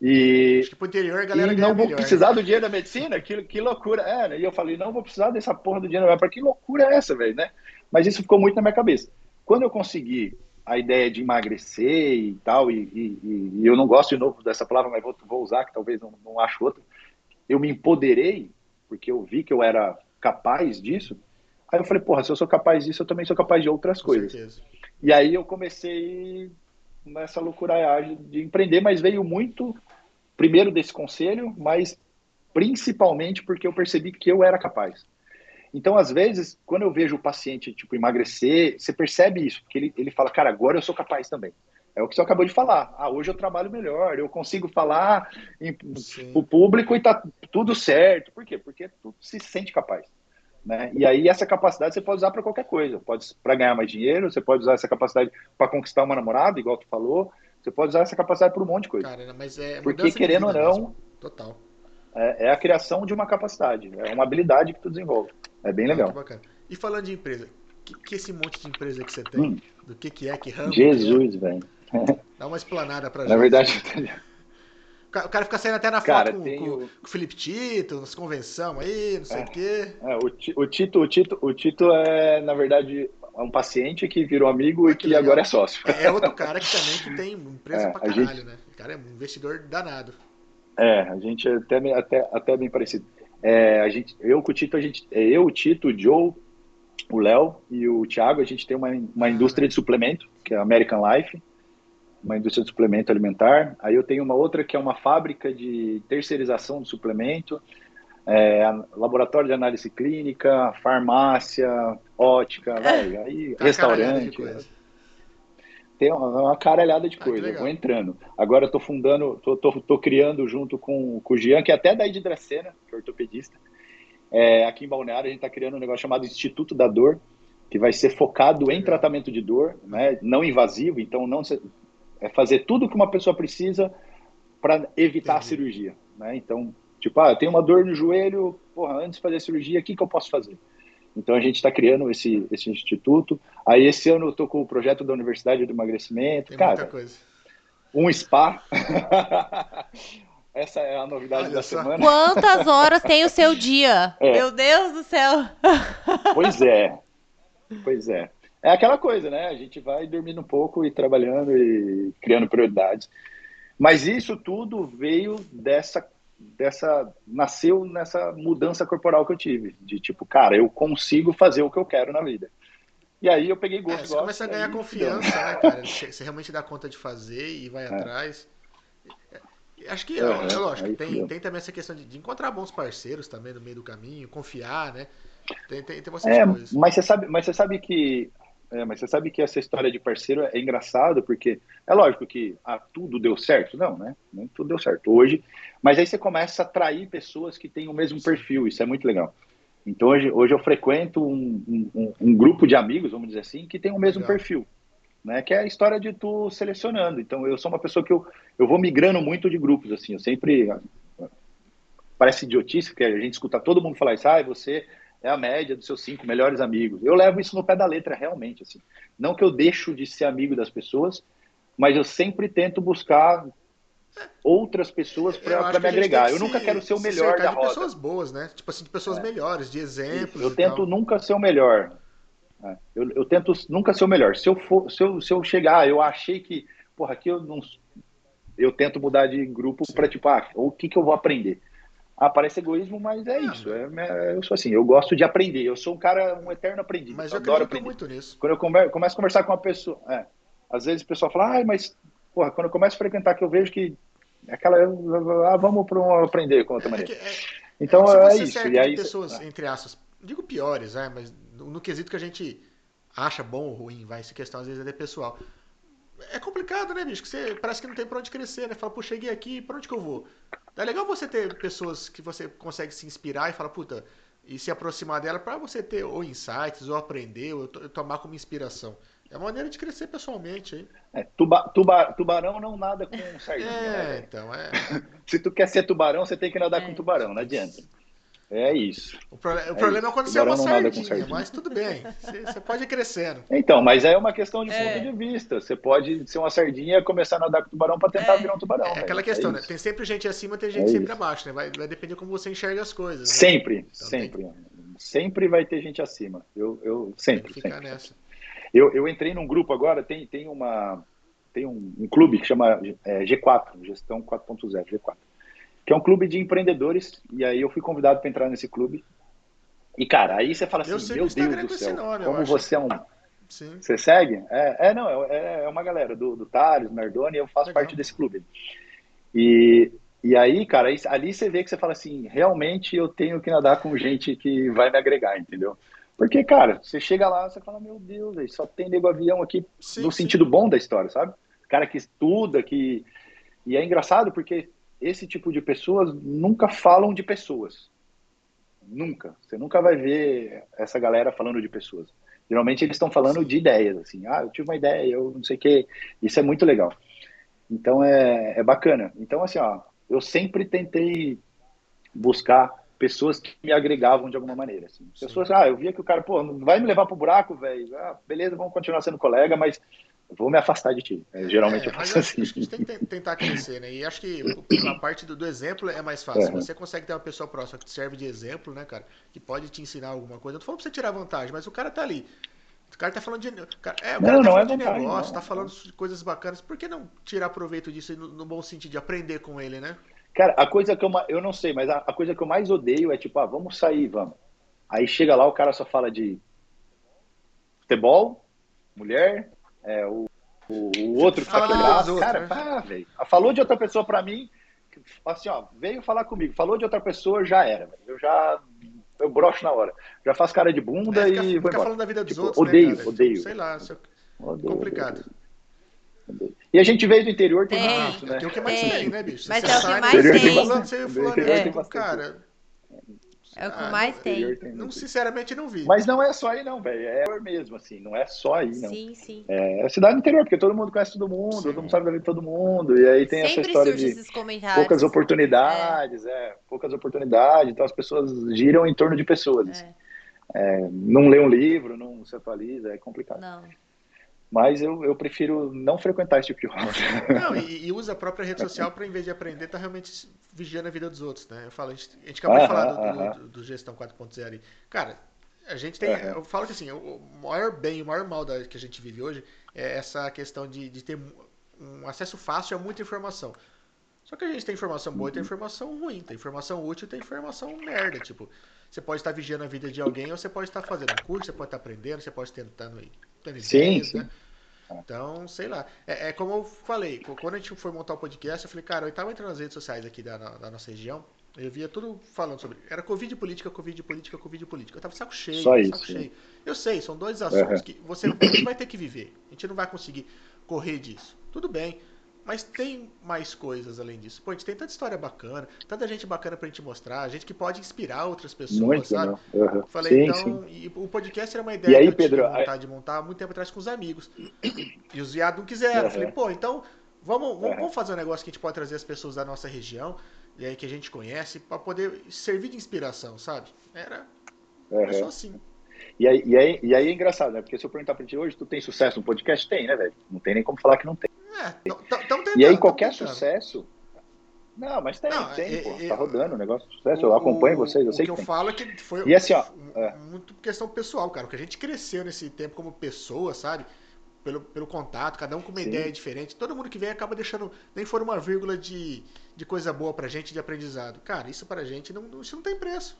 E, Acho que pro interior a galera e não vou melhor, precisar né? do dinheiro da medicina? Que, que loucura. É, né? E eu falei, não vou precisar dessa porra do dinheiro. Para que loucura é essa, velho, né? Mas isso ficou muito na minha cabeça. Quando eu consegui a ideia de emagrecer e tal, e, e, e eu não gosto de novo dessa palavra, mas vou, vou usar, que talvez não, não acho outra, eu me empoderei, porque eu vi que eu era capaz disso. Aí eu falei, porra, se eu sou capaz disso, eu também sou capaz de outras Com coisas. Certeza. E aí eu comecei nessa loucuragem de empreender, mas veio muito, primeiro desse conselho, mas principalmente porque eu percebi que eu era capaz. Então, às vezes, quando eu vejo o paciente, tipo, emagrecer, você percebe isso, porque ele, ele fala, cara, agora eu sou capaz também. É o que você acabou de falar. Ah, hoje eu trabalho melhor, eu consigo falar para o público e tá tudo certo. Por quê? Porque tu se sente capaz. Né? E aí essa capacidade você pode usar para qualquer coisa. Pode para ganhar mais dinheiro, você pode usar essa capacidade para conquistar uma namorada, igual tu falou. Você pode usar essa capacidade para um monte de coisa. Cara, mas é Porque querendo ou não, total. É, é, a criação de uma capacidade, é uma habilidade que tu desenvolve. É bem legal. E falando de empresa, que, que esse monte de empresa que você tem, hum. do que que é, que ramo? Jesus, velho. Dá uma explanada pra Na gente. Na verdade, o cara fica saindo até na cara, foto com, com, com, o Felipe Tito, nas convenção aí, não sei é, o quê. É, o, o, Tito, o, Tito, o Tito é, na verdade, um paciente que virou amigo ah, e que, que agora é sócio. É outro cara que também que tem empresa é, pra caralho, gente... né? O cara é um investidor danado. É, a gente é até, até, até bem parecido. É, a gente, eu com o Tito, a gente, é eu, o Tito, o Joe, o Léo e o Thiago, a gente tem uma, uma indústria de suplemento, que é a American Life uma indústria de suplemento alimentar. Aí eu tenho uma outra que é uma fábrica de terceirização de suplemento, é, laboratório de análise clínica, farmácia, ótica, é, aí tá restaurante. Tem uma, uma caralhada de ah, coisa, eu vou entrando. Agora eu tô fundando, tô, tô, tô, criando junto com, com o Jean, que é até daí de Dracena, que é ortopedista. É, aqui em Balneário a gente está criando um negócio chamado Instituto da Dor, que vai ser focado em tratamento de dor, né? não invasivo, então não se, é fazer tudo que uma pessoa precisa para evitar Entendi. a cirurgia. Né? Então, tipo, ah, eu tenho uma dor no joelho, porra, antes de fazer a cirurgia, o que, que eu posso fazer? Então a gente está criando esse, esse instituto. Aí esse ano eu estou com o projeto da Universidade do Emagrecimento. Tem Cara, um spa. Essa é a novidade Olha da só. semana. Quantas horas tem o seu dia? É. Meu Deus do céu! Pois é. Pois é. É aquela coisa, né? A gente vai dormindo um pouco e trabalhando e criando prioridades. Mas isso tudo veio dessa dessa nasceu nessa mudança corporal que eu tive, de tipo, cara, eu consigo fazer o que eu quero na vida. E aí eu peguei gosto. É, você começa a ganhar confiança, né, cara? Você realmente dá conta de fazer e vai é. atrás. Acho que, é, é lógico, tem, tem também essa questão de, de, encontrar bons parceiros também no meio do caminho, confiar, né? Tem, tem, tem é, coisas. Mas você sabe, mas você sabe que é, mas você sabe que essa história de parceiro é engraçado, porque é lógico que ah, tudo deu certo. Não, né? Nem tudo deu certo hoje. Mas aí você começa a atrair pessoas que têm o mesmo perfil, isso é muito legal. Então hoje, hoje eu frequento um, um, um grupo de amigos, vamos dizer assim, que tem o mesmo legal. perfil né? Que é a história de tu selecionando. Então, eu sou uma pessoa que eu, eu vou migrando muito de grupos, assim. Eu sempre... Parece idiotice, porque a gente escuta todo mundo falar isso. Ah, você é a média dos seus cinco melhores amigos. Eu levo isso no pé da letra, realmente, assim. Não que eu deixo de ser amigo das pessoas, mas eu sempre tento buscar outras pessoas para me agregar. Eu nunca quero ser o melhor da roda. de pessoas boas, né? Tipo assim, de pessoas é. melhores, de exemplos. Eu tento tal. nunca ser o melhor. É, eu, eu, tento nunca ser o melhor. Se eu, for, se eu, se eu chegar, eu achei que, porra, aqui eu não. Eu tento mudar de grupo para tipo, ah, o que, que eu vou aprender? Ah, parece egoísmo, mas é isso. É, é, eu sou assim, eu gosto de aprender. Eu sou um cara, um eterno aprendiz. Mas eu, adoro aprender. muito nisso. Quando eu come, começo a conversar com uma pessoa, é, às vezes o pessoal fala, ah, mas, porra, quando eu começo a frequentar, que eu vejo que aquela, ah, vamos para um aprender com outra é maneira. É, então é, isso. E aí, pessoas, entre aspas, digo piores, é, mas no, no, quesito que a gente acha bom ou ruim, vai, essa questão às vezes é pessoal. É complicado, né, bicho? Que você parece que não tem pra onde crescer, né? Fala, pô, cheguei aqui, pra onde que eu vou? É legal você ter pessoas que você consegue se inspirar e falar, puta, e se aproximar dela para você ter ou insights, ou aprender, ou tomar como inspiração. É uma maneira de crescer pessoalmente, hein? É, tuba, tuba, tubarão não nada com sardinha. É, né? então, é. se tu quer ser tubarão, você tem que nadar é. com tubarão, não adianta. É isso. O, pro, o é problema é quando você é uma sardinha, sardinha, mas tudo bem. Você, você, pode ir crescendo. Então, mas é uma questão de é. ponto de vista. Você pode ser uma sardinha e começar a nadar com tubarão para tentar é. virar um tubarão. É aquela questão, né? Tem sempre gente acima, tem gente sempre abaixo, né? Vai, vai depender como você enxerga as coisas. Né? Sempre, então, sempre. Tem... Sempre vai ter gente acima. Eu, eu sempre, sempre. Nessa. Eu, eu entrei num grupo agora, tem, tem uma tem um, um clube que chama é, G4, Gestão 4.0, G4 que é um clube de empreendedores, e aí eu fui convidado para entrar nesse clube. E, cara, aí você fala assim, meu Deus do céu, nome, como você é um... Sim. Você segue? É, é não, é, é uma galera do, do Thales, Nardoni, eu faço Legal. parte desse clube. E, e aí, cara, ali você vê que você fala assim, realmente eu tenho que nadar com gente que vai me agregar, entendeu? Porque, cara, você chega lá, você fala, meu Deus, só tem nego avião aqui sim, no sim. sentido bom da história, sabe? Cara que estuda, que... E é engraçado porque esse tipo de pessoas nunca falam de pessoas. Nunca. Você nunca vai ver essa galera falando de pessoas. Geralmente eles estão falando de ideias, assim. Ah, eu tive uma ideia, eu não sei o quê. Isso é muito legal. Então é, é bacana. Então, assim, ó, eu sempre tentei buscar pessoas que me agregavam de alguma maneira. Assim. Pessoas, ah, eu via que o cara, pô, não vai me levar pro buraco, velho. Ah, beleza, vamos continuar sendo colega, mas vou me afastar de ti. É, geralmente é, eu faço assim. a gente tem que tentar crescer, né? E acho que a parte do, do exemplo é mais fácil. É. Você consegue ter uma pessoa próxima que serve de exemplo, né, cara? Que pode te ensinar alguma coisa. Eu tô falando pra você tirar vantagem, mas o cara tá ali. O cara tá falando de. Cara, é, o cara não, tá não falando é de negócio, não. tá falando de coisas bacanas. Por que não tirar proveito disso no, no, bom sentido de aprender com ele, né? Cara, a coisa que eu, eu não sei, mas a, a coisa que eu mais odeio é tipo, ah, vamos sair, vamos. Aí chega lá, o cara só fala de futebol, mulher, é, o o, o outro que tá quebrado. Cara, né? pá, velho. Falou de outra pessoa pra mim, assim, ó, veio falar comigo. Falou de outra pessoa, já era. Eu já. Eu broxo na hora. Já faço cara de bunda é, fica, e. Fica falando da vida dos tipo, outros. Odeio, né, odeio. Tipo, sei lá, é odeio, complicado. Odeio. E a gente veio do interior, tem, tem muito, né? Tem o que mais tem, tem né, bicho? Mas é o que mais tem. Você, fulano, é. tem cara, É o que ah, mais tem. tem. Não, sinceramente, não vi. Mas não é só aí, não, velho. É mesmo, assim. Não é só aí, não. Sim, sim. É, é cidade interior, porque todo mundo conhece todo mundo, sim. todo mundo sabe da vida de todo mundo. E aí tem Sempre essa história de poucas oportunidades, é. é. poucas oportunidades. Então as pessoas giram em torno de pessoas. Assim. É. não lê um livro, não se atualiza, é complicado. Não. Mas eu, eu prefiro não frequentar esse tipo de roda. Não, e, e, usa a própria rede social para, em vez de aprender, tá realmente vigiando a vida dos outros, né? Eu falo, a gente, a gente acabou de falar do, do, do, Gestão 4.0 aí. Cara, a gente tem. Eu falo que assim, o maior bem, o maior mal da, que a gente vive hoje é essa questão de, de ter um acesso fácil a muita informação. Só que a gente tem informação boa e tem uhum. informação ruim, tem informação útil e tem informação merda. Tipo, você pode estar vigiando a vida de alguém ou você pode estar fazendo um curso, você pode estar aprendendo, você pode estar tentando aí. Sim, sim. Né? Então, sei lá. É, é, como eu falei, quando a gente foi montar o podcast, eu falei, cara, eu estava entrando nas redes sociais aqui da, da nossa região, eu via tudo falando sobre. Era Covid política, Covid política, Covid política. Eu tava saco cheio, Só saco cheio. Eu sei, são dois assuntos uhum. que você vai ter que viver. A gente não vai conseguir correr disso. Tudo bem. Mas tem mais coisas além disso. Pô, a gente tem tanta história bacana, tanta gente bacana pra gente mostrar, gente que pode inspirar outras pessoas, Muito, sabe? Uhum. Falei, sim, então, sim. e o podcast era uma ideia e aí, que eu Pedro, tive vontade de montar há muito tempo atrás com os amigos. E os viados não quiseram. Uhum. Falei, pô, então vamos, vamos, uhum. vamos, fazer um negócio que a gente pode trazer as pessoas da nossa região, e aí que a gente conhece, para poder servir de inspiração, sabe? Era, era só assim. E aí, e, aí, e aí é engraçado, né? Porque se eu perguntar pra ti hoje, tu tem sucesso no podcast? Tem, né, velho? Não tem nem como falar que não tem. É, tentando, e aí qualquer sucesso. Não, mas tem, não, tem, é, pô. É, tá rodando o negócio de sucesso. O, eu acompanho vocês, eu sei que. O que eu falo é que foi e assim, ó, é. muito questão pessoal, cara. O que a gente cresceu nesse tempo como pessoa, sabe? Pelo, pelo contato, cada um com uma Sim. ideia diferente. Todo mundo que vem acaba deixando, nem for uma vírgula de, de coisa boa pra gente, de aprendizado. Cara, isso pra gente não, isso não tem preço.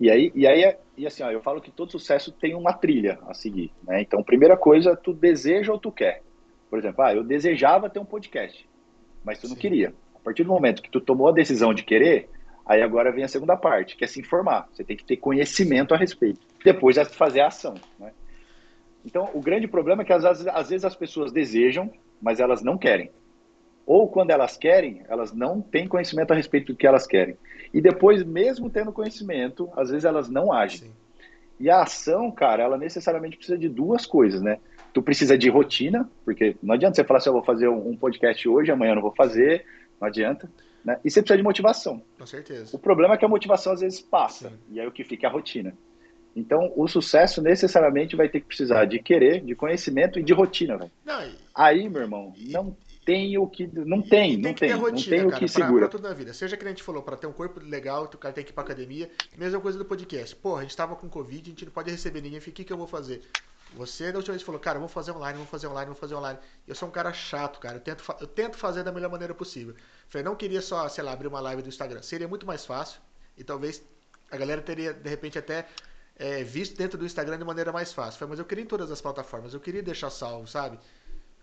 E aí, e aí e assim, ó, eu falo que todo sucesso tem uma trilha a seguir. Né? Então, primeira coisa, tu deseja ou tu quer. Por exemplo, ah, eu desejava ter um podcast, mas tu Sim. não queria. A partir do momento que tu tomou a decisão de querer, aí agora vem a segunda parte, que é se informar. Você tem que ter conhecimento a respeito. Depois é fazer a ação. Né? Então, o grande problema é que às, às vezes as pessoas desejam, mas elas não querem. Ou quando elas querem, elas não têm conhecimento a respeito do que elas querem. E depois, mesmo tendo conhecimento, às vezes elas não agem. Sim. E a ação, cara, ela necessariamente precisa de duas coisas, né? Tu precisa de rotina, porque não adianta você falar assim, eu vou fazer um podcast hoje, amanhã eu não vou fazer, não adianta. Né? E você precisa de motivação. Com certeza. O problema é que a motivação às vezes passa, Sim. e aí o que fica é a rotina. Então, o sucesso necessariamente vai ter que precisar de querer, de conhecimento e de rotina, velho. Aí, meu irmão, e, não tem o que. Não tem, não tem. Rotina, não tem cara, o que segura. Pra, pra toda a vida. Seja que a gente falou, para ter um corpo legal, o cara tem que ir pra academia. Mesma coisa do podcast. Porra, a gente tava com Covid, a gente não pode receber ninguém. O que, que eu vou fazer? Você da última vez falou, cara, vou fazer online, vou fazer online, vou fazer online. Eu sou um cara chato, cara. Eu tento, eu tento fazer da melhor maneira possível. Falei, não queria só, sei lá, abrir uma live do Instagram. Seria muito mais fácil. E talvez a galera teria, de repente, até é, visto dentro do Instagram de maneira mais fácil. Falei, mas eu queria em todas as plataformas. Eu queria deixar salvo, sabe?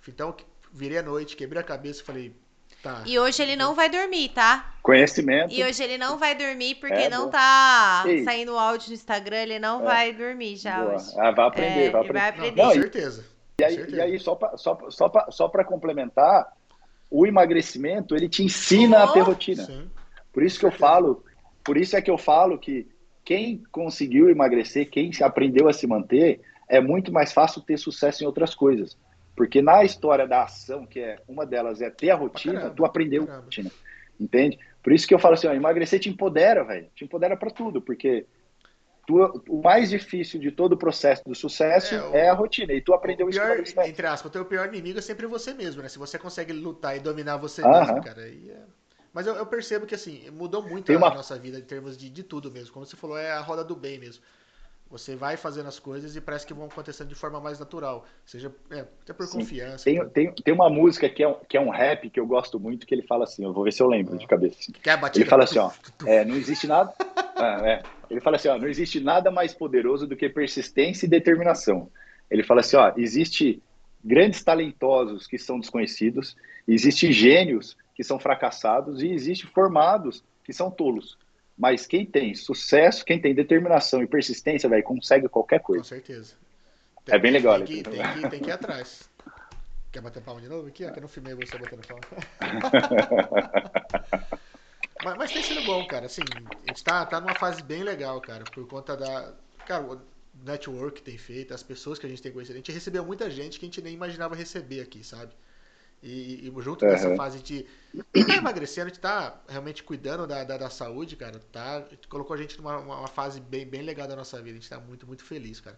Então, virei a noite, quebrei a cabeça e falei, Tá. E hoje ele não vai dormir, tá? Conhecimento. E hoje ele não vai dormir porque é, não tá Ei. saindo áudio no Instagram, ele não é. vai dormir já Boa. hoje. Ah, vai aprender, é, vai aprender. Vai aprender. Não, com certeza. E aí, certeza. E aí só para só, só só complementar, o emagrecimento, ele te ensina oh, a ter rotina. Sim. Por isso que eu falo, por isso é que eu falo que quem conseguiu emagrecer, quem aprendeu a se manter, é muito mais fácil ter sucesso em outras coisas. Porque na história da ação, que é uma delas é ter a rotina, caramba, tu aprendeu a rotina. Entende? Por isso que eu falo assim, ó, emagrecer te empodera, velho. Te empodera para tudo, porque tu, o mais difícil de todo o processo do sucesso é, o, é a rotina. E tu aprendeu isso pior, Entre aspas, o teu pior inimigo é sempre você mesmo, né? Se você consegue lutar e dominar você mesmo, cara, aí é... Mas eu, eu, percebo que, assim, mudou muito a, uma... nossa vida em termos de, de tudo mesmo. Como você falou, é a roda do bem mesmo. Você vai fazendo as coisas e parece que vão acontecendo de forma mais natural. Seja é, até por Sim. confiança. Tem, tem, tem uma música que é, um, que é um rap que eu gosto muito, que ele fala assim, eu vou ver se eu lembro de cabeça. Assim. Que é a batida. Ele fala assim, ó, é, não existe nada. é, ele fala assim, ó, não existe nada mais poderoso do que persistência e determinação. Ele fala assim, ó, existe grandes talentosos que são desconhecidos, existe gênios que são fracassados e existe formados que são tolos. Mas quem tem sucesso, quem tem determinação e persistência, velho, consegue qualquer coisa. Com certeza. Tem, é bem legal. Tem que, tem, que, tem que ir atrás. Quer bater palma de novo aqui? Que eu não filmei você batendo palma. Mas, mas, tem sido bom, cara. Assim, a gente tá, tá numa fase bem legal, cara, por conta da. Cara, o network que tem feito, as pessoas que a gente tem conhecido. A gente recebeu muita gente que a gente nem imaginava receber aqui, sabe? E, e junto uhum. nessa fase de tá emagrecendo, a gente tá realmente cuidando da, da, da, saúde, cara. Tá, colocou a gente numa uma fase bem, bem legal da nossa vida. A gente tá muito, muito feliz, cara.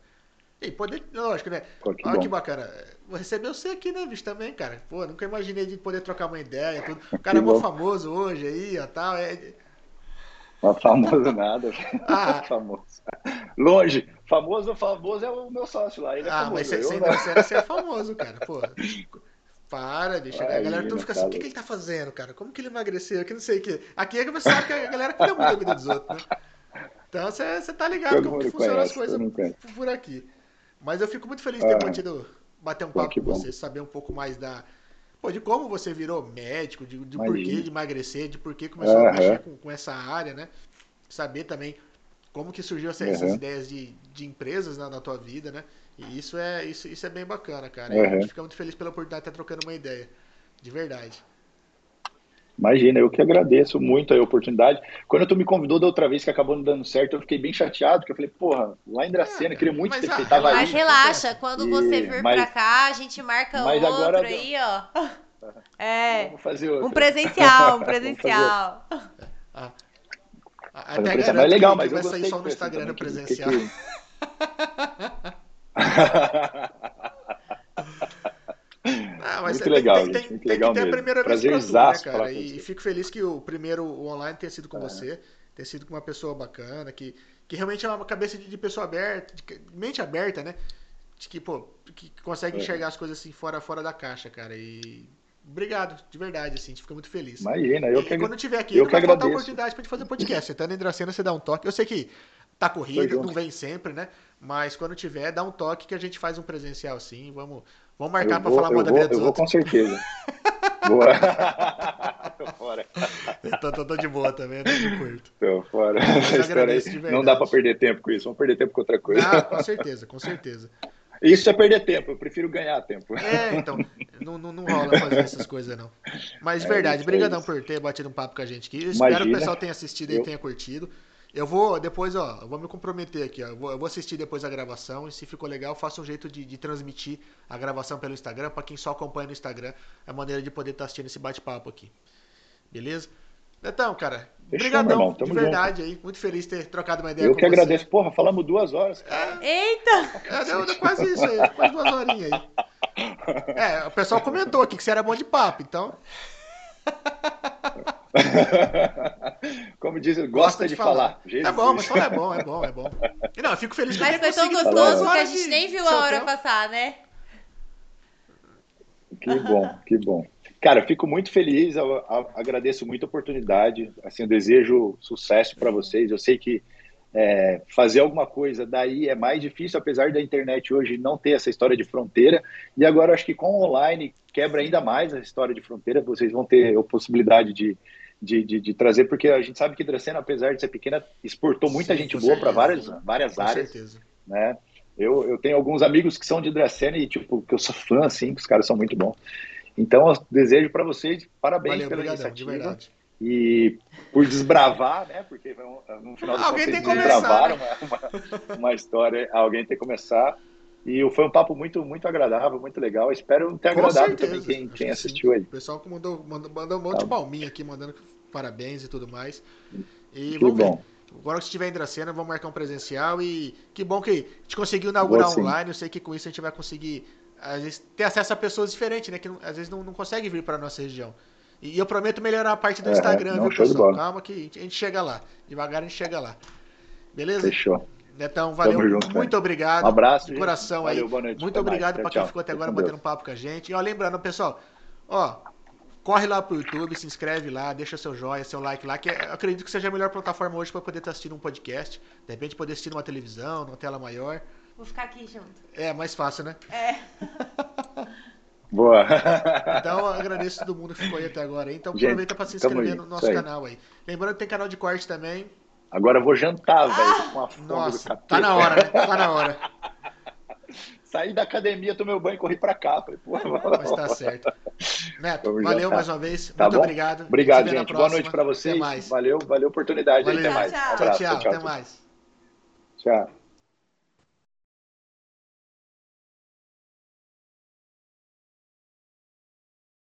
E poder, lógico, né? Pô, que Olha bom. que bacana. Vou receber você aqui, né, bicho, também, cara. Pô, nunca imaginei de poder trocar uma ideia. Tudo. O cara é mó famoso hoje aí, ó, tal. É... Não famoso nada. Ah. famoso. Longe. Famoso, famoso é o meu sócio lá. Ele é ah, famoso. mas você, você, você é famoso, cara. Pô. Para, bicho. a galera tudo fica assim, o que, que, ele tá fazendo, cara? Como que ele emagreceu? Que não sei o que. Aqui é que você sabe que a galera cuida muito da vida dos outros, né? Então você tá ligado Todo como que funcionam as coisas por aqui. Mas eu fico muito feliz de ter ah, bater um papo com você, saber um pouco mais da. Pô, de como você virou médico, de, de porquê de emagrecer, de porquê começou uhum. a mexer com, com essa área, né? Saber também como que surgiu essa, uhum. essas ideias de, de empresas na, na tua vida, né? E isso é, isso, isso é bem bacana, cara. Uhum. A gente fica muito feliz pela oportunidade de estar trocando uma ideia. De verdade. Imagina, eu que agradeço muito a oportunidade. Quando tu me convidou da outra vez que acabou não dando certo, eu fiquei bem chateado, porque eu falei, porra, lá em Dracena, é, queria muito ter feito. Mas relaxa, quando e... você vir mas, pra cá, a gente marca outro agora... aí, ó. É. Vamos fazer outro. Um presencial, um presencial. ah, até presencial, mas é legal, mas eu vai sair só no Instagram no presencial. Que, que... Ah, mas muito legal, tem, gente, tem, muito tem legal que ter mesmo. a primeira Prazer vez pra tudo, né, cara? E, fico feliz que o primeiro o online tenha sido com é. você, tenha sido com uma pessoa bacana, que, que realmente é uma cabeça de, de pessoa aberta, de mente aberta, né? De que, pô, que consegue é. enxergar as coisas assim fora, fora da caixa, cara. E obrigado, de verdade, assim, a gente fica muito feliz. Imagina, eu e, que quando tiver aqui, eu, que agradeço. a oportunidade pra gente fazer podcast. Você tá na Dracena, você dá um toque. Eu sei que tá corrido, não vem sempre, né? Mas quando tiver, dá um toque que a gente faz um presencial sim. Vamos, vamos marcar para falar mal da vida dos Eu vou com certeza. boa. tô fora. tô, tô, tô, de boa também, tô de curto. Tô fora. Não dá para perder tempo com isso. Vamos perder tempo com outra coisa. Ah, com certeza, com certeza. Isso é perder tempo, eu prefiro ganhar tempo. É, então, não, não, não rola fazer essas coisas, não. Mas, é verdade, obrigadão é por ter batido um papo com a gente aqui. Eu espero que o pessoal tenha assistido e tenha curtido. Eu vou depois, ó, eu vou me comprometer aqui, ó. Eu vou, eu vou assistir depois a gravação e se ficou legal, eu faço um jeito de, de transmitir a gravação pelo Instagram. para quem só acompanha no Instagram, é a maneira de poder estar tá assistindo esse bate-papo aqui. Beleza? Então, cara, obrigadão, de verdade junto. aí. Muito feliz de ter trocado uma ideia eu com você. Eu que agradeço. Porra, falamos duas horas. Cara. É, Eita! É, deu, deu, quase isso aí, quase duas horinhas aí. É, o pessoal comentou aqui que você era bom de papo, então... Como diz, gosta, gosta de, de, falar. falar. É bom, mas falar é bom, é bom, é bom. Não, eu fico feliz que Mas foi tão gostoso que a gente nem viu a hora tempo. passar, né? Que bom, que bom. Cara, eu fico muito feliz, eu, eu agradeço muito a oportunidade. Assim, eu desejo sucesso para vocês. Eu sei que é, fazer alguma coisa daí é mais difícil, apesar da internet hoje não ter essa história de fronteira. E agora acho que com online quebra ainda mais a história de fronteira. Vocês vão ter a possibilidade de de, de, de, trazer, porque a gente sabe que Dracena, apesar de ser pequena, exportou muita Sim, gente boa para várias, várias com áreas. Certeza. Né? Eu, eu tenho alguns amigos que são de Dracena e, tipo, que eu sou fã, assim, que os caras são muito bons. Então, eu desejo para vocês parabéns Valeu, pela obrigadão, iniciativa. E por desbravar, né? Porque no final do alguém tem que desbravaram né? uma, uma, história, alguém tem que começar. E foi um papo muito, muito agradável, muito legal. Espero ter agradado também quem, quem assistiu aí. O pessoal mandou, mandou, mandou um monte tá. de palminha aqui, mandando parabéns e tudo mais. E que vamos bom. ver. Agora que estiver em Dracena, vamos marcar um presencial e que bom que a gente conseguiu inaugurar online. Eu sei que com isso a gente vai conseguir às vezes, ter acesso a pessoas diferentes, né? Que às vezes não, não conseguem vir para nossa região. E eu prometo melhorar a parte do é, Instagram, não, viu, pessoal? Calma que a gente chega lá. Devagar a gente chega lá. Beleza? Fechou. Netão, valeu. Junto, muito obrigado. Um abraço. De coração valeu, aí. Boa noite, muito obrigado para quem ficou até agora batendo um papo com a gente. E ó, lembrando, pessoal, ó, corre lá pro YouTube, se inscreve lá, deixa seu joia, seu like lá, que é, acredito que seja a melhor plataforma hoje para poder estar assistindo um podcast, de repente poder assistir numa televisão, numa tela maior. Vou ficar aqui junto. É, mais fácil, né? É. Boa. Então, agradeço todo mundo que ficou aí até agora. Então, Gente, aproveita para se inscrever no nosso aí. canal aí. Lembrando que tem canal de corte também. Agora eu vou jantar, velho. Ah, nossa, tá na hora, né? Tá na hora. saí da academia, tomei o banho e corri para cá. Falei, pô, Mas tá certo. Neto, Vamos valeu jantar. mais uma vez. Tá Muito bom? obrigado. Obrigado, gente. Boa noite para vocês. Valeu, valeu a oportunidade. Valeu. Até mais. Tchau, tchau, tchau, tchau. Até mais. Tchau.